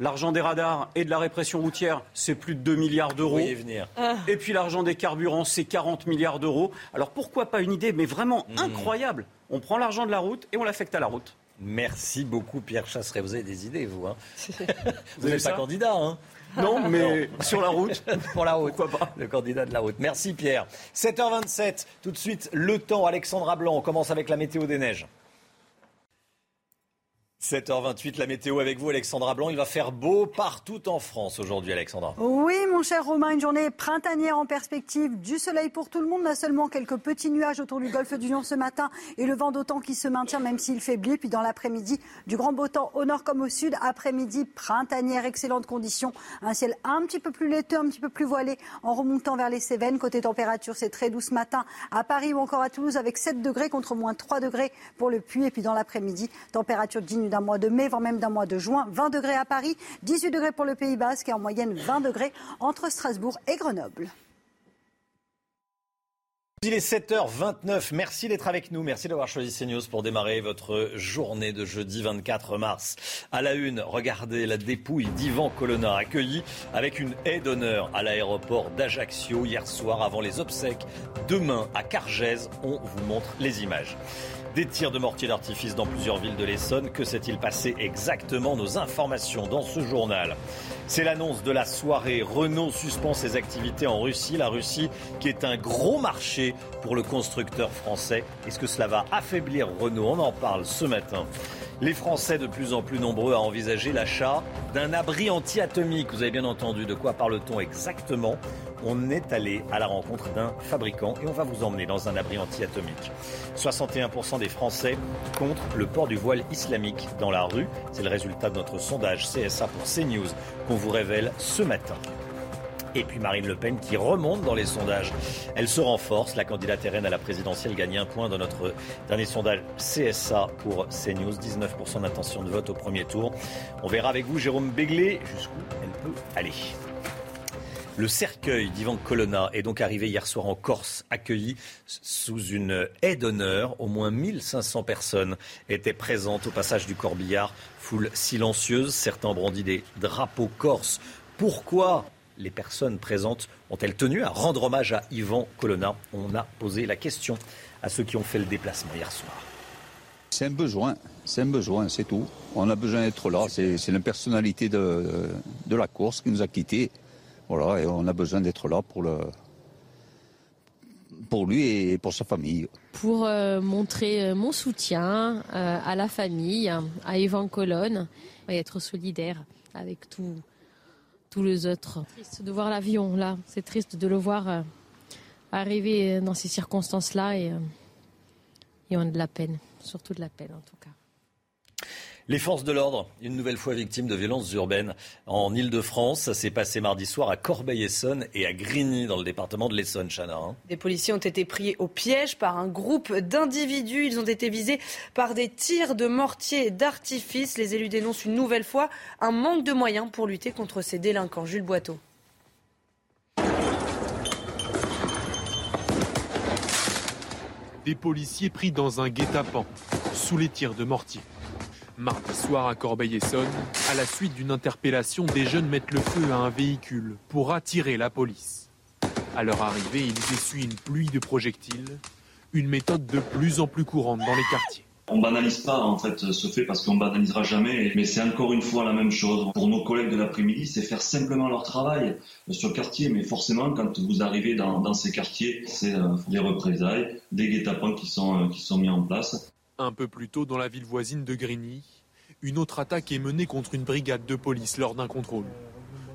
L'argent des radars et de la répression routière, c'est plus de 2 milliards d'euros. Ah. Et puis l'argent des carburants, c'est 40 milliards d'euros. Alors pourquoi pas une idée, mais vraiment hmm. incroyable On prend l'argent de la route et on l'affecte à la route. Merci beaucoup, Pierre Chasseret. Vous avez des idées, vous. Hein vous n'êtes pas candidat, hein non, mais sur la route. Pour la route. Pourquoi pas Le candidat de la route. Merci Pierre. 7h27, tout de suite, le temps. Alexandra Blanc, on commence avec la météo des neiges. 7h28, la météo avec vous, Alexandra Blanc. Il va faire beau partout en France aujourd'hui, Alexandra. Oui, mon cher Romain, une journée printanière en perspective. Du soleil pour tout le monde. On a seulement quelques petits nuages autour du golfe du Lion ce matin et le vent d'autant qui se maintient, même s'il faiblit. Puis dans l'après-midi, du grand beau temps au nord comme au sud. Après-midi, printanière, excellentes conditions. Un ciel un petit peu plus laiteux, un petit peu plus voilé en remontant vers les Cévennes. Côté température, c'est très doux ce matin à Paris ou encore à Toulouse avec 7 degrés contre moins 3 degrés pour le Puy. Et puis dans l'après-midi, température digne d'un mois de mai, voire même d'un mois de juin. 20 degrés à Paris, 18 degrés pour le Pays Basque et en moyenne 20 degrés entre Strasbourg et Grenoble. Il est 7h29. Merci d'être avec nous. Merci d'avoir choisi CNews pour démarrer votre journée de jeudi 24 mars. À la une, regardez la dépouille d'Ivan Colonna, accueilli avec une haie d'honneur à l'aéroport d'Ajaccio hier soir avant les obsèques. Demain, à Cargèse, on vous montre les images. Des tirs de mortier d'artifice dans plusieurs villes de l'Essonne. Que s'est-il passé exactement Nos informations dans ce journal. C'est l'annonce de la soirée. Renault suspend ses activités en Russie. La Russie qui est un gros marché pour le constructeur français. Est-ce que cela va affaiblir Renault? On en parle ce matin. Les Français de plus en plus nombreux à envisager l'achat d'un abri anti-atomique. Vous avez bien entendu de quoi parle-t-on exactement on est allé à la rencontre d'un fabricant et on va vous emmener dans un abri anti-atomique. 61% des Français contre le port du voile islamique dans la rue. C'est le résultat de notre sondage CSA pour CNews qu'on vous révèle ce matin. Et puis Marine Le Pen qui remonte dans les sondages. Elle se renforce. La candidate RN à la présidentielle gagne un point dans notre dernier sondage CSA pour CNews. 19% d'intention de vote au premier tour. On verra avec vous, Jérôme Béglé, jusqu'où elle peut aller. Le cercueil d'Ivan Colonna est donc arrivé hier soir en Corse, accueilli sous une haie d'honneur. Au moins 1500 personnes étaient présentes au passage du corbillard. Foule silencieuse, certains ont brandi des drapeaux corses. Pourquoi les personnes présentes ont-elles tenu à rendre hommage à Ivan Colonna? On a posé la question à ceux qui ont fait le déplacement hier soir. C'est un besoin, c'est un besoin, c'est tout. On a besoin d'être là. C'est la personnalité de, la course qui nous a quittés. Voilà, et on a besoin d'être là pour, le, pour lui et pour sa famille. Pour euh, montrer euh, mon soutien euh, à la famille, à Yvan Colonne, et être solidaire avec tous tous les autres. Triste de voir l'avion là, c'est triste de le voir arriver dans ces circonstances-là et, et on a de la peine, surtout de la peine en tout cas. Les forces de l'ordre, une nouvelle fois victimes de violences urbaines en Ile-de-France. Ça s'est passé mardi soir à Corbeil-Essonne et à Grigny, dans le département de l'Essonne, Chana. Hein. Des policiers ont été pris au piège par un groupe d'individus. Ils ont été visés par des tirs de mortier et d'artifice. Les élus dénoncent une nouvelle fois un manque de moyens pour lutter contre ces délinquants. Jules Boiteau. Des policiers pris dans un guet-apens, sous les tirs de mortier. Mardi soir à Corbeil-Essonne, à la suite d'une interpellation, des jeunes mettent le feu à un véhicule pour attirer la police. À leur arrivée, ils essuient une pluie de projectiles, une méthode de plus en plus courante dans les quartiers. On banalise pas en fait ce fait parce qu'on banalisera jamais, mais c'est encore une fois la même chose pour nos collègues de l'après-midi, c'est faire simplement leur travail sur le quartier. Mais forcément, quand vous arrivez dans, ces quartiers, c'est euh, des représailles, des guet-apens qui sont, euh, qui sont mis en place. Un peu plus tôt, dans la ville voisine de Grigny, une autre attaque est menée contre une brigade de police lors d'un contrôle.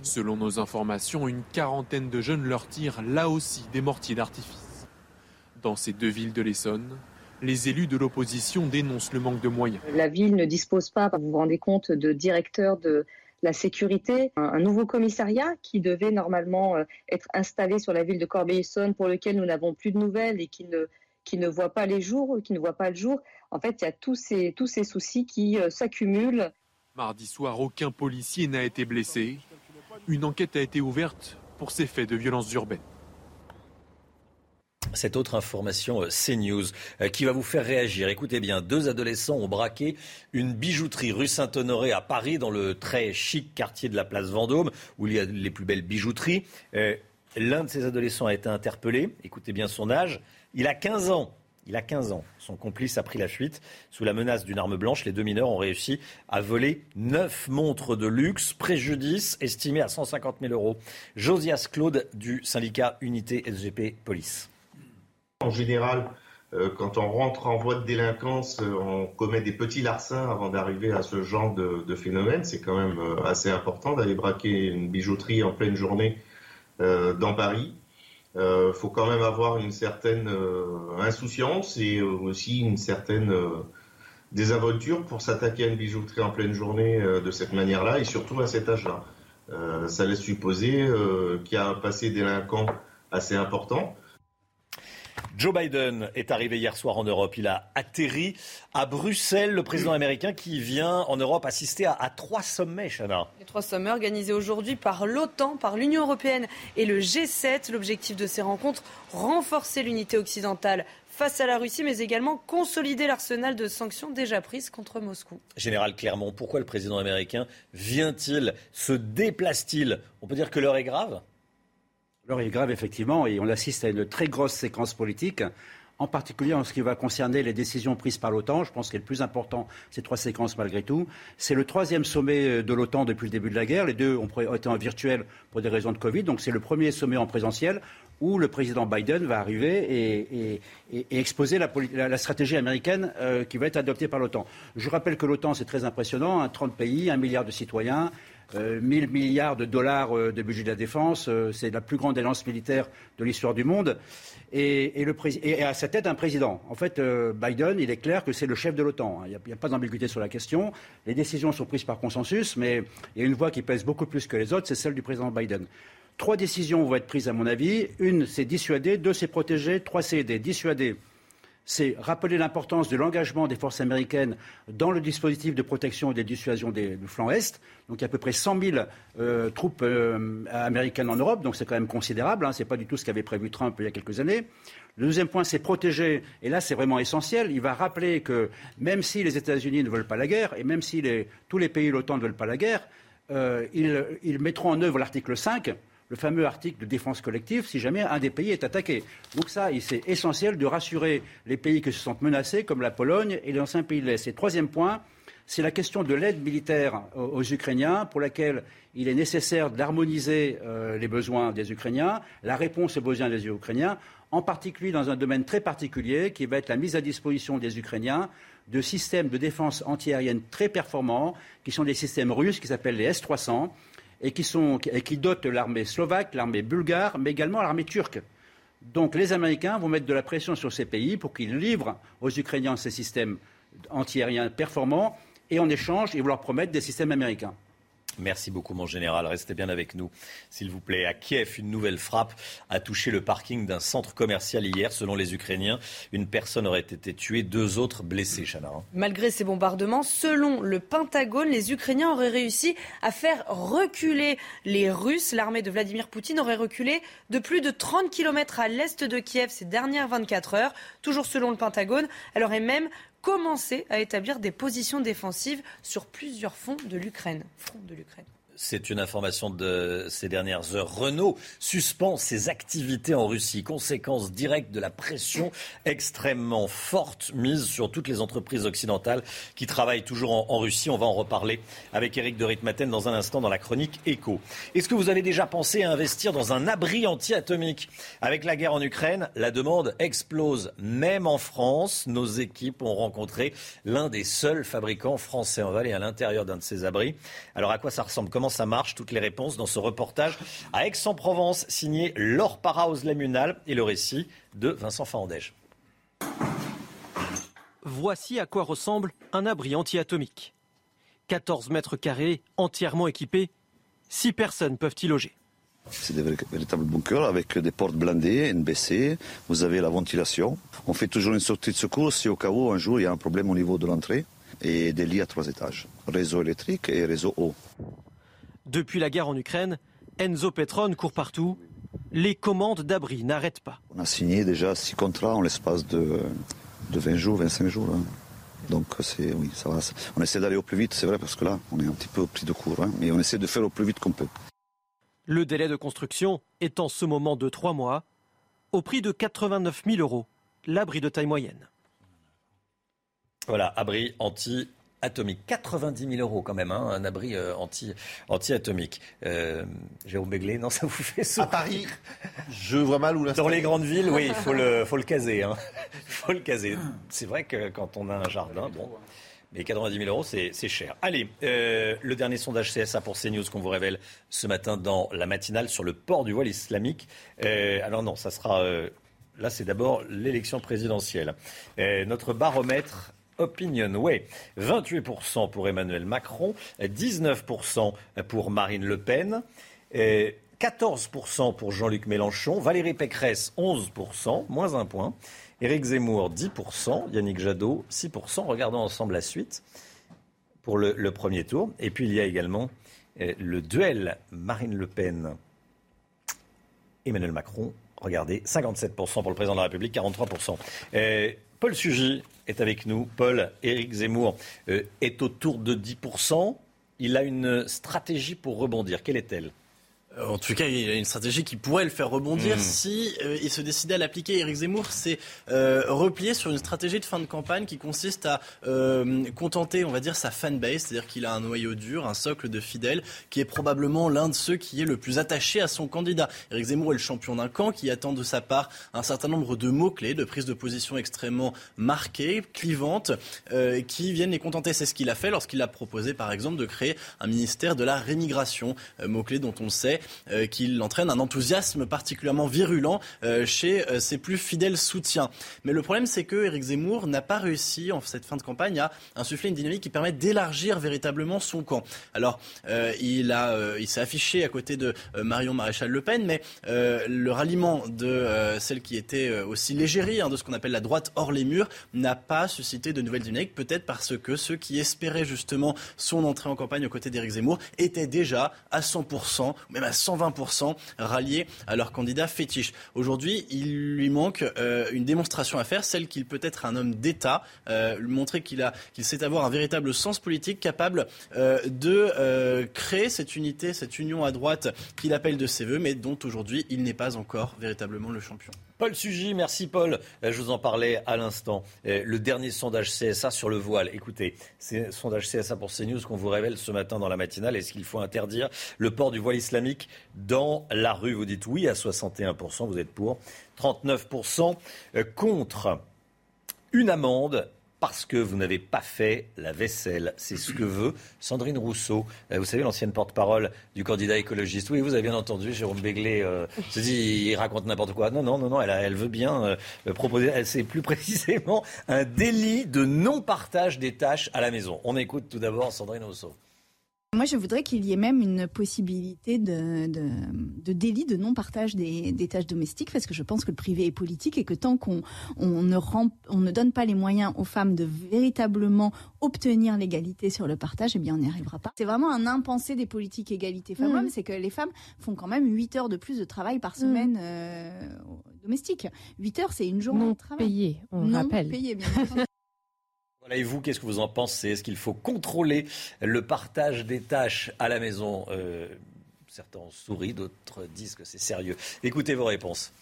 Selon nos informations, une quarantaine de jeunes leur tirent là aussi des mortiers d'artifice. Dans ces deux villes de l'Essonne, les élus de l'opposition dénoncent le manque de moyens. La ville ne dispose pas, vous vous rendez compte, de directeur de la sécurité, un, nouveau commissariat qui devait normalement euh, être installé sur la ville de Corbeil-Essonne pour lequel nous n'avons plus de nouvelles et qui ne qui ne voit pas les jours, qui ne voit pas le jour. En fait, il y a tous ces, tous ces soucis qui euh, s'accumulent. Mardi soir, aucun policier n'a été blessé. Une enquête a été ouverte pour ces faits de violence urbaine. Cette autre information, euh, CNews, euh, qui va vous faire réagir. Écoutez bien, deux adolescents ont braqué une bijouterie rue Saint-Honoré à Paris, dans le très chic quartier de la place Vendôme, où il y a les plus belles bijouteries. L'un de ces adolescents a été interpellé. Écoutez bien son âge. Il a 15 ans. Il a 15 ans. Son complice a pris la fuite. Sous la menace d'une arme blanche, les deux mineurs ont réussi à voler neuf montres de luxe, préjudice estimé à 150 000 euros. Josias Claude du syndicat Unité SGP Police. En général, euh, quand on rentre en voie de délinquance, euh, on commet des petits larcins avant d'arriver à ce genre de, phénomène. C'est quand même euh, assez important d'aller braquer une bijouterie en pleine journée dans Paris. Euh, faut quand même avoir une certaine euh, insouciance et aussi une certaine euh, désinvolture pour s'attaquer à une bijouterie en pleine journée de cette manière-là et surtout à cet âge-là. ça laisse supposer qu'il y a un passé délinquant assez important. Joe Biden est arrivé hier soir en Europe. Il a atterri à Bruxelles, le président américain qui vient en Europe assister à, trois sommets, Chana. Les trois sommets organisés aujourd'hui par l'OTAN, par l'Union européenne et le G7. L'objectif de ces rencontres, renforcer l'unité occidentale face à la Russie, mais également consolider l'arsenal de sanctions déjà prises contre Moscou. Général Clermont, pourquoi le président américain vient-il, se déplace-t-il? On peut dire que l'heure est grave? L'heure est grave, effectivement, et on assiste à une très grosse séquence politique, en particulier en ce qui va concerner les décisions prises par l'OTAN. Je pense que le plus important, ces trois séquences malgré tout. C'est le troisième sommet euh, de l'OTAN depuis le début de la guerre. Les deux ont été en virtuel pour des raisons de Covid. Donc c'est le premier sommet en présentiel où le président Biden va arriver et, exposer la, stratégie américaine euh, qui va être adoptée par l'OTAN. Je rappelle que l'OTAN, c'est très impressionnant, 30 pays, un milliard de citoyens, euh, 1000 milliards de dollars euh, de budget de la défense. Euh, c'est la plus grande alliance militaire de l'histoire du monde. Et, à sa tête, un président. En fait, euh, Biden, il est clair que c'est le chef de l'OTAN. Il n'y a, pas d'ambiguïté sur la question. Les décisions sont prises par consensus, mais il y a une voix qui pèse beaucoup plus que les autres, c'est celle du président Biden. Trois décisions vont être prises, à mon avis. Une, c'est dissuader. Deux, c'est protéger. Trois, c'est aider. Dissuader, c'est rappeler l'importance de l'engagement des forces américaines dans le dispositif de protection et de dissuasion du flanc Est. Donc il y a à peu près 100 000 euh, troupes euh, américaines en Europe, donc c'est quand même considérable. Hein. Ce n'est pas du tout ce qu'avait prévu Trump il y a quelques années. Le deuxième point, c'est protéger. Et là, c'est vraiment essentiel. Il va rappeler que même si les États-Unis ne veulent pas la guerre, et même si tous les pays de l'OTAN ne veulent pas la guerre, euh, ils, ils mettront en œuvre l'article 5 le fameux article de défense collective si jamais un des pays est attaqué. Donc ça, c'est essentiel de rassurer les pays qui se sentent menacés, comme la Pologne et les anciens pays de l'Est. Et troisième point, c'est la question de l'aide militaire aux, Ukrainiens, pour laquelle il est nécessaire d'harmoniser euh, les besoins des Ukrainiens, la réponse aux besoins des Ukrainiens, en particulier dans un domaine très particulier qui va être la mise à disposition des Ukrainiens de systèmes de défense antiaérienne très performants, qui sont des systèmes russes qui s'appellent les S-300 et qui, dotent l'armée slovaque, l'armée bulgare, mais également l'armée turque. Donc les Américains vont mettre de la pression sur ces pays pour qu'ils livrent aux Ukrainiens ces systèmes antiaériens performants et en échange, ils vont leur promettre des systèmes américains. Merci beaucoup, mon général. Restez bien avec nous, s'il vous plaît. À Kiev, une nouvelle frappe a touché le parking d'un centre commercial hier. Selon les Ukrainiens, une personne aurait été tuée, deux autres blessés, Chana. Malgré ces bombardements, selon le Pentagone, les Ukrainiens auraient réussi à faire reculer les Russes. L'armée de Vladimir Poutine aurait reculé de plus de 30 km à l'est de Kiev ces dernières 24 heures. Toujours selon le Pentagone, elle aurait même commencer à établir des positions défensives sur plusieurs fronts de l'Ukraine. C'est une information de ces dernières heures. Renault suspend ses activités en Russie, conséquence directe de la pression extrêmement forte mise sur toutes les entreprises occidentales qui travaillent toujours en, Russie. On va en reparler avec Eric de Ritmaten dans un instant dans la chronique Écho. Est-ce que vous avez déjà pensé à investir dans un abri anti-atomique? Avec la guerre en Ukraine, la demande explose. Même en France, nos équipes ont rencontré l'un des seuls fabricants français. On va aller à l'intérieur d'un de ces abris. Alors à quoi ça ressemble? Ça marche Toutes les réponses dans ce reportage à Aix-en-Provence, signé Laure Para-Lemunal et le récit de Vincent Fandège. Voici à quoi ressemble un abri anti-atomique. 14 mètres carrés, entièrement équipés. 6 personnes peuvent y loger. C'est des véritables bunkers avec des portes blindées, NBC. Vous avez la ventilation. On fait toujours une sortie de secours si au cas où un jour il y a un problème au niveau de l'entrée et des lits à trois étages. Réseau électrique et réseau eau. Depuis la guerre en Ukraine, Enzo Petron court partout. Les commandes d'abri n'arrêtent pas. On a signé déjà six contrats en l'espace de, 20 jours, 25 jours. Hein. Donc c'est oui, ça va. On essaie d'aller au plus vite, c'est vrai, parce que là, on est un petit peu au pris de court, hein, mais on essaie de faire au plus vite qu'on peut. Le délai de construction est en ce moment de trois mois, au prix de 89 000 euros, l'abri de taille moyenne. Voilà, abri anti atomique. 90 000 euros quand même, hein, un abri euh, anti, anti-atomique. Euh, Jérôme Béglé, non, ça vous fait ça À Paris, je vois mal où Dans les grandes villes, oui, il faut le, faut le caser. Hein. faut le caser. C'est vrai que quand on a un jardin, bon... Mais 90 000 euros, c'est cher. Allez, euh, le dernier sondage CSA pour CNews qu'on vous révèle ce matin dans la matinale sur le port du voile islamique. Euh, alors non, ça sera... Euh, là, c'est d'abord l'élection présidentielle. notre baromètre Opinion Way. 28% pour Emmanuel Macron, 19% pour Marine Le Pen. 14% pour Jean-Luc Mélenchon, Valérie Pécresse 11%, moins un point, Éric Zemmour 10%, Yannick Jadot 6%. Regardons ensemble la suite pour le, premier tour. Et puis il y a également euh, le duel Marine Le Pen, Emmanuel Macron. Regardez, 57% pour le président de la République, 43%. Paul Sugy est avec nous. Paul, Éric Zemmour euh, est autour de 10%. Il a une stratégie pour rebondir. Quelle est-elle? En tout cas, il a une stratégie qui pourrait le faire rebondir hmm. si euh, il se décidait à l'appliquer. Éric Zemmour s'est euh, replié sur une stratégie de fin de campagne qui consiste à euh, contenter, on va dire, sa fanbase, c'est-à-dire qu'il a un noyau dur, un socle de fidèles, qui est probablement l'un de ceux qui est le plus attaché à son candidat. Éric Zemmour est le champion d'un camp qui attend de sa part un certain nombre de mots-clés, de prises de position extrêmement marquées, clivantes, qui viennent les contenter. C'est ce qu'il a fait lorsqu'il a proposé, par exemple, de créer un ministère de la rémigration, mot-clé dont on sait fait qu'il entraîne un enthousiasme particulièrement virulent chez ses plus fidèles soutiens. Mais le problème, c'est que Éric Zemmour n'a pas réussi en cette fin de campagne à insuffler une dynamique qui permet d'élargir véritablement son camp. Alors, il il s'est affiché à côté de Marion Maréchal Le Pen, mais le ralliement de celle qui était aussi légérie hein, de ce qu'on appelle la droite hors les murs n'a pas suscité de nouvelles dynamiques, peut-être parce que ceux qui espéraient justement son entrée en campagne aux côtés d'Éric Zemmour étaient déjà à 100%, même à 120% ralliés à leur candidat fétiche. Aujourd'hui, il lui manque euh, une démonstration à faire, celle qu'il peut être un homme d'État, euh, montrer qu'il a, sait avoir un véritable sens politique capable euh, de créer cette unité, cette union à droite qu'il appelle de ses voeux, mais dont aujourd'hui il n'est pas encore véritablement le champion. Paul Sugy, merci Paul. Euh, je vous en parlais à l'instant. Euh, le dernier sondage CSA sur le voile. Écoutez, c'est sondage CSA pour CNews qu'on vous révèle ce matin dans la matinale. Est-ce qu'il faut interdire le port du voile islamique dans la rue? Vous dites oui à 61%, vous êtes pour. 39% euh, contre. Une amende parce que vous n'avez pas fait la vaisselle. C'est ce que veut Sandrine Rousseau. Euh, vous savez, l'ancienne porte-parole du candidat écologiste. Oui, vous avez bien entendu, Jérôme Béglé euh, se dit, il raconte n'importe quoi. Non, non, non, non, elle, elle veut bien euh, proposer, c'est plus précisément un délit de non-partage des tâches à la maison. On écoute tout d'abord Sandrine Rousseau. Moi, je voudrais qu'il y ait même une possibilité de, de, délit de non-partage des, tâches domestiques, parce que je pense que le privé est politique et que tant qu'on on ne, on ne donne pas les moyens aux femmes de véritablement obtenir l'égalité sur le partage, eh bien, on n'y arrivera pas. C'est vraiment un impensé des politiques égalité femmes-hommes, mmh. c'est que les femmes font quand même 8 heures de plus de travail par mmh. semaine euh, domestique. 8 heures, c'est une journée de travail. Payé, on non rappelle. Payé, bien et vous, qu'est-ce que vous en pensez? Est-ce qu'il faut contrôler le partage des tâches à la maison? Euh, Certains sourient, d'autres disent que c'est sérieux. Écoutez vos réponses.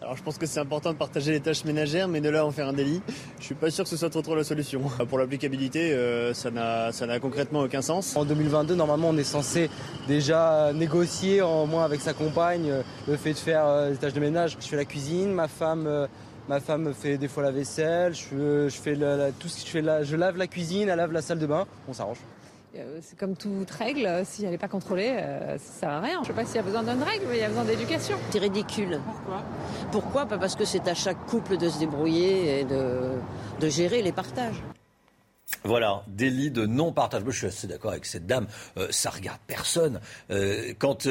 Alors je pense que c'est important de partager les tâches ménagères, mais de là en faire un délit, je suis pas sûr que ce soit trop trop la solution. Pour l'applicabilité, euh, ça n'a concrètement aucun sens. En 2022, normalement, on est censé déjà négocier, en moins avec sa compagne, euh, le fait de faire des tâches de ménage. Je fais la cuisine, ma femme Ma femme fait des fois la vaisselle, je, je fais tout ce que je fais là, je lave la cuisine, elle lave la salle de bain, on s'arrange. Euh, c'est comme toute règle, si elle n'est pas contrôlée, euh, ça sert à rien. Je ne sais pas s'il y a besoin d'une règle, mais il y a besoin d'éducation. C'est ridicule. Pourquoi? Pourquoi? Parce que c'est à chaque couple de se débrouiller et de, de gérer les partages. Voilà, délit de non-partage. je suis assez d'accord avec cette dame. Euh, ça regarde personne. quand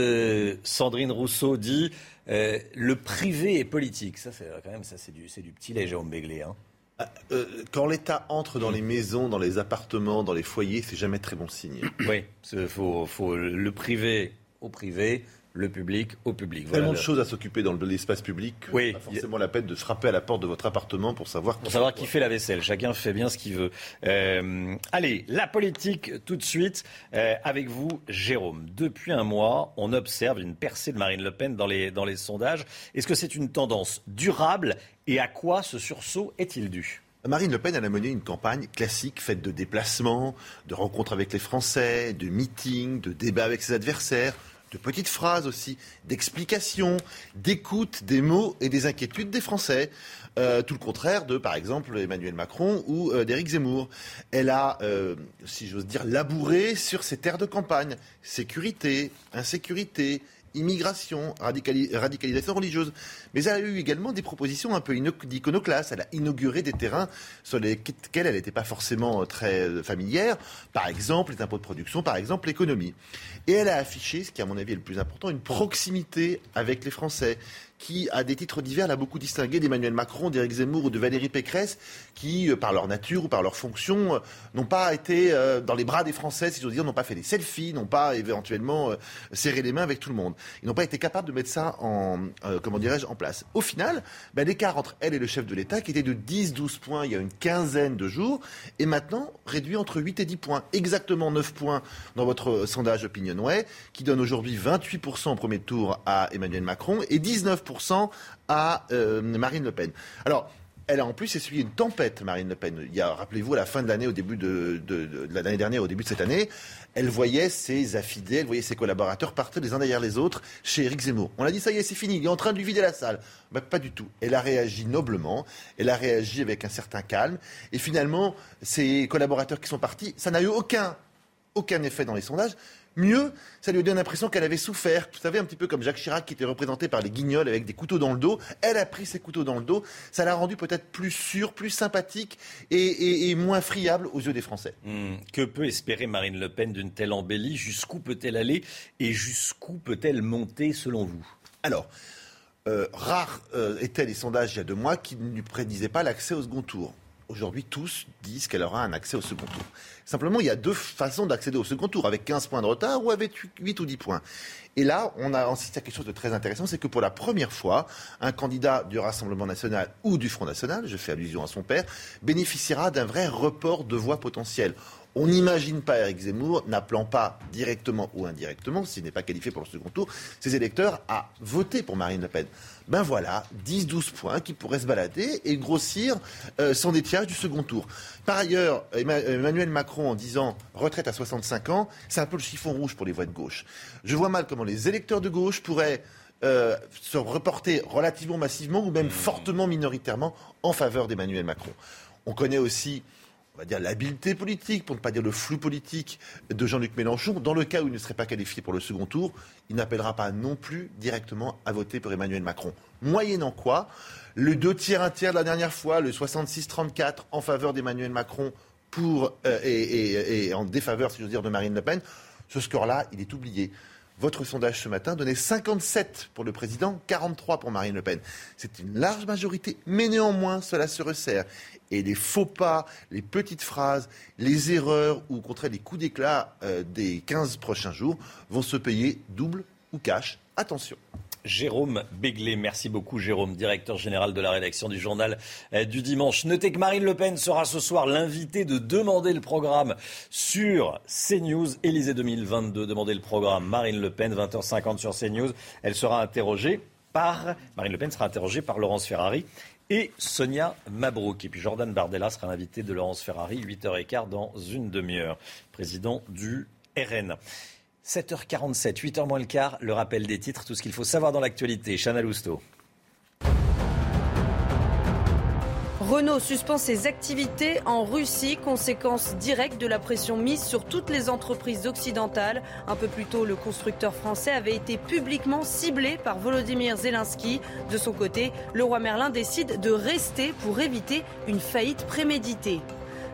Sandrine Rousseau dit euh, le privé est politique. Ça, c'est quand même ça, c'est du, du petit lait, Jérôme Béglé. Hein. Ah, euh, quand l'État entre dans les maisons, dans les appartements, dans les foyers, c'est jamais très bon signe. Oui, il faut, faut le privé au privé, le public au public. Voilà Tellement de choses à s'occuper dans l'espace public. Oui. Pas forcément la peine de frapper à la porte de votre appartement pour savoir. Pour savoir qui fait la vaisselle. Chacun fait bien ce qu'il veut. Euh, allez, la politique tout de suite euh, avec vous, Jérôme. Depuis un mois, on observe une percée de Marine Le Pen dans les dans les sondages. Est-ce que c'est une tendance durable et à quoi ce sursaut est-il dû? Marine Le Pen, elle a mené une campagne classique faite de déplacements, de rencontres avec les Français, de meetings, de débats avec ses adversaires, de petites phrases aussi, d'explications, d'écoute des mots et des inquiétudes des Français. Euh, tout le contraire de, par exemple, Emmanuel Macron ou euh, d'Éric Zemmour. Elle a, euh, si j'ose dire, labouré sur ses terres de campagne. Sécurité, insécurité, immigration, radicalisation religieuse. Mais elle a eu également des propositions un peu d'iconoclaste. Elle a inauguré des terrains sur lesquels elle n'était pas forcément très familière. Par exemple, les impôts de production, par exemple, l'économie. Et elle a affiché, ce qui à mon avis est le plus important, une proximité avec les Français qui, à des titres divers, l'a beaucoup distingué d'Emmanuel Macron, d'Éric Zemmour ou de Valérie Pécresse, qui, euh, par leur nature ou par leur fonction, euh, n'ont pas été euh, dans les bras des Français, si j'ose dire, n'ont pas fait des selfies, n'ont pas éventuellement serré les mains avec tout le monde. Ils n'ont pas été capables de mettre ça en, comment dirais-je, en place. Au final, ben, l'écart entre elle et le chef de l'État, qui était de 10-12 points il y a une quinzaine de jours, est maintenant réduit entre 8 et 10 points. Exactement 9 points dans votre sondage Opinionway, qui donne aujourd'hui 28% au premier tour à Emmanuel Macron et 19% à euh, Marine Le Pen. Alors, elle a en plus essuyé une tempête, Marine Le Pen. Il y a, rappelez-vous, à la fin de l'année, au début de, l'année dernière, au début de cette année, elle voyait ses affidés, elle voyait ses collaborateurs partir les uns derrière les autres chez Éric Zemmour. On a dit, ça y est, c'est fini, il est en train de lui vider la salle. Pas du tout. Elle a réagi noblement, elle a réagi avec un certain calme, et finalement, ses collaborateurs qui sont partis, ça n'a eu aucun aucun effet dans les sondages. Mieux, ça lui donne l'impression qu'elle avait souffert. Vous savez, un petit peu comme Jacques Chirac qui était représenté par les guignols avec des couteaux dans le dos. Elle a pris ses couteaux dans le dos. Ça l'a rendu peut-être plus sûr, plus sympathique et, moins friable aux yeux des Français. Hmm. Que peut espérer Marine Le Pen d'une telle embellie? Jusqu'où peut-elle aller et jusqu'où peut-elle monter selon vous? Alors, euh, rares euh, étaient les sondages il y a deux mois qui ne lui prédisaient pas l'accès au second tour. Aujourd'hui, tous disent qu'elle aura un accès au second tour. Simplement, il y a deux façons d'accéder au second tour, avec 15 points de retard ou avec 8 ou 10 points. Et là, on a insisté à quelque chose de très intéressant, c'est que pour la première fois, un candidat du Rassemblement national ou du Front national, je fais allusion à son père, bénéficiera d'un vrai report de voix potentielles. On n'imagine pas Eric Zemmour n'appelant pas directement ou indirectement, s'il n'est pas qualifié pour le second tour, ses électeurs à voter pour Marine Le Pen. Ben voilà, 10-12 points qui pourraient se balader et grossir euh, son étiage du second tour. Par ailleurs, Emmanuel Macron, en disant retraite à 65 ans, c'est un peu le chiffon rouge pour les voix de gauche. Je vois mal comment les électeurs de gauche pourraient euh, se reporter relativement massivement ou même fortement minoritairement en faveur d'Emmanuel Macron. On connaît aussi on va dire, l'habileté politique, pour ne pas dire le flou politique de Jean-Luc Mélenchon. Dans le cas où il ne serait pas qualifié pour le second tour, il n'appellera pas non plus directement à voter pour Emmanuel Macron. Moyennant quoi, le deux tiers, un tiers de la dernière fois, le 66-34 en faveur d'Emmanuel Macron euh, et, en défaveur, si j'ose dire, de Marine Le Pen, ce score-là, il est oublié. Votre sondage ce matin donnait 57 pour le président, 43 pour Marine Le Pen. C'est une large majorité, mais néanmoins, cela se resserre. Et les faux pas, les petites phrases, les erreurs ou au contraire les coups d'éclat euh, des 15 prochains jours vont se payer double ou cash. Attention. Jérôme Béglé. Merci beaucoup, Jérôme, directeur général de la rédaction du journal euh, du dimanche. Notez que Marine Le Pen sera ce soir l'invitée de demander le programme sur CNews. Élysée 2022, demander le programme. Marine Le Pen, 20h50 sur CNews. Elle sera interrogée par, Marine Le Pen sera interrogée par Laurence Ferrari et Sonia Mabrouk. Et puis Jordan Bardella sera l'invité de Laurence Ferrari, 8h15 dans une demi-heure, président du RN. 7h47, 8h moins le quart, le rappel des titres, tout ce qu'il faut savoir dans l'actualité. Chana Lousteau. Renault suspend ses activités en Russie, conséquence directe de la pression mise sur toutes les entreprises occidentales. Un peu plus tôt, le constructeur français avait été publiquement ciblé par Volodymyr Zelensky. De son côté, le roi Merlin décide de rester pour éviter une faillite préméditée.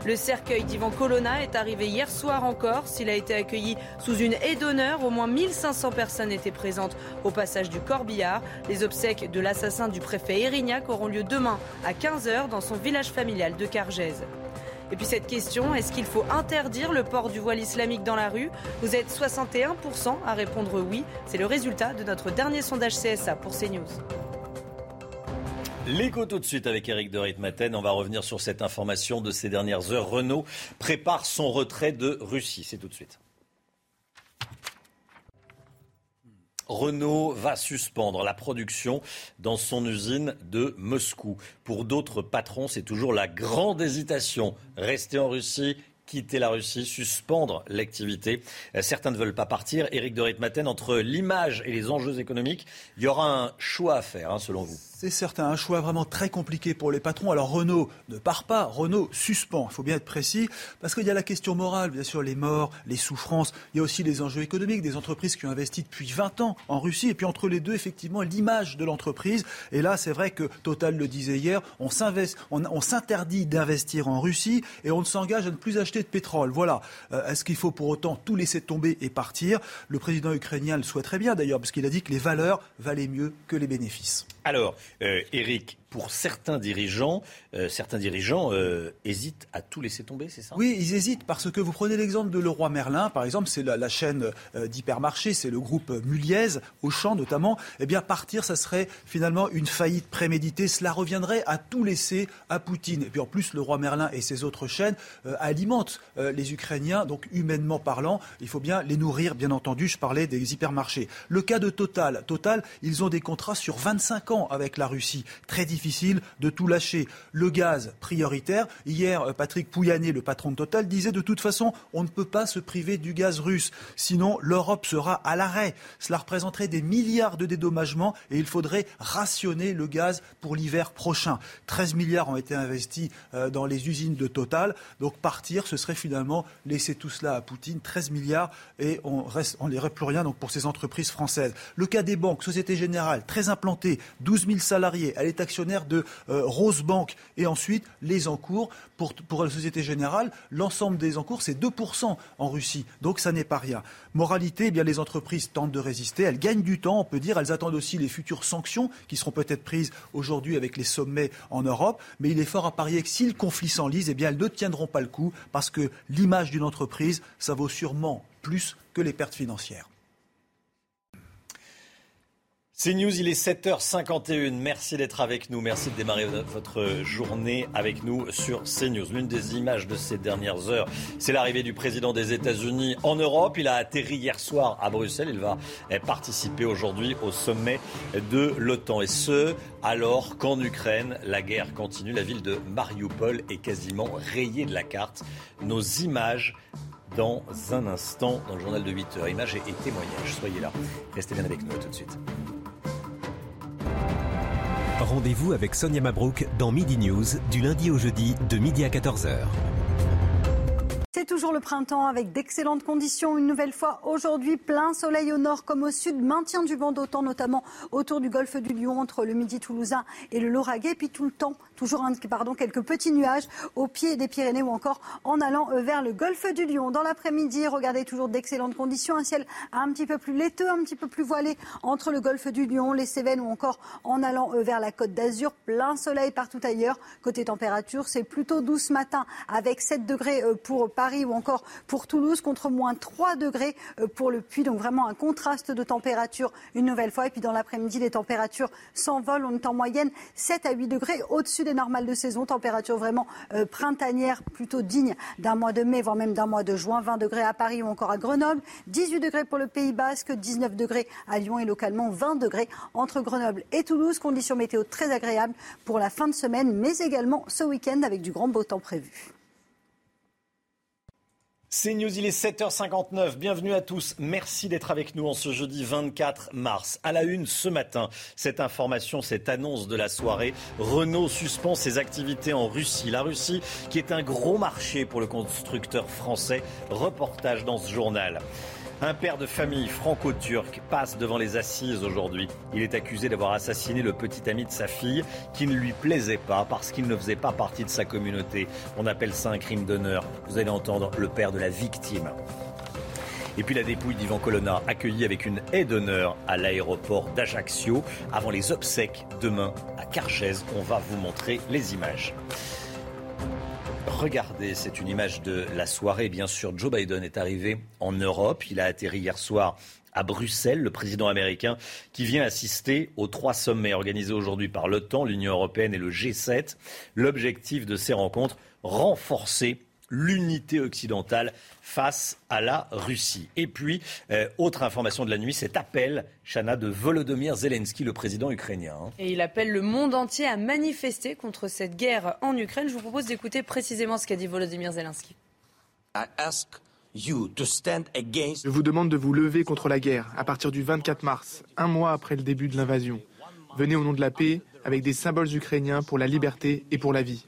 Le cercueil d'Ivan Colonna est arrivé hier soir encore. S'il a été accueilli sous une haie d'honneur, au moins 1500 personnes étaient présentes au passage du Corbillard. Les obsèques de l'assassin du préfet Erignac auront lieu demain à 15h dans son village familial de Cargèse. Et puis cette question, est-ce qu'il faut interdire le port du voile islamique dans la rue? Vous êtes 61% à répondre oui. C'est le résultat de notre dernier sondage CSA pour CNews. L'écho tout de suite avec Eric de Ritmaten. On va revenir sur cette information de ces dernières heures. Renault prépare son retrait de Russie. C'est tout de suite. Renault va suspendre la production dans son usine de Moscou. Pour d'autres patrons, c'est toujours la grande hésitation. Rester en Russie, quitter la Russie, suspendre l'activité. Euh, certains ne veulent pas partir. Éric de Ritmaten, entre l'image et les enjeux économiques, il y aura un choix à faire, hein, selon vous. C'est certain, un choix vraiment très compliqué pour les patrons. Alors Renault ne part pas, Renault suspend, il faut bien être précis, parce qu'il y a la question morale, bien sûr, les morts, les souffrances, il y a aussi les enjeux économiques, des entreprises qui ont investi depuis 20 ans en Russie, et puis entre les deux, effectivement, l'image de l'entreprise. Et là, c'est vrai que Total le disait hier, on s'interdit d'investir en Russie et on ne s'engage à ne plus acheter de pétrole. Voilà. Euh, est-ce qu'il faut pour autant tout laisser tomber et partir? Le président ukrainien le souhaiterait bien d'ailleurs, parce qu'il a dit que les valeurs valaient mieux que les bénéfices. Alors, euh, Eric, pour certains dirigeants, euh, certains dirigeants euh, hésitent à tout laisser tomber, c'est ça? Oui, ils hésitent parce que vous prenez l'exemple de Leroy Merlin, par exemple, c'est la, chaîne euh, d'hypermarché, c'est le groupe Muliez, Auchan notamment. Eh bien, partir, ça serait finalement une faillite préméditée. Cela reviendrait à tout laisser à Poutine. Et puis en plus, Leroy Merlin et ses autres chaînes alimentent les Ukrainiens, donc humainement parlant, il faut bien les nourrir, bien entendu. Je parlais des hypermarchés. Le cas de Total, Total, ils ont des contrats sur 25 ans ans avec la Russie. Très difficile de tout lâcher. Le gaz prioritaire. Hier, euh, Patrick Pouyanné, le patron de Total, disait de toute façon, on ne peut pas se priver du gaz russe. Sinon, l'Europe sera à l'arrêt. Cela représenterait des milliards de dédommagements et il faudrait rationner le gaz pour l'hiver prochain. 13 milliards ont été investis euh, dans les usines de Total. Donc partir, ce serait finalement laisser tout cela à Poutine. 13 milliards et on reste, on n'irait plus rien donc pour ces entreprises françaises. Le cas des banques, Société Générale, très implantée, 12 000 salariés. Elle est actionnaire de euh, Rose Bank et ensuite les encours pour, la Société Générale. L'ensemble des encours, c'est 2% en Russie. Donc ça n'est pas rien. Moralité, eh bien les entreprises tentent de résister. Elles gagnent du temps, on peut dire. Elles attendent aussi les futures sanctions qui seront peut-être prises aujourd'hui avec les sommets en Europe. Mais il est fort à parier que si le conflit s'enlise, eh elles ne tiendront pas le coup parce que l'image d'une entreprise, ça vaut sûrement plus que les pertes financières. C'est News, il est 7h51. Merci d'être avec nous. Merci de démarrer votre journée avec nous sur CNews. L'une des images de ces dernières heures, c'est l'arrivée du président des États-Unis en Europe. Il a atterri hier soir à Bruxelles. Il va participer aujourd'hui au sommet de l'OTAN. Et ce, alors qu'en Ukraine, la guerre continue. La ville de Mariupol est quasiment rayée de la carte. Nos images dans un instant dans le journal de 8 heures. Images et témoignages. Soyez là. Restez bien avec nous. tout de suite. Rendez-vous avec Sonia Mabrouk dans Midi News du lundi au jeudi de midi à 14h. C'est toujours le printemps avec d'excellentes conditions. Une nouvelle fois aujourd'hui, plein soleil au nord comme au sud, maintien du vent d'autant notamment autour du golfe du Lion entre le midi toulousain et le Lauragais. Puis tout le temps, toujours pardon, quelques petits nuages au pied des Pyrénées ou encore en allant euh, vers le golfe du Lion. Dans l'après-midi, regardez toujours d'excellentes conditions. Un ciel un petit peu plus laiteux, un petit peu plus voilé entre le golfe du Lion, les Cévennes ou encore en allant euh, vers la côte d'Azur. Plein soleil partout ailleurs. Côté température, c'est plutôt doux ce matin avec 7 degrés euh, pour Paris ou encore pour Toulouse contre moins 3 degrés pour le Puy. Donc vraiment un contraste de température une nouvelle fois. Et puis dans l'après-midi, les températures s'envolent. On est en moyenne 7 à 8 degrés au-dessus des normales de saison. Température vraiment euh, printanière, plutôt digne d'un mois de mai, voire même d'un mois de juin. 20 degrés à Paris ou encore à Grenoble. 18 degrés pour le Pays Basque, 19 degrés à Lyon et localement 20 degrés entre Grenoble et Toulouse. Conditions météo très agréables pour la fin de semaine, mais également ce week-end avec du grand beau temps prévu. C'est News, il est 7h59. Bienvenue à tous. Merci d'être avec nous en ce jeudi 24 mars. À la une ce matin, cette information, cette annonce de la soirée. Renault suspend ses activités en Russie. La Russie qui est un gros marché pour le constructeur français. Reportage dans ce journal. Un père de famille franco-turc passe devant les assises aujourd'hui. Il est accusé d'avoir assassiné le petit ami de sa fille qui ne lui plaisait pas parce qu'il ne faisait pas partie de sa communauté. On appelle ça un crime d'honneur. Vous allez entendre le père de la victime. Et puis la dépouille d'Ivan Colonna, accueillie avec une haie d'honneur à l'aéroport d'Ajaccio avant les obsèques demain à Cargèse. On va vous montrer les images. Regardez, c'est une image de la soirée. Bien sûr, Joe Biden est arrivé en Europe. Il a atterri hier soir à Bruxelles, le président américain qui vient assister aux trois sommets organisés aujourd'hui par l'OTAN, l'Union européenne et le G7. L'objectif de ces rencontres, renforcer l'unité occidentale face à la Russie. Et puis, euh, autre information de la nuit, cet appel, Chana, de Volodymyr Zelensky, le président ukrainien. Et il appelle le monde entier à manifester contre cette guerre en Ukraine. Je vous propose d'écouter précisément ce qu'a dit Volodymyr Zelensky. Je vous demande de vous lever contre la guerre à partir du 24 mars, un mois après le début de l'invasion. Venez au nom de la paix avec des symboles ukrainiens pour la liberté et pour la vie.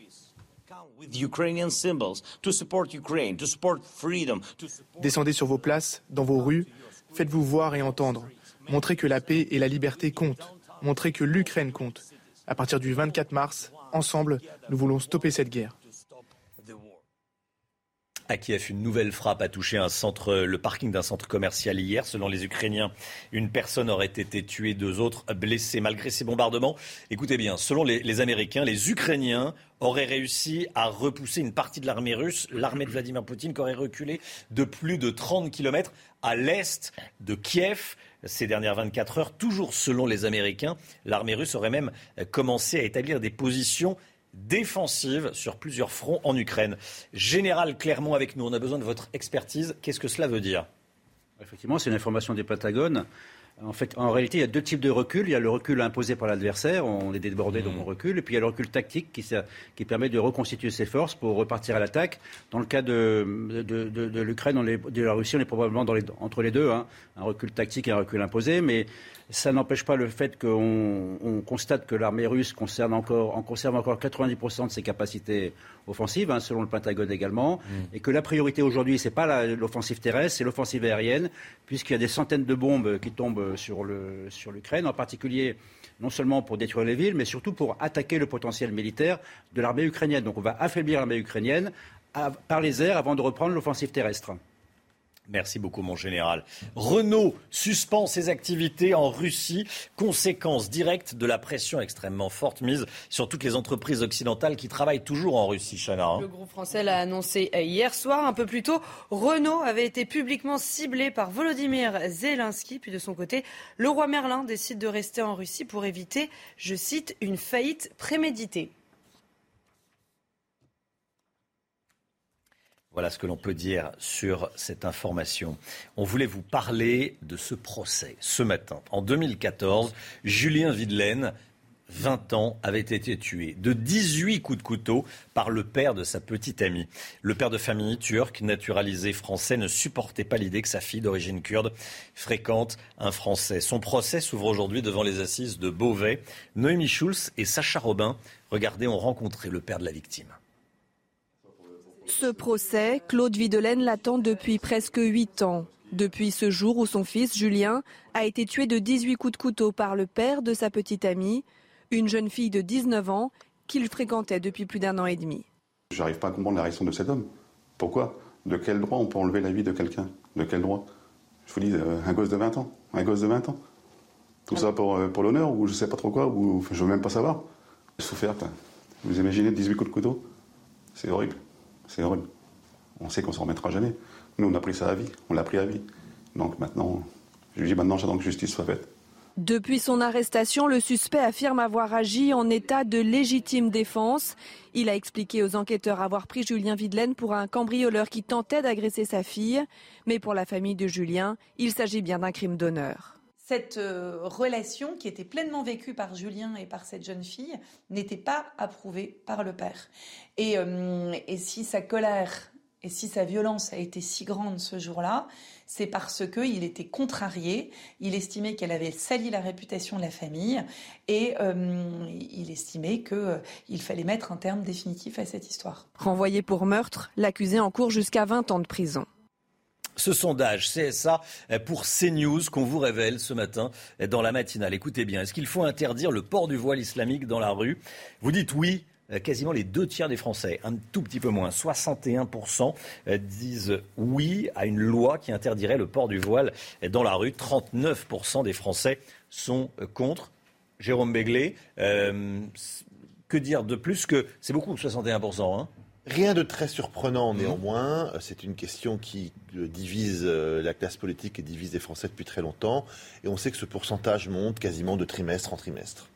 Descendez sur vos places, dans vos rues, faites-vous voir et entendre. Montrez que la paix et la liberté comptent. Montrez que l'Ukraine compte. À partir du 24 mars, ensemble, nous voulons stopper cette guerre. À Kiev, une nouvelle frappe a touché un centre, le parking d'un centre commercial hier. Selon les Ukrainiens, une personne aurait été tuée, deux autres blessés malgré ces bombardements. Écoutez bien, selon les, les Américains, les Ukrainiens auraient réussi à repousser une partie de l'armée russe, l'armée de Vladimir Poutine, qui aurait reculé de plus de 30 kilomètres à l'est de Kiev ces dernières 24 heures. Toujours selon les Américains, l'armée russe aurait même commencé à établir des positions défensive sur plusieurs fronts en Ukraine. Général Clermont avec nous, on a besoin de votre expertise. Qu'est-ce que cela veut dire? Effectivement, c'est une information du Pentagone. En fait, en réalité, il y a deux types de recul. Il y a le recul imposé par l'adversaire, on est débordé, donc on recule. Et puis il y a le recul tactique qui, qui permet de reconstituer ses forces pour repartir à l'attaque. Dans le cas de, de, de, de l'Ukraine, de la Russie, on est probablement dans les, entre les deux, hein. un recul tactique et un recul imposé. Mais ça n'empêche pas le fait qu'on constate que l'armée russe conserve encore, en conserve encore 90% de ses capacités offensives, hein, selon le Pentagone également, mm. et que la priorité aujourd'hui, ce n'est pas l'offensive terrestre, c'est l'offensive aérienne, puisqu'il y a des centaines de bombes qui tombent sur l'Ukraine, sur en particulier non seulement pour détruire les villes, mais surtout pour attaquer le potentiel militaire de l'armée ukrainienne. Donc on va affaiblir l'armée ukrainienne par les airs avant de reprendre l'offensive terrestre. Merci beaucoup, mon général. Renault suspend ses activités en Russie, conséquence directe de la pression extrêmement forte mise sur toutes les entreprises occidentales qui travaillent toujours en Russie, Chana. Hein. Le groupe français l'a annoncé hier soir. Un peu plus tôt, Renault avait été publiquement ciblé par Volodymyr Zelensky. Puis de son côté, le roi Merlin décide de rester en Russie pour éviter, je cite, une faillite préméditée. Voilà ce que l'on peut dire sur cette information. On voulait vous parler de ce procès ce matin. En 2014, Julien Videlaine, 20 ans, avait été tué de 18 coups de couteau par le père de sa petite amie. Le père de famille turc, naturalisé français, ne supportait pas l'idée que sa fille d'origine kurde fréquente un Français. Son procès s'ouvre aujourd'hui devant les assises de Beauvais. Noémie Schulz et Sacha Robin, regardez, ont rencontré le père de la victime. Ce procès, Claude Videlaine l'attend depuis presque huit ans. Depuis ce jour où son fils, Julien, a été tué de 18 coups de couteau par le père de sa petite amie, une jeune fille de 19 ans qu'il fréquentait depuis plus d'un an et demi. Je n'arrive pas à comprendre la réaction de cet homme. Pourquoi? De quel droit on peut enlever la vie de quelqu'un? De quel droit? Je vous dis, euh, un gosse de 20 ans. Un gosse de 20 ans. Tout ça pour, euh, pour l'honneur ou je sais pas trop quoi, ou je veux même pas savoir. Soufferte. Vous imaginez 18 coups de couteau? C'est horrible. C'est horrible. On sait qu'on s'en remettra jamais. Nous, on a pris ça à vie. On l'a pris à vie. Donc maintenant, je dis maintenant, j'attends que justice soit faite. Depuis son arrestation, le suspect affirme avoir agi en état de légitime défense. Il a expliqué aux enquêteurs avoir pris Julien Videlaine pour un cambrioleur qui tentait d'agresser sa fille. Mais pour la famille de Julien, il s'agit bien d'un crime d'honneur cette euh, relation qui était pleinement vécue par Julien et par cette jeune fille n'était pas approuvée par le père. Et, euh, si sa colère et si sa violence a été si grande ce jour-là, c'est parce qu'il était contrarié, il estimait qu'elle avait sali la réputation de la famille et euh, il estimait qu'il fallait mettre un terme définitif à cette histoire. Renvoyé pour meurtre, l'accusé en cours jusqu'à 20 ans de prison ce sondage CSA pour CNews qu'on vous révèle ce matin dans la matinale. Écoutez bien, est-ce qu'il faut interdire le port du voile islamique dans la rue? Vous dites oui, quasiment les deux tiers des Français, un tout petit peu moins, 61% disent oui à une loi qui interdirait le port du voile dans la rue. 39% des Français sont contre. Jérôme Béglé, euh, que dire de plus que c'est beaucoup, 61%. Hein? Rien de très surprenant mmh. néanmoins. C'est une question qui euh, divise euh, la classe politique et divise les Français depuis très longtemps. Et on sait que ce pourcentage monte quasiment de trimestre en trimestre.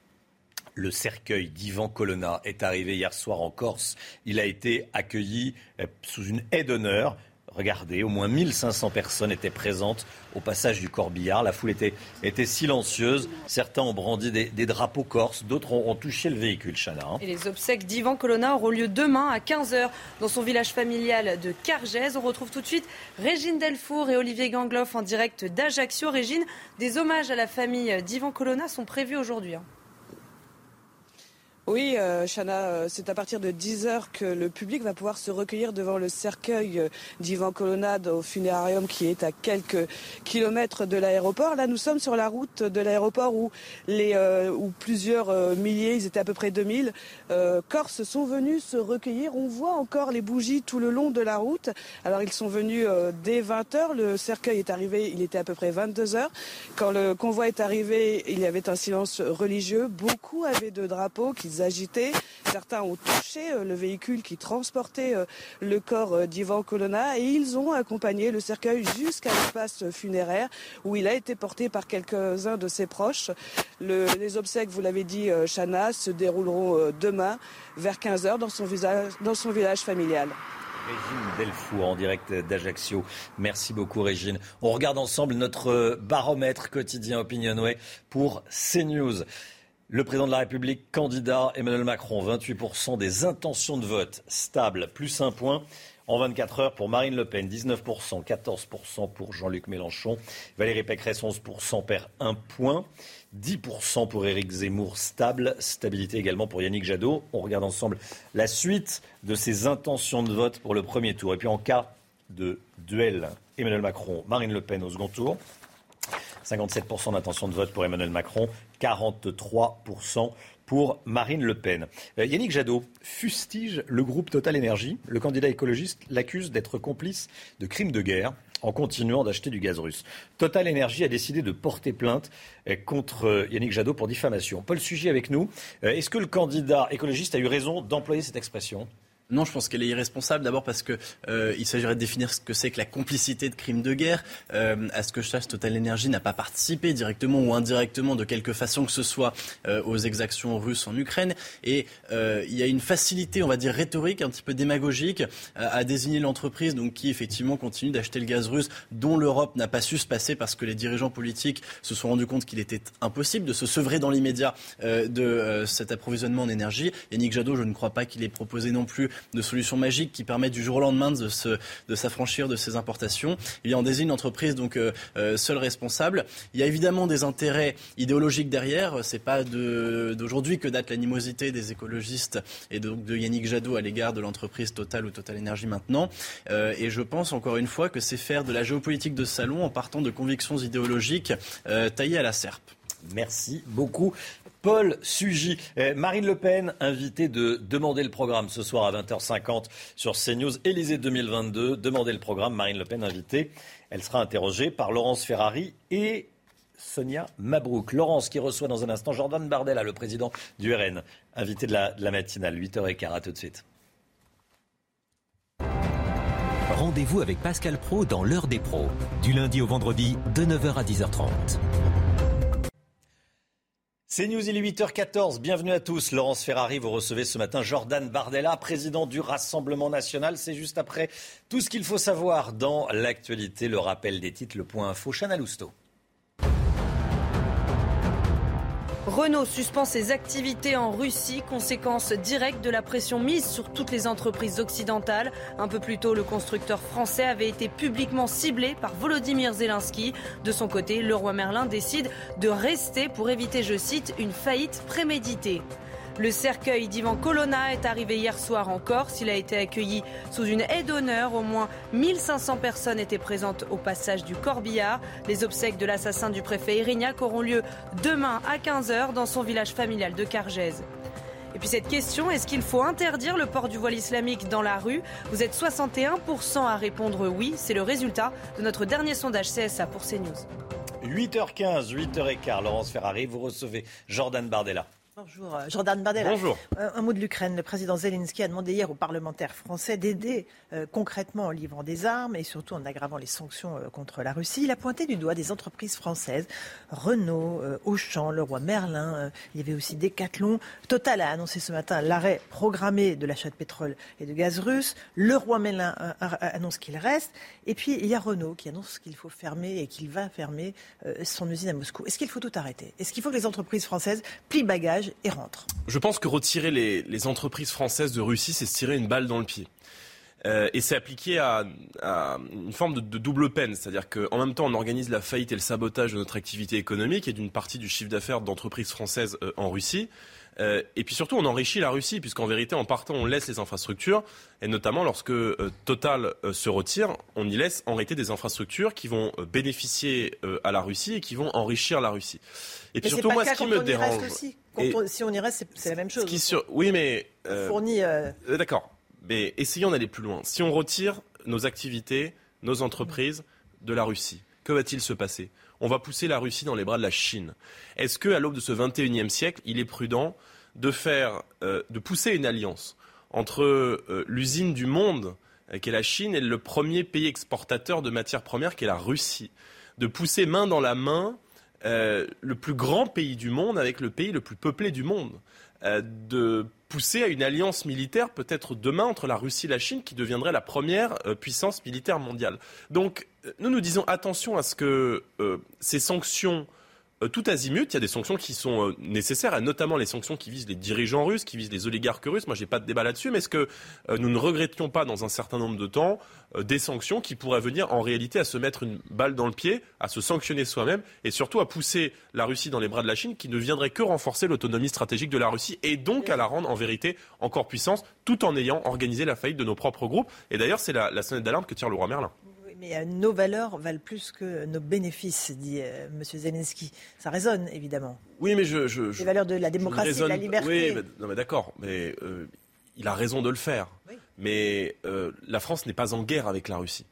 Le cercueil d'Ivan Colonna est arrivé hier soir en Corse. Il a été accueilli euh, sous une haie d'honneur. Regardez, au moins 1500 personnes étaient présentes au passage du corbillard. La foule était, silencieuse. Certains ont brandi des, drapeaux corses, d'autres ont, touché le véhicule, Chana. Hein. Et les obsèques d'Ivan Colonna auront lieu demain à 15h dans son village familial de Cargèse. On retrouve tout de suite Régine Delfour et Olivier Gangloff en direct d'Ajaccio. Régine, des hommages à la famille d'Ivan Colonna sont prévus aujourd'hui. Hein. Oui, euh, Chana, euh, c'est à partir de 10h que le public va pouvoir se recueillir devant le cercueil euh, d'Ivan Colonnade au funérarium qui est à quelques kilomètres de l'aéroport. Là, nous sommes sur la route de l'aéroport où, les, où plusieurs milliers, ils étaient à peu près 2000, Corses sont venus se recueillir. On voit encore les bougies tout le long de la route. Alors, ils sont venus dès 20h. Le cercueil est arrivé, il était à peu près 22h. Quand le convoi est arrivé, il y avait un silence religieux. Beaucoup avaient de drapeaux qui agités. Certains ont touché euh, le véhicule qui transportait euh, le corps euh, d'Ivan Colonna et ils ont accompagné le cercueil jusqu'à l'espace funéraire où il a été porté par quelques-uns de ses proches. les obsèques, vous l'avez dit, Chana, se dérouleront demain vers 15h dans son, dans son village familial. Régine Delfour en direct d'Ajaccio. Merci beaucoup Régine. On regarde ensemble notre baromètre quotidien Opinionway pour CNews. Le président de la République, candidat Emmanuel Macron, 28% des intentions de vote stables, plus un point. En 24 heures pour Marine Le Pen, 19%, 14% pour Jean-Luc Mélenchon. Valérie Pécresse, 11%, perd un point. 10% pour Éric Zemmour, stable. Stabilité également pour Yannick Jadot. On regarde ensemble la suite de ces intentions de vote pour le premier tour. Et puis en cas de duel, Emmanuel Macron, Marine Le Pen au second tour. 57% d'intention de vote pour Emmanuel Macron, 43% pour Marine Le Pen. Euh, Yannick Jadot fustige le groupe Total Énergie. Le candidat écologiste l'accuse d'être complice de crimes de guerre en continuant d'acheter du gaz russe. Total Énergie a décidé de porter plainte euh, contre euh, Yannick Jadot pour diffamation. Paul Sugy avec nous. Est-ce que le candidat écologiste a eu raison d'employer cette expression? Non, je pense qu'elle est irresponsable. D'abord parce que euh, il s'agirait de définir ce que c'est que la complicité de crimes de guerre. Euh, à ce que je sache, Total Energy n'a pas participé directement ou indirectement de quelque façon que ce soit euh, aux exactions russes en Ukraine. Et il y a une facilité, on va dire rhétorique, un petit peu démagogique, à désigner l'entreprise donc qui effectivement continue d'acheter le gaz russe, dont l'Europe n'a pas su se passer parce que les dirigeants politiques se sont rendus compte qu'il était impossible de se sevrer dans l'immédiat de cet approvisionnement en énergie. Yannick Jadot, je ne crois pas qu'il ait proposé non plus de solutions magiques qui permettent du jour au lendemain de, s'affranchir de ces importations. Il en désigne une entreprise donc euh, euh, seule responsable. Il y a évidemment des intérêts idéologiques derrière. C'est pas d'aujourd'hui que date l'animosité des écologistes et de Yannick Jadot à l'égard de l'entreprise Total ou Total Énergie maintenant. Euh, et je pense encore une fois que c'est faire de la géopolitique de salon en partant de convictions idéologiques taillées à la serpe. Merci beaucoup. Paul Sugy. Eh, Marine Le Pen, invitée de demander le programme ce soir à 20h50 sur CNews. Élysée 2022, demander le programme. Marine Le Pen, invitée. Elle sera interrogée par Laurence Ferrari et Sonia Mabrouk. Laurence qui reçoit dans un instant Jordan Bardella, le président du RN, invité de la, matinale. 8h15, à tout de suite. Rendez-vous avec Pascal Pro dans l'heure des pros, du lundi au vendredi de 9h à 10h30. C'est News, il est 8h14. Bienvenue à tous. Laurence Ferrari, vous recevez ce matin Jordan Bardella, président du Rassemblement national. C'est juste après tout ce qu'il faut savoir dans l'actualité. Le rappel des titres, le point info, Chana Lousteau. Renault suspend ses activités en Russie, conséquence directe de la pression mise sur toutes les entreprises occidentales. Un peu plus tôt, le constructeur français avait été publiquement ciblé par Volodymyr Zelensky. De son côté, le roi Merlin décide de rester pour éviter, je cite, une faillite préméditée. Le cercueil d'Ivan Colonna est arrivé hier soir en Corse. Il a été accueilli sous une haie d'honneur. Au moins 1500 personnes étaient présentes au passage du Corbillard. Les obsèques de l'assassin du préfet Erignac auront lieu demain à 15h dans son village familial de Cargèse. Et puis cette question, est-ce qu'il faut interdire le port du voile islamique dans la rue? Vous êtes 61% à répondre oui. C'est le résultat de notre dernier sondage CSA pour CNews. 8h15, 8h15, Laurence Ferrari, vous recevez Jordan Bardella. Bonjour, euh, Jordan Bardella. Bonjour. Euh, un mot de l'Ukraine. Le président Zelensky a demandé hier aux parlementaires français d'aider euh, concrètement en livrant des armes et surtout en aggravant les sanctions contre la Russie. Il a pointé du doigt des entreprises françaises, Renault, Auchan, Leroy Merlin, il y avait aussi Decathlon. Total a annoncé ce matin l'arrêt programmé de l'achat de pétrole et de gaz russe. Leroy Merlin annonce qu'il reste. Et puis il y a Renault qui annonce qu'il faut fermer et qu'il va fermer son usine à Moscou. Est-ce qu'il faut tout arrêter? Est-ce qu'il faut que les entreprises françaises plient et rentre. Je pense que retirer les, entreprises françaises de Russie, c'est se tirer une balle dans le pied. Euh, et c'est appliqué à, une forme de, double peine, c'est-à-dire qu'en même temps on organise la faillite et le sabotage de notre activité économique et d'une partie du chiffre d'affaires d'entreprises françaises euh, en Russie. Euh, et puis surtout, on enrichit la Russie, puisqu'en vérité, en partant, on laisse les infrastructures, et notamment lorsque Total se retire, on y laisse en réalité des infrastructures qui vont bénéficier à la Russie et qui vont enrichir la Russie. Et puis surtout, moi, ce qui me dérange si on y reste, c'est la même chose. Oui, mais. Euh, euh, euh... D'accord. Mais essayons d'aller plus loin. Si on retire nos activités, nos entreprises de la Russie, que va-t-il se passer? On va pousser la Russie dans les bras de la Chine. Est-ce qu'à l'aube de ce 21e siècle, il est prudent de, faire, euh, de pousser une alliance entre l'usine du monde, qui est la Chine, et le premier pays exportateur de matières premières, qui est la Russie? De pousser main dans la main euh, le plus grand pays du monde avec le pays le plus peuplé du monde. Euh, de pousser à une alliance militaire peut-être demain entre la Russie et la Chine qui deviendrait la première euh, puissance militaire mondiale. Donc nous nous disons attention à ce que ces sanctions tout azimut, il y a des sanctions qui sont euh, nécessaires, et notamment les sanctions qui visent les dirigeants russes, qui visent les oligarques russes. Moi, j'ai pas de débat là-dessus, mais est-ce que euh, nous ne regrettions pas dans un certain nombre de temps des sanctions qui pourraient venir en réalité à se mettre une balle dans le pied, à se sanctionner soi-même, et surtout à pousser la Russie dans les bras de la Chine, qui ne viendrait que renforcer l'autonomie stratégique de la Russie, et donc à la rendre en vérité encore puissance, tout en ayant organisé la faillite de nos propres groupes. Et d'ailleurs, c'est la, la sonnette d'alarme que tire le roi Merlin mais euh, nos valeurs valent plus que nos bénéfices, dit euh, M. Zelensky. Ça résonne, évidemment. Oui, mais je. je Les valeurs de la démocratie, de la liberté. Oui, mais d'accord, mais euh, il a raison de le faire. Mais la France n'est pas en guerre avec la Russie.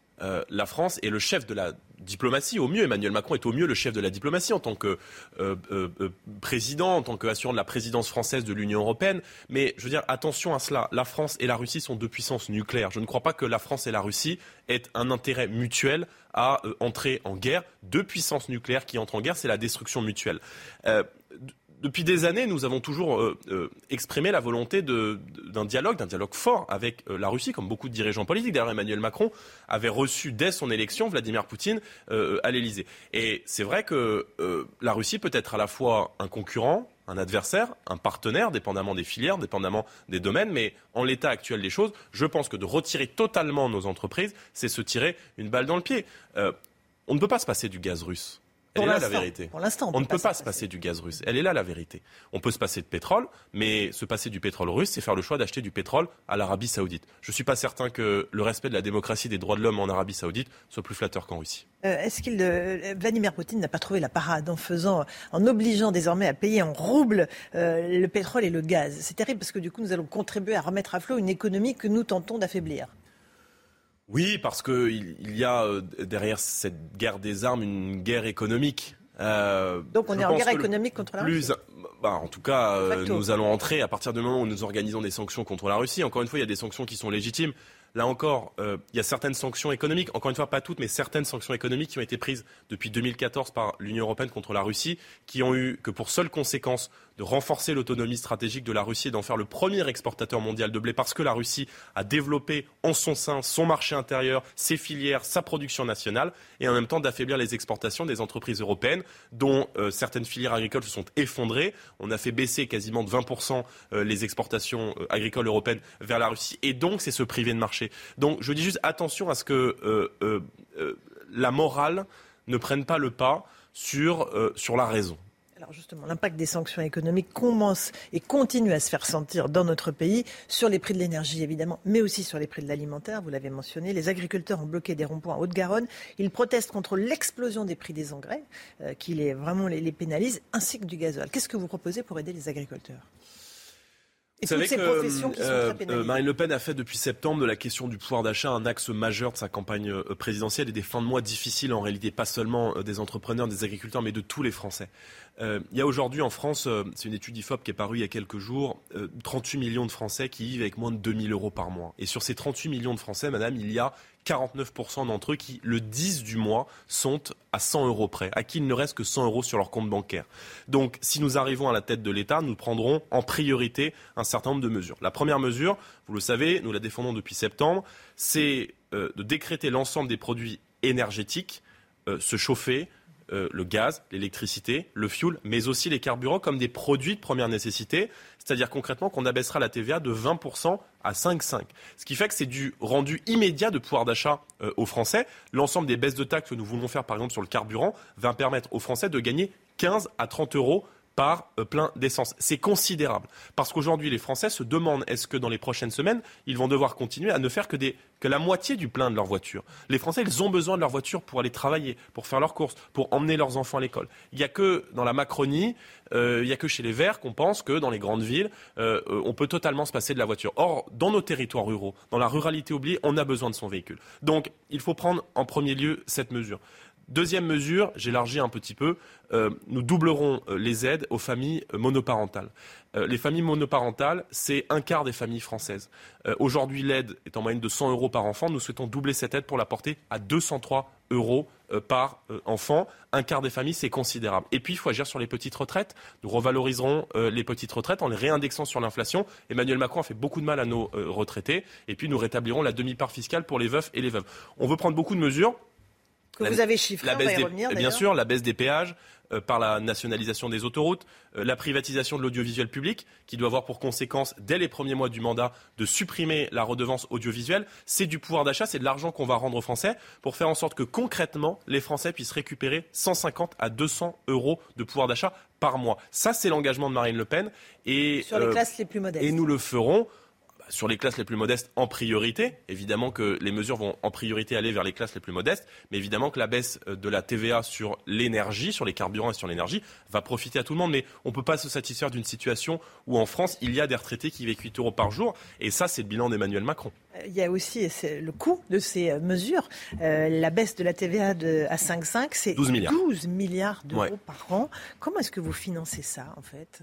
La France est le chef de la diplomatie. Au mieux, Emmanuel Macron est au mieux le chef de la diplomatie en tant que euh, euh, euh, président, en tant qu'assurant de la présidence française de l'Union européenne. Mais je veux dire, attention à cela. La France et la Russie sont deux puissances nucléaires. Je ne crois pas que la France et la Russie aient un intérêt mutuel à entrer en guerre. Deux puissances nucléaires qui entrent en guerre, c'est la destruction mutuelle depuis des années, nous avons toujours euh, euh, exprimé la volonté d'un dialogue, d'un dialogue fort avec euh, la Russie, comme beaucoup de dirigeants politiques. D'ailleurs, Emmanuel Macron avait reçu dès son élection Vladimir Poutine à l'Élysée. Et c'est vrai que la Russie peut être à la fois un concurrent, un adversaire, un partenaire, dépendamment des filières, dépendamment des domaines, mais en l'état actuel des choses, je pense que de retirer totalement nos entreprises, c'est se tirer une balle dans le pied. on ne peut pas se passer du gaz russe. Elle est là la vérité. Pour l'instant, on, ne peut pas se passer du gaz russe. Elle est là la vérité. On peut se passer de pétrole, mais se passer du pétrole russe, c'est faire le choix d'acheter du pétrole à l'Arabie Saoudite. Je ne suis pas certain que le respect de la démocratie et des droits de l'homme en Arabie Saoudite soit plus flatteur qu'en Russie. Euh, est-ce qu'il euh, Vladimir Poutine n'a pas trouvé la parade en faisant, en obligeant désormais à payer en roubles euh, le pétrole et le gaz? C'est terrible parce que du coup, nous allons contribuer à remettre à flot une économie que nous tentons d'affaiblir. Oui, parce qu'il il y a derrière cette guerre des armes une guerre économique. Euh, Donc on est en guerre économique contre la Russie bah, en tout cas, euh, nous allons entrer à partir du moment où nous organisons des sanctions contre la Russie. Encore une fois, il y a des sanctions qui sont légitimes. Là encore, euh, il y a certaines sanctions économiques, encore une fois pas toutes, mais certaines sanctions économiques qui ont été prises depuis 2014 par l'Union européenne contre la Russie, qui ont eu que pour seule conséquence de renforcer l'autonomie stratégique de la Russie et d'en faire le premier exportateur mondial de blé, parce que la Russie a développé en son sein son marché intérieur, ses filières, sa production nationale, et en même temps d'affaiblir les exportations des entreprises européennes, dont euh, certaines filières agricoles se sont effondrées. On a fait baisser quasiment de 20% euh, les exportations agricoles européennes vers la Russie, et donc c'est se priver de marché. Donc je dis juste attention à ce que euh, euh, euh, la morale ne prenne pas le pas sur, la raison. Alors justement, l'impact des sanctions économiques commence et continue à se faire sentir dans notre pays sur les prix de l'énergie évidemment, mais aussi sur les prix de l'alimentaire. Vous l'avez mentionné, les agriculteurs ont bloqué des ronds-points en Haute-Garonne. Ils protestent contre l'explosion des prix des engrais, qui les, vraiment les, les pénalise, ainsi que du gasoil. Qu'est-ce que vous proposez pour aider les agriculteurs? Vous savez que euh, euh, Marine Le Pen a fait depuis septembre de la question du pouvoir d'achat un axe majeur de sa campagne euh, présidentielle et des fins de mois difficiles en réalité, pas seulement des entrepreneurs, des agriculteurs, mais de tous les Français. il y a aujourd'hui en France, c'est une étude IFOP qui est parue il y a quelques jours, 38 millions de Français qui vivent avec moins de 2000 euros par mois. Et sur ces 38 millions de Français, madame, il y a 49% d'entre eux qui, le 10 du mois, sont à 100 euros près, à qui il ne reste que 100 euros sur leur compte bancaire. Donc, si nous arrivons à la tête de l'État, nous prendrons en priorité un certain nombre de mesures. La première mesure, vous le savez, nous la défendons depuis septembre, c'est euh, de décréter l'ensemble des produits énergétiques, euh, se chauffer, euh, le gaz, l'électricité, le fioul, mais aussi les carburants comme des produits de première nécessité. C'est-à-dire concrètement qu'on abaissera la TVA de 20% à 5,5. Ce qui fait que c'est du rendu immédiat de pouvoir d'achat euh, aux Français. L'ensemble des baisses de taxes que nous voulons faire, par exemple, sur le carburant, va permettre aux Français de gagner 15 à 30 euros par euh, plein d'essence. C'est considérable. Parce qu'aujourd'hui, les Français se demandent est-ce que dans les prochaines semaines, ils vont devoir continuer à ne faire que, des, que la moitié du plein de leur voiture. Les Français, ils ont besoin de leur voiture pour aller travailler, pour faire leurs courses, pour emmener leurs enfants à l'école. Il n'y a que dans la Macronie, euh, il n'y a que chez les Verts qu'on pense que dans les grandes villes, euh, on peut totalement se passer de la voiture. Or, dans nos territoires ruraux, dans la ruralité oubliée, on a besoin de son véhicule. Donc, il faut prendre en premier lieu cette mesure. Deuxième mesure, j'élargis un petit peu, euh, nous doublerons euh, les aides aux familles euh, monoparentales. les familles monoparentales, c'est un quart des familles françaises. Aujourd'hui, l'aide est en moyenne de 100 euros par enfant. Nous souhaitons doubler cette aide pour la porter à 203 euros par enfant. Un quart des familles, c'est considérable. Et puis, il faut agir sur les petites retraites. Nous revaloriserons les petites retraites en les réindexant sur l'inflation. Emmanuel Macron a fait beaucoup de mal à nos retraités. Et puis, nous rétablirons la demi-part fiscale pour les veufs et les veuves. On veut prendre beaucoup de mesures. Que vous avez chiffré, la baisse on va y revenir, Bien sûr, la baisse des péages, euh, par la nationalisation des autoroutes, euh, la privatisation de l'audiovisuel public, qui doit avoir pour conséquence, dès les premiers mois du mandat, de supprimer la redevance audiovisuelle. C'est du pouvoir d'achat, c'est de l'argent qu'on va rendre aux Français pour faire en sorte que concrètement, les Français puissent récupérer 150 à 200 euros de pouvoir d'achat par mois. Ça, c'est l'engagement de Marine Le Pen. Et, Sur les euh, classes les plus modestes. Et nous le ferons sur les classes les plus modestes en priorité. Évidemment que les mesures vont en priorité aller vers les classes les plus modestes, mais évidemment que la baisse euh, de la TVA sur l'énergie, sur les carburants et sur l'énergie, va profiter à tout le monde. Mais on ne peut pas se satisfaire d'une situation où en France, il y a des retraités qui vivent 8 euros par jour. Et ça, c'est le bilan d'Emmanuel Macron. Euh, il y a aussi le coût de ces euh, mesures. la baisse de la TVA de, à 5,5, c'est 12 milliards, 12 milliards d'euros par an. Comment est-ce que vous financez ça, en fait?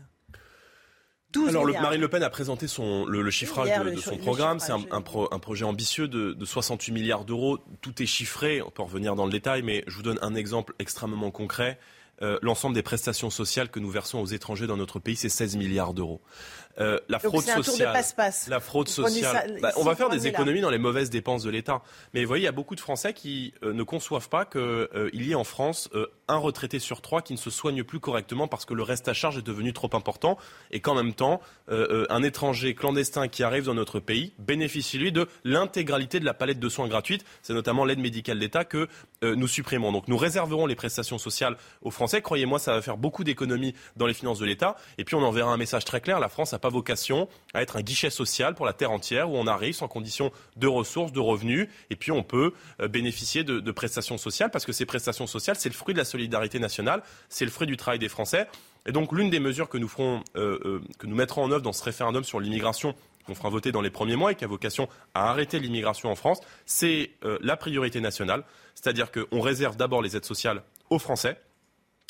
Alors, Marine Le Pen a présenté son, le, chiffrage de, son programme. C'est un, projet ambitieux de, de 68 milliards d'euros. Tout est chiffré. On peut revenir dans le détail, mais je vous donne un exemple extrêmement concret. Euh, l'ensemble des prestations sociales que nous versons aux étrangers dans notre pays, c'est 16 milliards d'euros. Euh, la fraude sociale, la fraude sociale. On va faire des économies dans les mauvaises dépenses de l'État. Mais vous voyez, il y a beaucoup de Français qui euh, ne conçoivent pas qu'il y ait en France un retraité sur trois qui ne se soigne plus correctement parce que le reste à charge est devenu trop important et qu'en même temps, un étranger clandestin qui arrive dans notre pays bénéficie lui de l'intégralité de la palette de soins gratuites. C'est notamment l'aide médicale d'État que nous supprimons. Donc nous réserverons les prestations sociales aux Français Croyez-moi, ça va faire beaucoup d'économies dans les finances de l'État. Et puis on enverra un message très clair. La France n'a pas vocation à être un guichet social pour la terre entière où on arrive sans condition de ressources, de revenus. Et puis on peut euh, bénéficier de, prestations sociales parce que ces prestations sociales, c'est le fruit de la solidarité nationale, c'est le fruit du travail des Français. Et donc l'une des mesures que nous ferons, euh, euh, que nous mettrons en œuvre dans ce référendum sur l'immigration qu'on fera voter dans les premiers mois et qui a vocation à arrêter l'immigration en France, c'est la priorité nationale. C'est-à-dire qu'on réserve d'abord les aides sociales aux Français,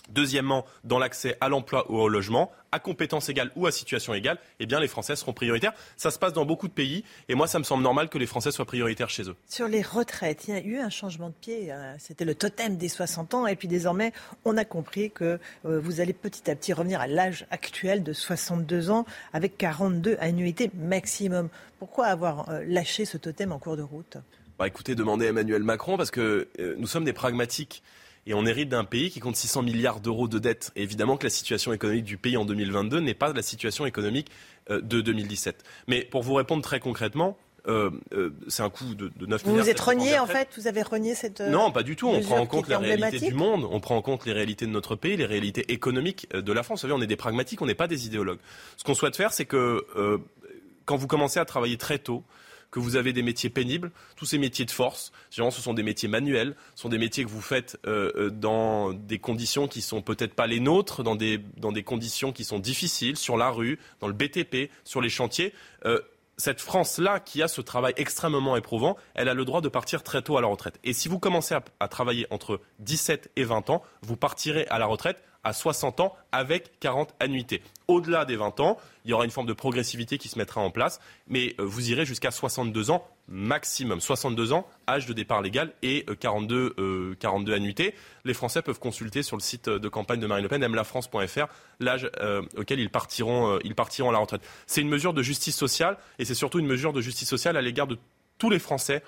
Deuxièmement, dans l'accès à l'emploi ou au logement, à compétences égales ou à situation égale, eh bien les Français seront prioritaires. Ça se passe dans beaucoup de pays et moi ça me semble normal que les Français soient prioritaires chez eux. Sur les retraites, il y a eu un changement de pied. Euh, c'était le totem des 60 ans et puis désormais on a compris que euh, vous allez petit à petit revenir à l'âge actuel de 62 ans avec 42 annuités maximum. Pourquoi avoir euh, lâché ce totem en cours de route? Bah, Écoutez, demandez à Emmanuel Macron parce que nous sommes des pragmatiques. Et on hérite d'un pays qui compte 600 milliards d'euros de dettes. Et évidemment que la situation économique du pays en 2022 n'est pas la situation économique euh, de 2017. Mais pour vous répondre très concrètement, euh, euh, c'est un coût de, de 9 vous milliards. Vous êtes renié en fait? Vous avez renié cette. Non, pas du tout. On prend en compte la réalité du monde, on prend en compte les réalités de notre pays, les réalités économiques de la France. Vous savez, on est des pragmatiques, on n'est pas des idéologues. Ce qu'on souhaite faire, c'est que quand vous commencez à travailler très tôt, que vous avez des métiers pénibles, tous ces métiers de force. Ce sont des métiers manuels, ce sont des métiers que vous faites euh, euh, dans des conditions qui sont peut-être pas les nôtres, dans des, dans des conditions qui sont difficiles, sur la rue, dans le BTP, sur les chantiers. Euh, cette France-là, qui a ce travail extrêmement éprouvant, elle a le droit de partir très tôt à la retraite. Et si vous commencez à, travailler entre 17 et 20 ans, vous partirez à la retraite à 60 ans avec 40 annuités. Au-delà des 20 ans, il y aura une forme de progressivité qui se mettra en place, mais euh, vous irez jusqu'à 62 ans maximum. 62 ans, âge de départ légal et 42, euh, 42 euh, annuités. Les Français peuvent consulter sur le site de campagne de Marine Le Pen, mlafrance.fr, l'âge auquel ils partiront, ils partiront à la retraite. C'est une mesure de justice sociale et c'est surtout une mesure de justice sociale à l'égard de tous les Français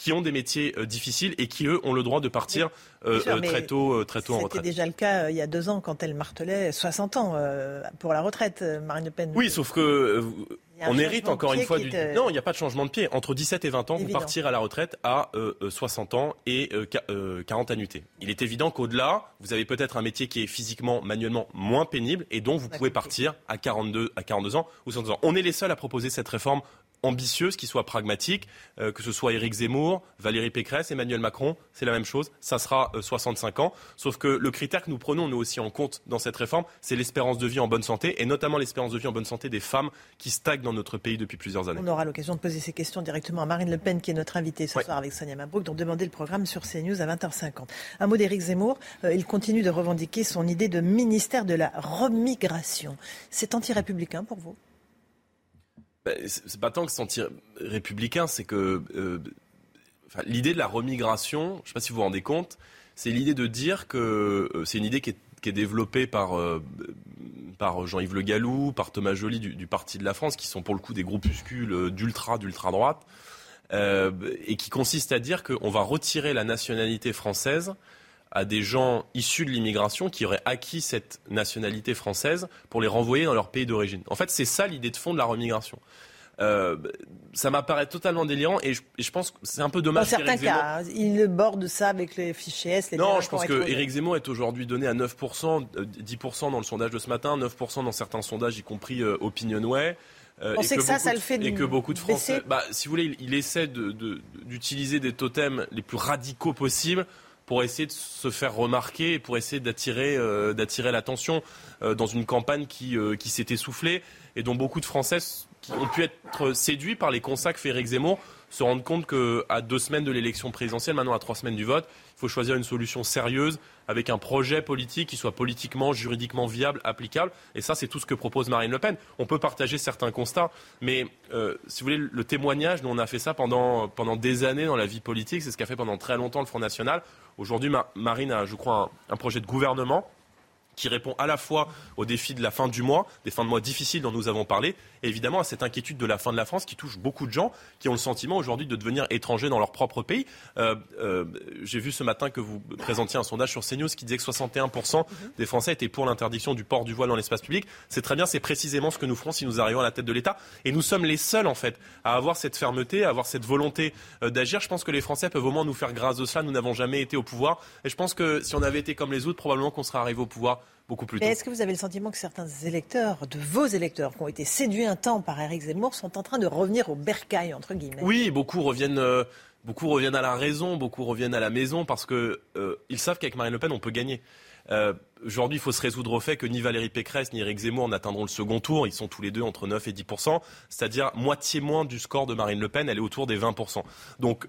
qui ont des métiers euh, difficiles et qui, eux, ont le droit de partir euh, euh, très tôt, très tôt en retraite. C'était déjà le cas il y a deux ans quand elle martelait 60 ans pour la retraite, Marine Le Pen. Oui, sauf que on hérite encore une fois du. Non, il n'y a pas de changement de pied. Entre 17 et 20 ans, vous partirez à la retraite à 60 ans et 40 annuités. Il est évident qu'au-delà, vous avez peut-être un métier qui est physiquement, manuellement moins pénible et dont vous pouvez partir à 42, à 42 ans ou 62 ans. On est les seuls à proposer cette réforme ambitieuse, qui soit pragmatique, euh, que ce soit Éric Zemmour, Valérie Pécresse, Emmanuel Macron, c'est la même chose, ça sera 65 euh, ans. Sauf que le critère que nous prenons, nous aussi, en compte dans cette réforme, c'est l'espérance de vie en bonne santé, et notamment l'espérance de vie en bonne santé des femmes qui stagnent dans notre pays depuis plusieurs années. On aura l'occasion de poser ces questions directement à Marine Le Pen, qui est notre invitée ce soir avec Sonia Mabrouk, dont demander le programme sur CNews à 20h50. Un mot d'Éric Zemmour, euh, il continue de revendiquer son idée de ministère de la remigration. C'est anti-républicain pour vous? Ben, c'est pas tant que sentir républicain, c'est que euh, l'idée de la remigration, je ne sais pas si vous vous rendez compte, c'est l'idée de dire que euh, c'est une idée qui est, développée par, euh, par Jean-Yves Le Gallou, par Thomas Joly du, Parti de la France, qui sont pour le coup des groupuscules d'ultra, d'ultra droite, et qui consiste à dire qu'on va retirer la nationalité française à des gens issus de l'immigration qui auraient acquis cette nationalité française pour les renvoyer dans leur pays d'origine. En fait, c'est ça l'idée de fond de la remigration. Euh, ça m'apparaît totalement délirant et je, pense que c'est un peu dommage. Dans certains cas, il borde ça avec les fichiers S. Les non, je pense que Éric Zemmour est aujourd'hui donné à 9%, 10% euh, dans le sondage de ce matin, 9% dans certains sondages, y compris euh, Opinionway. Euh, On sait que, ça, ça le fait Et que beaucoup de Français, bah, si vous voulez, il, il essaie d'utiliser de, des totems les plus radicaux possibles pour essayer de se faire remarquer pour essayer d'attirer euh, l'attention euh, dans une campagne qui, euh, qui s'est essoufflée et dont beaucoup de Français qui ont pu être séduits par les consacres fait Éric Zemmour se rendent compte qu'à deux semaines de l'élection présidentielle, maintenant à trois semaines du vote, il faut choisir une solution sérieuse avec un projet politique qui soit politiquement, juridiquement viable, applicable. Et ça, c'est tout ce que propose Marine Le Pen. On peut partager certains constats, mais si vous voulez, le témoignage, nous on a fait ça pendant, pendant des années dans la vie politique, c'est ce qu'a fait pendant très longtemps le Front National. Aujourd'hui, Marine a, je crois, un projet de gouvernement qui répond à la fois aux défis de la fin du mois, des fins de mois difficiles dont nous avons parlé, et évidemment à cette inquiétude de la fin de la France qui touche beaucoup de gens qui ont le sentiment aujourd'hui de devenir étrangers dans leur propre pays. Euh, euh, j'ai vu ce matin que vous présentiez un sondage sur CNews qui disait que 61% des Français étaient pour l'interdiction du port du voile dans l'espace public. C'est très bien, c'est précisément ce que nous ferons si nous arrivons à la tête de l'État. Et nous sommes les seuls, en fait, à avoir cette fermeté, à avoir cette volonté euh, d'agir. Je pense que les Français peuvent au moins nous faire grâce de cela. Nous n'avons jamais été au pouvoir. Et je pense que si on avait été comme les autres, probablement qu'on serait arrivé au pouvoir beaucoup plus tôt. Est-ce que vous avez le sentiment que certains électeurs, de vos électeurs, qui ont été séduits un temps par Eric Zemmour, sont en train de revenir au bercail, entre guillemets? Oui, beaucoup reviennent. Euh, beaucoup reviennent à la raison, beaucoup reviennent à la maison parce qu'ils euh, savent qu'avec Marine Le Pen, on peut gagner. Euh, aujourd'hui, il faut se résoudre au fait que ni Valérie Pécresse ni Eric Zemmour n'atteindront le second tour. Ils sont tous les deux entre 9 et 10 c'est-à-dire moitié moins du score de Marine Le Pen. Elle est autour des 20 Donc,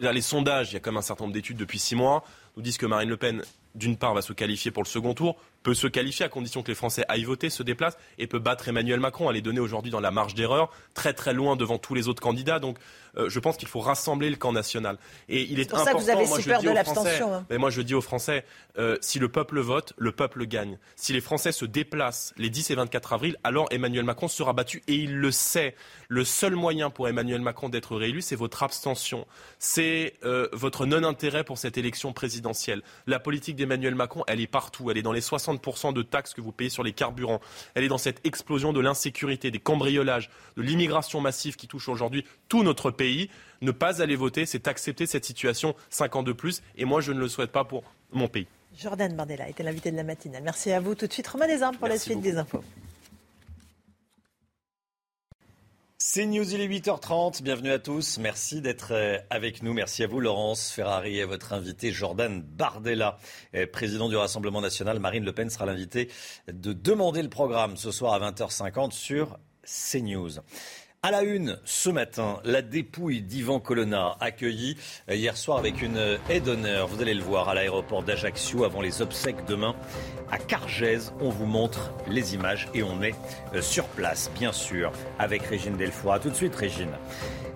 là, les sondages, il y a quand même un certain nombre d'études depuis six mois, nous disent que Marine Le Pen d'une part, va se qualifier pour le second tour, peut se qualifier à condition que les Français aillent voter, se déplacent et peut battre Emmanuel Macron. Elle est donnée aujourd'hui dans la marge d'erreur, très très loin devant tous les autres candidats. Donc euh, je pense qu'il faut rassembler le camp national. Et il est, C'est pour ça que vous avez si peur de l'abstention. Hein. Mais moi je dis aux Français, euh, si le peuple vote, le peuple gagne. Si les Français se déplacent les 10 et 24 avril, alors Emmanuel Macron sera battu et il le sait. Le seul moyen pour Emmanuel Macron d'être réélu, c'est votre abstention. C'est euh, votre non-intérêt pour cette élection présidentielle. La politique d'Emmanuel Macron, elle est partout. Elle est dans les 60% de taxes que vous payez sur les carburants. Elle est dans cette explosion de l'insécurité, des cambriolages, de l'immigration massive qui touche aujourd'hui tout notre pays. Ne pas aller voter, c'est accepter cette situation 5 ans de plus. Et moi, je ne le souhaite pas pour mon pays. Jordan Bardella était l'invité de la matinale. Merci à vous. Tout de suite, Romain Desarmes pour la suite des infos. C'est News, il est 8h30. Bienvenue à tous. Merci d'être euh, avec nous. Merci à vous, Laurence Ferrari, et à votre invité, Jordan Bardella, président du Rassemblement national. Marine Le Pen sera l'invité de demander le programme ce soir à 20h50 sur CNews. À la une, ce matin, la dépouille d'Ivan Colonna, accueillie hier soir avec une aide d'honneur. Vous allez le voir à l'aéroport d'Ajaccio avant les obsèques demain. À Cargèse, on vous montre les images et on est euh, sur place, bien sûr, avec Régine Delfoy. tout de suite, Régine.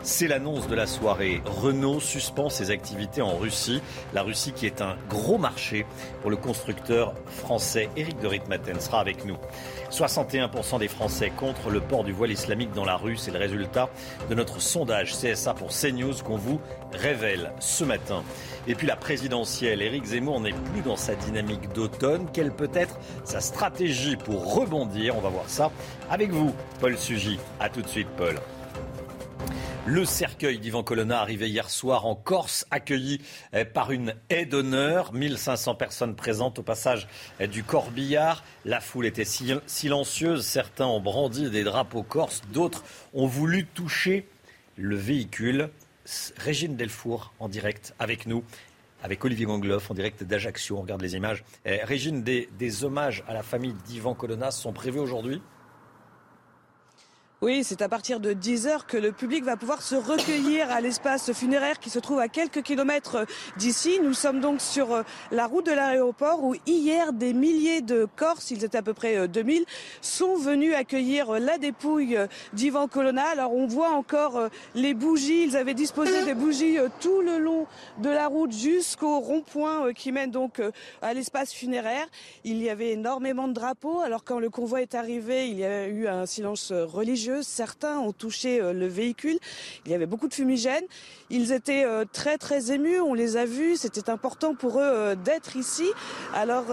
C'est l'annonce de la soirée. Renault suspend ses activités en Russie. La Russie qui est un gros marché pour le constructeur français. Éric de Ritmaten sera avec nous. 61% des Français contre le port du voile islamique dans la rue. C'est le résultat de notre sondage CSA pour CNews qu'on vous révèle ce matin. Et puis la présidentielle, Éric Zemmour n'est plus dans sa dynamique d'automne. Quelle peut être sa stratégie pour rebondir? On va voir ça avec vous, Paul Sugy. A tout de suite, Paul. Le cercueil d'Ivan Colonna arrivé hier soir en Corse, accueilli eh, par une haie d'honneur. 1500 personnes présentes au passage eh, du corbillard. La foule était silencieuse. Certains ont brandi des drapeaux corses, d'autres ont voulu toucher le véhicule. Régine Delfour en direct avec nous avec Olivier Gangloff en direct d'Ajaccio. On regarde les images. Eh, Régine, des, des hommages à la famille d'Ivan Colonna sont prévus aujourd'hui? Oui, c'est à partir de 10 heures que le public va pouvoir se recueillir à l'espace funéraire qui se trouve à quelques kilomètres d'ici. Nous sommes donc sur euh, la route de l'aéroport où hier des milliers de Corses, ils étaient à peu près 2000, euh, sont venus accueillir euh, la dépouille d'Ivan Colonna. Alors on voit encore les bougies, ils avaient disposé des bougies tout le long de la route jusqu'au rond-point qui mène donc à l'espace funéraire. Il y avait énormément de drapeaux. Alors quand le convoi est arrivé, il y a eu un silence religieux Certains ont touché euh, le véhicule. Il y avait beaucoup de fumigènes. Ils étaient euh, très très émus. On les a vus. C'était important pour eux euh, d'être ici. Alors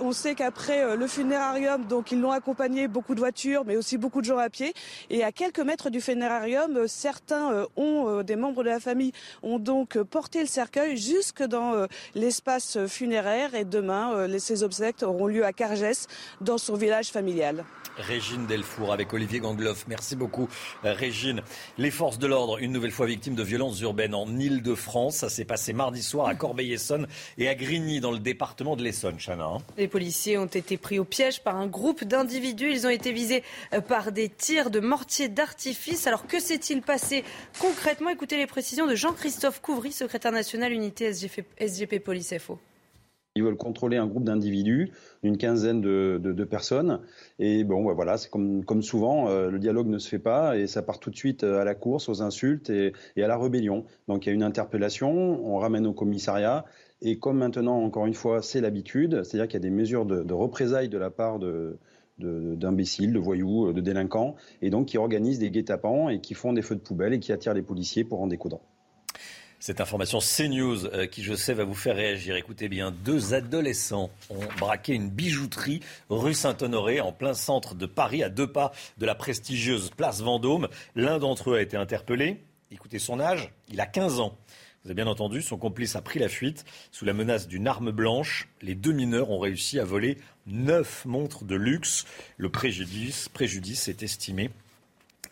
on sait qu'après le funérarium, donc ils l'ont accompagné beaucoup de voitures, mais aussi beaucoup de gens à pied. Et à quelques mètres du funérarium, certains ont des membres de la famille ont donc porté le cercueil jusque dans l'espace funéraire. Et demain, ces obsèques auront lieu à Cargès, dans son village familial. Régine Delfour avec Olivier Gangloff. Merci beaucoup, euh, Régine. Les forces de l'ordre, une nouvelle fois victimes de violences urbaines en Ile-de-France. Ça s'est passé mardi soir à Corbeil-Essonne et à Grigny, dans le département de l'Essonne, Chana. Hein. Les policiers ont été pris au piège par un groupe d'individus. Ils ont été visés euh, par des tirs de mortiers d'artifice. Alors que s'est-il passé concrètement? Écoutez les précisions de Jean-Christophe Couvry, secrétaire national unité SGP, SGP Police FO. Ils veulent contrôler un groupe d'individus, une quinzaine de, personnes. Et bon, bah, voilà, c'est comme, comme souvent, euh, le dialogue ne se fait pas et ça part tout de suite euh, à la course, aux insultes et, à la rébellion. Donc il y a une interpellation, on ramène au commissariat. Et comme maintenant, encore une fois, c'est l'habitude, c'est-à-dire qu'il y a des mesures de, de représailles de la part de, d'imbéciles, de, voyous, de délinquants, et donc qui organisent des guet-apens et qui font des feux de poubelle et qui attirent les policiers pour en découdre. Cette information CNews euh, qui, je sais, va vous faire réagir. Écoutez bien, deux adolescents ont braqué une bijouterie rue Saint-Honoré en plein centre de Paris, à deux pas de la prestigieuse place Vendôme. L'un d'entre eux a été interpellé. Écoutez son âge, il a 15 ans. Vous avez bien entendu, son complice a pris la fuite. Sous la menace d'une arme blanche, les deux mineurs ont réussi à voler neuf montres de luxe. Le préjudice, préjudice est estimé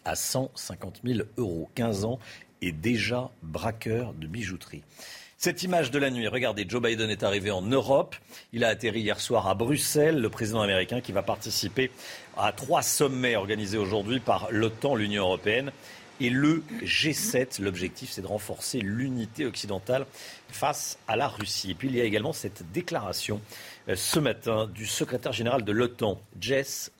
à 150 000 euros. 15 ans est déjà braqueur de bijouterie. Cette image de la nuit, regardez, Joe Biden est arrivé en Europe. Il a atterri hier soir à Bruxelles, le président américain qui va participer à trois sommets organisés aujourd'hui par l'OTAN, l'Union européenne et le G7. L'objectif, c'est de renforcer l'unité occidentale face à la Russie. Et puis, il y a également cette déclaration euh, ce matin du secrétaire général de l'OTAN, Jens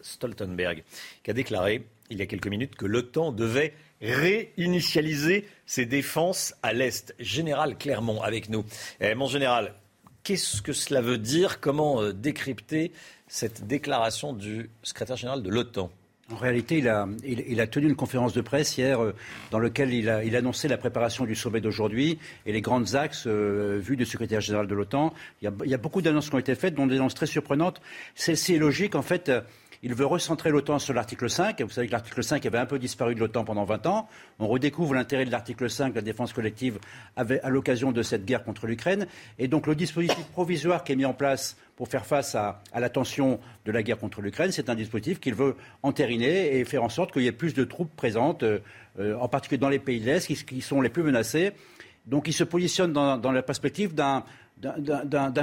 Stoltenberg, qui a déclaré il y a quelques minutes que l'OTAN devait réinitialiser ses défenses à l'Est. Général Clermont avec nous. Eh, mon général, qu'est-ce que cela veut dire? Comment euh, décrypter cette déclaration du secrétaire général de l'OTAN? En réalité, il a, a, tenu une conférence de presse hier euh, dans laquelle il a, annonçait la préparation du sommet d'aujourd'hui et les grands axes euh, vus du secrétaire général de l'OTAN. Il, il, y a beaucoup d'annonces qui ont été faites, dont des annonces très surprenantes. Celle-ci est logique. En fait, il veut recentrer l'OTAN sur l'article 5. Vous savez que l'article 5 avait un peu disparu de l'OTAN pendant 20 ans. On redécouvre l'intérêt de l'article 5, la défense collective, à l'occasion de cette guerre contre l'Ukraine. Et donc le dispositif provisoire qui est mis en place pour faire face à, la tension de la guerre contre l'Ukraine, c'est un dispositif qu'il veut entériner et faire en sorte qu'il y ait plus de troupes présentes, euh, en particulier dans les pays de l'Est, qui, sont les plus menacés. Donc il se positionne dans la perspective d'un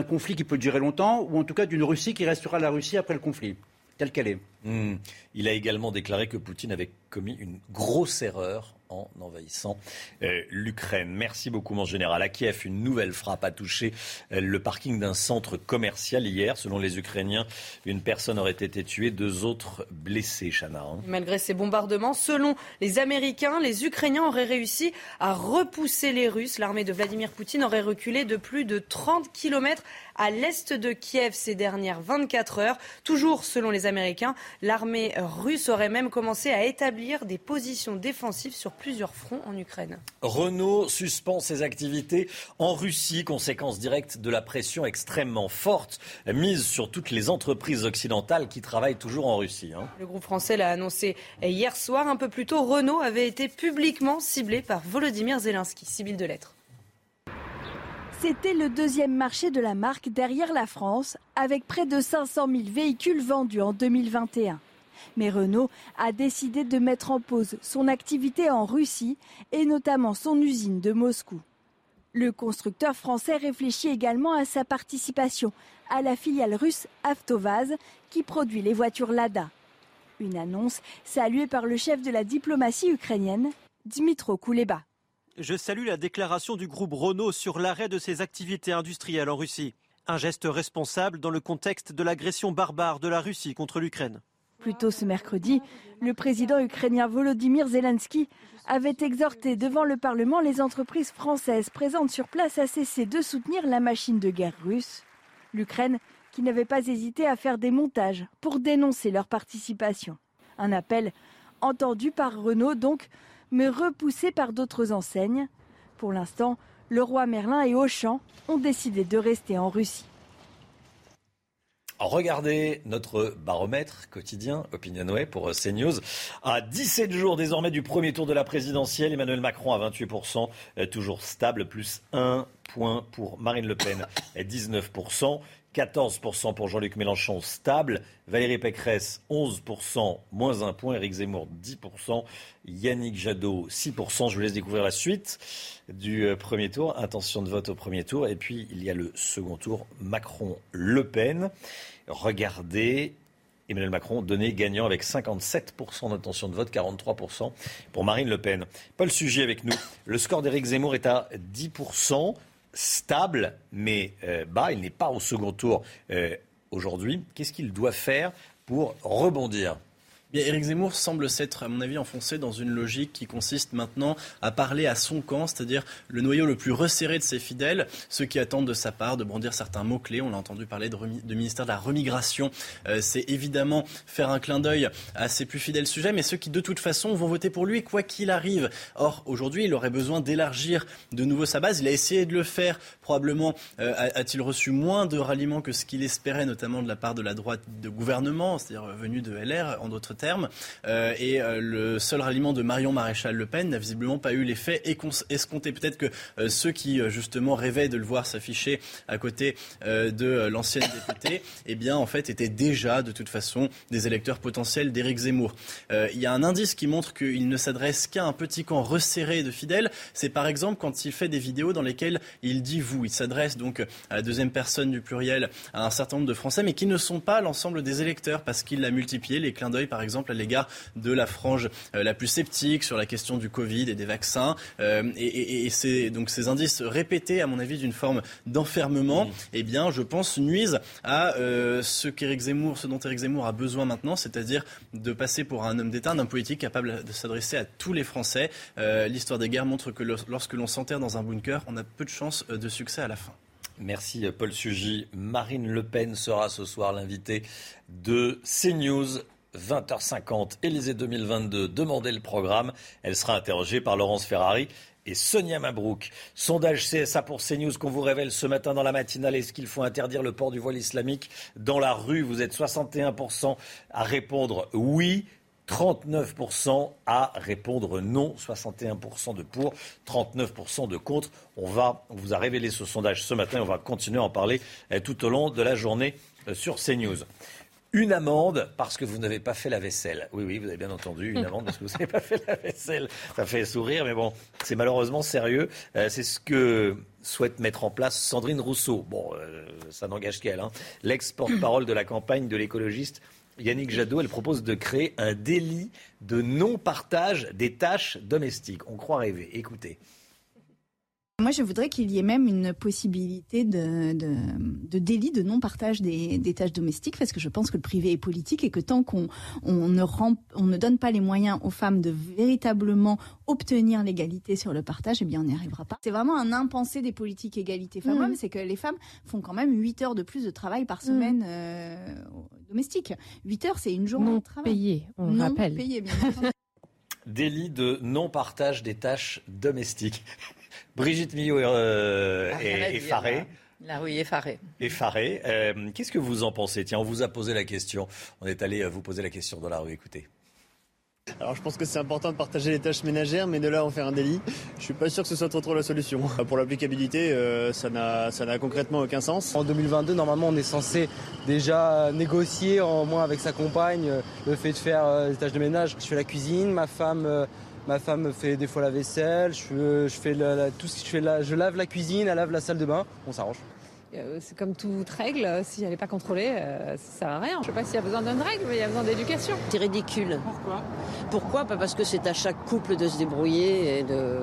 conflit qui peut durer longtemps, ou en tout cas d'une Russie qui restera la Russie après le conflit telle qu'elle est. Hmm. Il a également déclaré que Poutine avait commis une grosse erreur en envahissant euh, l'Ukraine. Merci beaucoup, mon général. À Kiev, une nouvelle frappe a touché euh, le parking d'un centre commercial hier. Selon les Ukrainiens, une personne aurait été tuée, deux autres blessés, Chana. Hein. Malgré ces bombardements, selon les Américains, les Ukrainiens auraient réussi à repousser les Russes. L'armée de Vladimir Poutine aurait reculé de plus de 30 kilomètres à l'est de Kiev ces dernières 24 heures. Toujours selon les Américains, l'armée russe aurait même commencé à établir des positions défensives sur plusieurs fronts en Ukraine. Renault suspend ses activités en Russie, conséquence directe de la pression extrêmement forte mise sur toutes les entreprises occidentales qui travaillent toujours en Russie. Hein. Le groupe français l'a annoncé hier soir. Un peu plus tôt, Renault avait été publiquement ciblé par Volodymyr Zelensky. Sibylle de lettres. C'était le deuxième marché de la marque derrière la France, avec près de 500 000 véhicules vendus en 2021. Mais Renault a décidé de mettre en pause son activité en Russie et notamment son usine de Moscou. Le constructeur français réfléchit également à sa participation à la filiale russe Avtovaz qui produit les voitures Lada. Une annonce saluée par le chef de la diplomatie ukrainienne, Dmitro Kuleba. Je salue la déclaration du groupe Renault sur l'arrêt de ses activités industrielles en Russie. Un geste responsable dans le contexte de l'agression barbare de la Russie contre l'Ukraine. Plus tôt ce mercredi, le président ukrainien Volodymyr Zelensky avait exhorté devant le Parlement les entreprises françaises présentes sur place à cesser de soutenir la machine de guerre russe. L'Ukraine qui n'avait pas hésité à faire des montages pour dénoncer leur participation. Un appel entendu par Renault donc mais repoussé par d'autres enseignes. Pour l'instant, le roi Merlin et Auchan ont décidé de rester en Russie. Regardez notre baromètre quotidien Opinionway pour CNews. À 17 jours désormais du premier tour de la présidentielle, Emmanuel Macron à 28%, toujours stable, plus 1 point pour Marine Le Pen, 19%. 14% pour Jean-Luc Mélenchon, stable. Valérie Pécresse, 11%, moins un point. Éric Zemmour, 10%. Yannick Jadot, 6%. Je vous laisse découvrir la suite du euh, premier tour. Intention de vote au premier tour. Et puis, il y a le second tour, Macron-Le Pen. Regardez, Emmanuel Macron donné gagnant avec 57% d'intention de vote, 43% pour Marine Le Pen. Paul Sujet avec nous. Le score d'Éric Zemmour est à 10% stable, mais euh, bas. Il n'est pas au second tour euh, aujourd'hui. Qu'est-ce qu'il doit faire pour rebondir? Bien, Éric Zemmour semble s'être, à mon avis, enfoncé dans une logique qui consiste maintenant à parler à son camp, c'est-à-dire le noyau le plus resserré de ses fidèles, ceux qui attendent de sa part de brandir certains mots-clés. On l'a entendu parler de, ministère de la remigration. Euh, c'est évidemment faire un clin d'œil à ses plus fidèles sujets, mais ceux qui, de toute façon, vont voter pour lui, quoi qu'il arrive. Or, aujourd'hui, il aurait besoin d'élargir de nouveau sa base. Il a essayé de le faire. Probablement euh, a-t-il reçu moins de ralliements que ce qu'il espérait, notamment de la part de la droite de gouvernement, c'est-à-dire venu de LR, en d'autres terme. Euh, et euh, le seul ralliement de Marion Maréchal Le Pen n'a visiblement pas eu l'effet escompté. Peut-être que euh, ceux qui justement rêvaient de le voir s'afficher à côté de l'ancienne députée, eh bien en fait étaient déjà de toute façon des électeurs potentiels d'Éric Zemmour. Il y a un indice qui montre qu'il ne s'adresse qu'à un petit camp resserré de fidèles. C'est par exemple quand il fait des vidéos dans lesquelles il dit vous. Il s'adresse donc à la deuxième personne du pluriel à un certain nombre de Français, mais qui ne sont pas l'ensemble des électeurs parce qu'il a multiplié les clins d'œil par exemple à l'égard de la frange euh, la plus sceptique sur la question du Covid et des vaccins. Euh, et, et, c'est donc ces indices répétés, à mon avis, d'une forme d'enfermement, mmh. eh bien, je pense, nuisent à euh, ce qu'Éric Zemmour, ce dont Éric Zemmour a besoin maintenant, c'est-à-dire de passer pour un homme d'État, un politique capable de s'adresser à tous les Français. L'histoire des guerres montre que lorsque l'on s'enterre dans un bunker, on a peu de chances de succès à la fin. Merci Paul Sugy. Marine Le Pen sera ce soir l'invitée de CNews 20h50, Élysée 2022, demandez le programme. Elle sera interrogée par Laurence Ferrari et Sonia Mabrouk. Sondage CSA pour CNews qu'on vous révèle ce matin dans la matinale. Est-ce qu'il faut interdire le port du voile islamique dans la rue? Vous êtes 61% à répondre oui. 39% à répondre non, 61% de pour, 39% de contre. On va, vous a révélé ce sondage ce matin, on va continuer à en parler euh, tout au long de la journée euh, sur CNews. Une amende parce que vous n'avez pas fait la vaisselle. Oui, oui, vous avez bien entendu, une amende parce que vous n'avez pas fait la vaisselle. Ça fait sourire, mais bon, c'est malheureusement sérieux. Euh, c'est ce que souhaite mettre en place Sandrine Rousseau. Bon, euh, ça n'engage qu'elle. Hein. L'ex-porte-parole de la campagne de l'écologiste Yannick Jadot, elle propose de créer un délit de non-partage des tâches domestiques. On croit rêver. Écoutez. Moi, je voudrais qu'il y ait même une possibilité de, de, délit de non-partage des, tâches domestiques, parce que je pense que le privé est politique et que tant qu'on on ne, on ne donne pas les moyens aux femmes de véritablement obtenir l'égalité sur le partage, eh bien, on n'y arrivera pas. C'est vraiment un impensé des politiques égalité femmes-hommes, mmh. c'est que les femmes font quand même 8 heures de plus de travail par mmh. semaine euh, domestique. 8 heures, c'est une journée non de travail. Payé, on non rappelle. Payé, bien délit de non-partage des tâches domestiques. Brigitte Millot euh, est effarée. Là, oui, effarée. Effarée. Euh, Qu'est-ce que vous en pensez? Tiens, on vous a posé la question. On est allé euh, vous poser la question dans la rue. Écoutez. Alors je pense que c'est important de partager les tâches ménagères, mais de là en faire un délit, je suis pas sûr que ce soit trop trop la solution. Pour l'applicabilité, euh, ça n'a concrètement aucun sens. En 2022, normalement, on est censé déjà négocier, au moins avec sa compagne, euh, le fait de faire euh, des tâches de ménage. Je fais la cuisine, ma femme. Ma femme fait des fois la vaisselle, je, je fais la- la- tout ce que je fais, la- je lave la cuisine, elle lave la salle de bain, on s'arrange. Euh, C'est comme toute règle, euh, si elle n'est pas contrôlée, euh, ça sert à rien. Je ne sais pas s'il y a besoin d'une règle, mais il y a besoin d'éducation. C'est ridicule. Pourquoi? Pourquoi? Pas Parce que c'est à chaque couple de se débrouiller et de,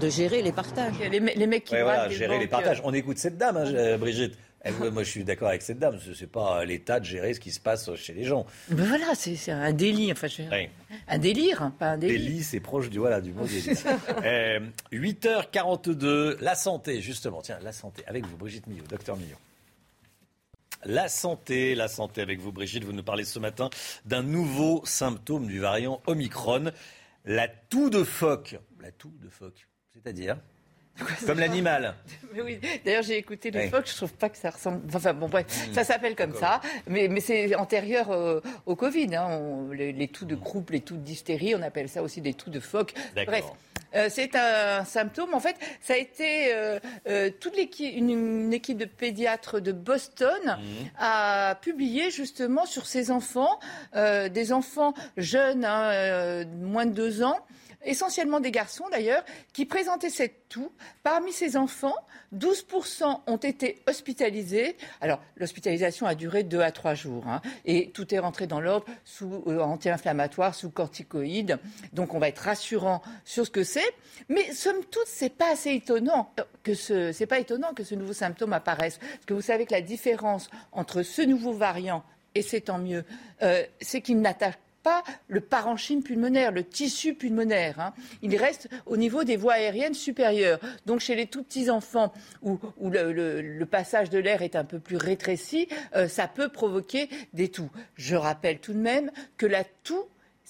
de gérer les partages. Les, me- les mecs qui Ouais, voilà, gérer les partages. On écoute cette dame, hein, euh, Elle, moi, je suis d'accord avec cette dame. Ce n'est pas l'État de gérer ce qui se passe chez les gens. Ben voilà, c'est un délit. Enfin, je- Oui. un délire, hein, pas un délit. Délit, c'est proche du, voilà, du mot délit. Euh, 8h42, la santé, justement. Tiens, la santé, avec vous, Brigitte Millot, docteur Millot. La santé, la santé avec vous, Brigitte. Vous nous parlez ce matin d'un nouveau symptôme du variant Omicron, la toux de phoque. La toux de phoque, c'est-à-dire Comme l'animal. Oui, d'ailleurs j'ai écouté le Oui. phoque, je trouve pas que ça ressemble. Enfin bon bref, Mm. ça s'appelle comme ça, mais, mais c'est antérieur euh, au Covid. hein. On- les, les toux de croupe, les toux de dystérie, on appelle ça aussi des toux de phoque. Bref. euh, c'est un symptôme. En fait, ça a été euh, euh, toute l'équipe, une, une équipe de pédiatres de Boston Mhm. a publié justement sur ces enfants, des enfants jeunes, hein, moins de deux ans, essentiellement des garçons d'ailleurs, qui présentaient cette toux. Parmi ces enfants, 12% ont été hospitalisés. Alors, l'hospitalisation a duré deux à trois jours. hein, et tout est rentré dans l'ordre sous euh, anti-inflammatoire, sous corticoïdes. Donc, on va être rassurant sur ce que c'est. Mais somme toute, c'est pas assez étonnant que ce, c'est pas étonnant que ce nouveau symptôme apparaisse. Parce que vous savez que la différence entre ce nouveau variant et c'est tant mieux, euh, c'est qu'il n'attaque pas le parenchyme pulmonaire, le tissu pulmonaire. hein. Il reste au niveau des voies aériennes supérieures. Donc chez les tout petits enfants où, le passage de l'air est un peu plus rétréci, euh, ça peut provoquer des toux. Je rappelle tout de même que la toux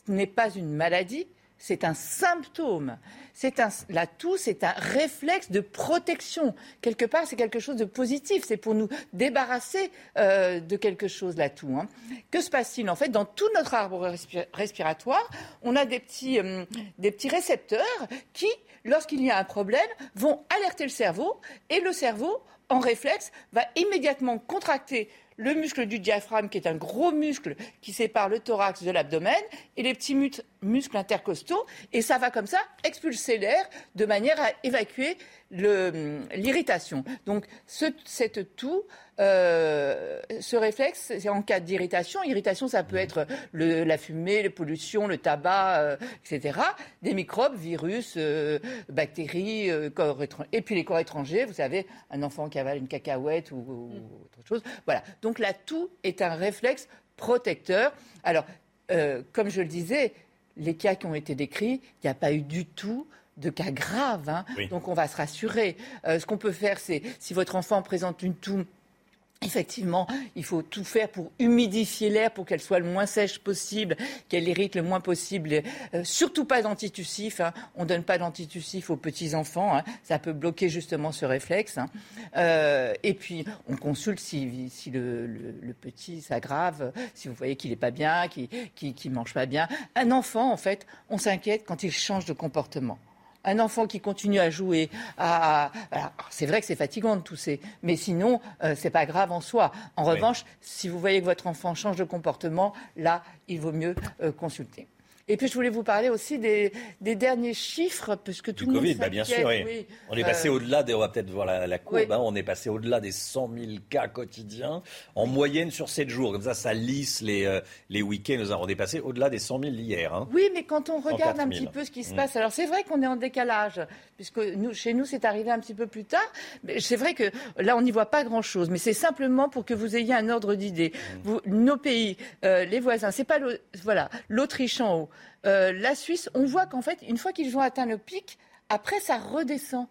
n'est pas une maladie, c'est un symptôme. C'est un, la toux, c'est un réflexe de protection. Quelque part, c'est quelque chose de positif. C'est pour nous débarrasser euh, de quelque chose, la toux. hein. Que se passe-t-il En fait, dans tout notre arbre respi- respiratoire, on a des petits, hum, des petits récepteurs qui, lorsqu'il y a un problème, vont alerter le cerveau. Et le cerveau, en réflexe, va immédiatement contracter le muscle du diaphragme, qui est un gros muscle qui sépare le thorax de l'abdomen, et les petits mut- muscles intercostaux, et ça va comme ça expulser l'air de manière à évacuer le- l'irritation. Donc ce- cette toux, euh, ce réflexe, c'est en cas d'irritation. Irritation, ça peut être le- la fumée, les pollutions, le tabac, euh, etc. Des microbes, virus, euh, bactéries, corps et puis les corps étrangers. Vous savez, un enfant qui avale une cacahuète ou, ou autre chose. Voilà. Donc la toux est un réflexe protecteur. Alors, comme je le disais, les cas qui ont été décrits, il n'y a pas eu du tout de cas graves. hein. Oui. Donc on va se rassurer. Euh, ce qu'on peut faire, c'est si votre enfant présente une toux Effectivement, il faut tout faire pour humidifier l'air, pour qu'elle soit le moins sèche possible, qu'elle irrite le moins possible. Euh, surtout pas d'antitussif. Hein. On donne pas d'antitussif aux petits enfants. hein. Ça peut bloquer justement ce réflexe. hein. Euh, et puis, on consulte si, le, petit s'aggrave, si vous voyez qu'il n'est pas bien, qu'il qu'il mange pas bien. Un enfant, en fait, on s'inquiète quand il change de comportement. Un enfant qui continue à jouer, à, c'est vrai que c'est fatigant de tousser, mais sinon, euh, c'est pas grave en soi. En Oui. revanche, si vous voyez que votre enfant change de comportement, là, il vaut mieux euh, consulter. Et puis, je voulais vous parler aussi des, des derniers chiffres, puisque tout Du le monde Covid, bah, bien sûr, oui. oui. On est passé Euh, au-delà, des, on va peut-être voir la, la courbe, oui. hein, on est passé au-delà des 100 000 cas quotidiens en moyenne sur 7 jours. Comme ça, ça lisse les, euh, les week-ends. On est passé au-delà des 100 000 hier. hein. Oui, mais quand on regarde 104 un 000. petit peu ce qui se Mm. passe, alors c'est vrai qu'on est en décalage, puisque nous, chez nous, c'est arrivé un petit peu plus tard. Mais c'est vrai que là, on n'y voit pas grand-chose, mais c'est simplement pour que vous ayez un ordre d'idée. Mm. Nos pays, euh, les voisins, c'est pas le, voilà, l'Autriche en haut, euh, la Suisse. On voit qu'en fait, une fois qu'ils ont atteint le pic, après, ça redescend.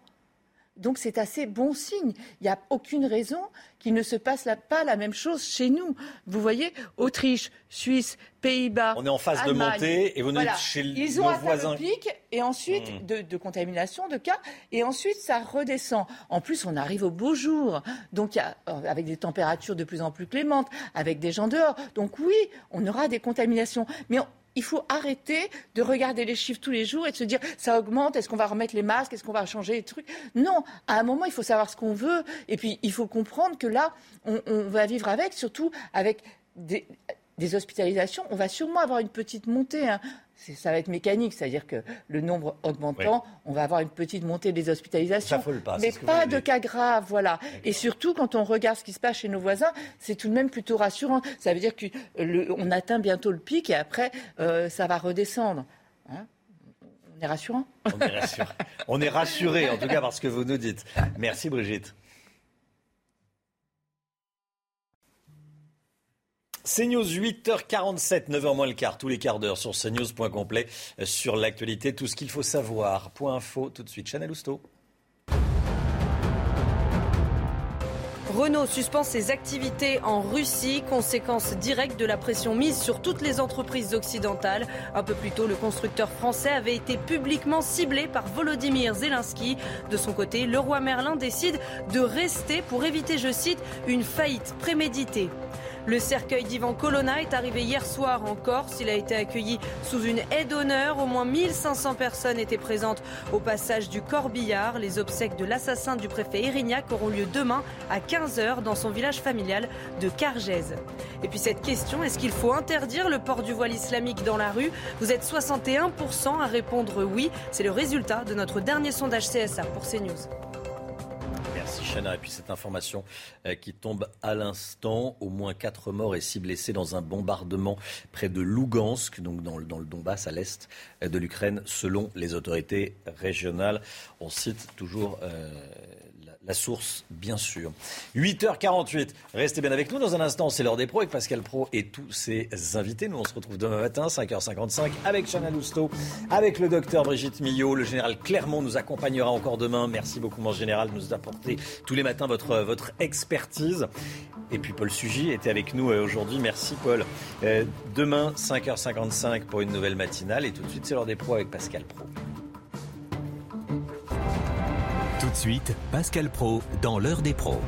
Donc c'est assez bon signe. Il n'y a aucune raison qu'il ne se passe pas la même chose chez nous. Vous voyez, Autriche, Suisse, Pays-Bas. On est en phase de montée et vous nous dites chez Ils ont nos voisins. le pic et ensuite Hmm. de, de contamination, de cas, et ensuite ça redescend. En plus, on arrive au beau jour, donc il y a, euh, avec des températures de plus en plus clémentes, avec des gens dehors. Donc oui, on aura des contaminations, mais on- il faut arrêter de regarder les chiffres tous les jours et de se dire ça augmente, est-ce qu'on va remettre les masques, est-ce qu'on va changer les trucs? Non, à un moment, il faut savoir ce qu'on veut. Et puis, il faut comprendre que là, on, va vivre avec, surtout avec des, des hospitalisations. On va sûrement avoir une petite montée. hein. Ça va être mécanique, c'est-à-dire que le nombre augmentant, on va avoir une petite montée des hospitalisations. Pas, mais pas de cas graves, voilà. Et surtout, quand on regarde ce qui se passe chez nos voisins, c'est tout de même plutôt rassurant. Ça veut dire qu'on atteint bientôt le pic et après, euh, ça va redescendre. Hein? On est rassurant? On est rassuré. On est rassuré, en tout cas, par ce que vous nous dites. Merci, Brigitte. CNews 8h47, 9h moins le quart, tous les quarts d'heure sur CNews, point complet euh, sur l'actualité, tout ce qu'il faut savoir. Point info tout de suite, Chanel Housteau. Renault suspend ses activités en Russie, conséquence directe de la pression mise sur toutes les entreprises occidentales. Un peu plus tôt, le constructeur français avait été publiquement ciblé par Volodymyr Zelensky. De son côté, le roi Merlin décide de rester pour éviter, je cite, une faillite préméditée. Le cercueil d'Ivan Colonna est arrivé hier soir en Corse. Il a été accueilli sous une haie d'honneur. Au moins 1500 personnes étaient présentes au passage du Corbillard. Les obsèques de l'assassin du préfet Erignac auront lieu demain à 15h dans son village familial de Cargèse. Et puis cette question, est-ce qu'il faut interdire le port du voile islamique dans la rue? Vous êtes 61% à répondre oui. C'est le résultat de notre dernier sondage CSA pour CNews. Merci Chana. Et puis cette information euh, qui tombe à l'instant, au moins 4 morts et 6 blessés dans un bombardement près de Lugansk, donc dans le, dans le Donbass à l'est euh, de l'Ukraine, selon les autorités régionales. On cite toujours euh, la, source, bien sûr. 8h48, restez bien avec nous. Dans un instant, c'est l'heure des pros avec Pascal Pro et tous ses invités. Nous, on se retrouve demain matin, 5h55, avec Chana Lousteau, avec le docteur Brigitte Millot. Le général Clermont nous accompagnera encore demain. Merci beaucoup, mon général, de nous apporter tous les matins votre, votre expertise. Et puis Paul Sugy était avec nous euh, aujourd'hui. Merci Paul. Euh, demain, 5h55 pour une nouvelle matinale. Et tout de suite, c'est l'heure des pros avec Pascal Pro. Tout de suite, Pascal Pro dans l'heure des pros.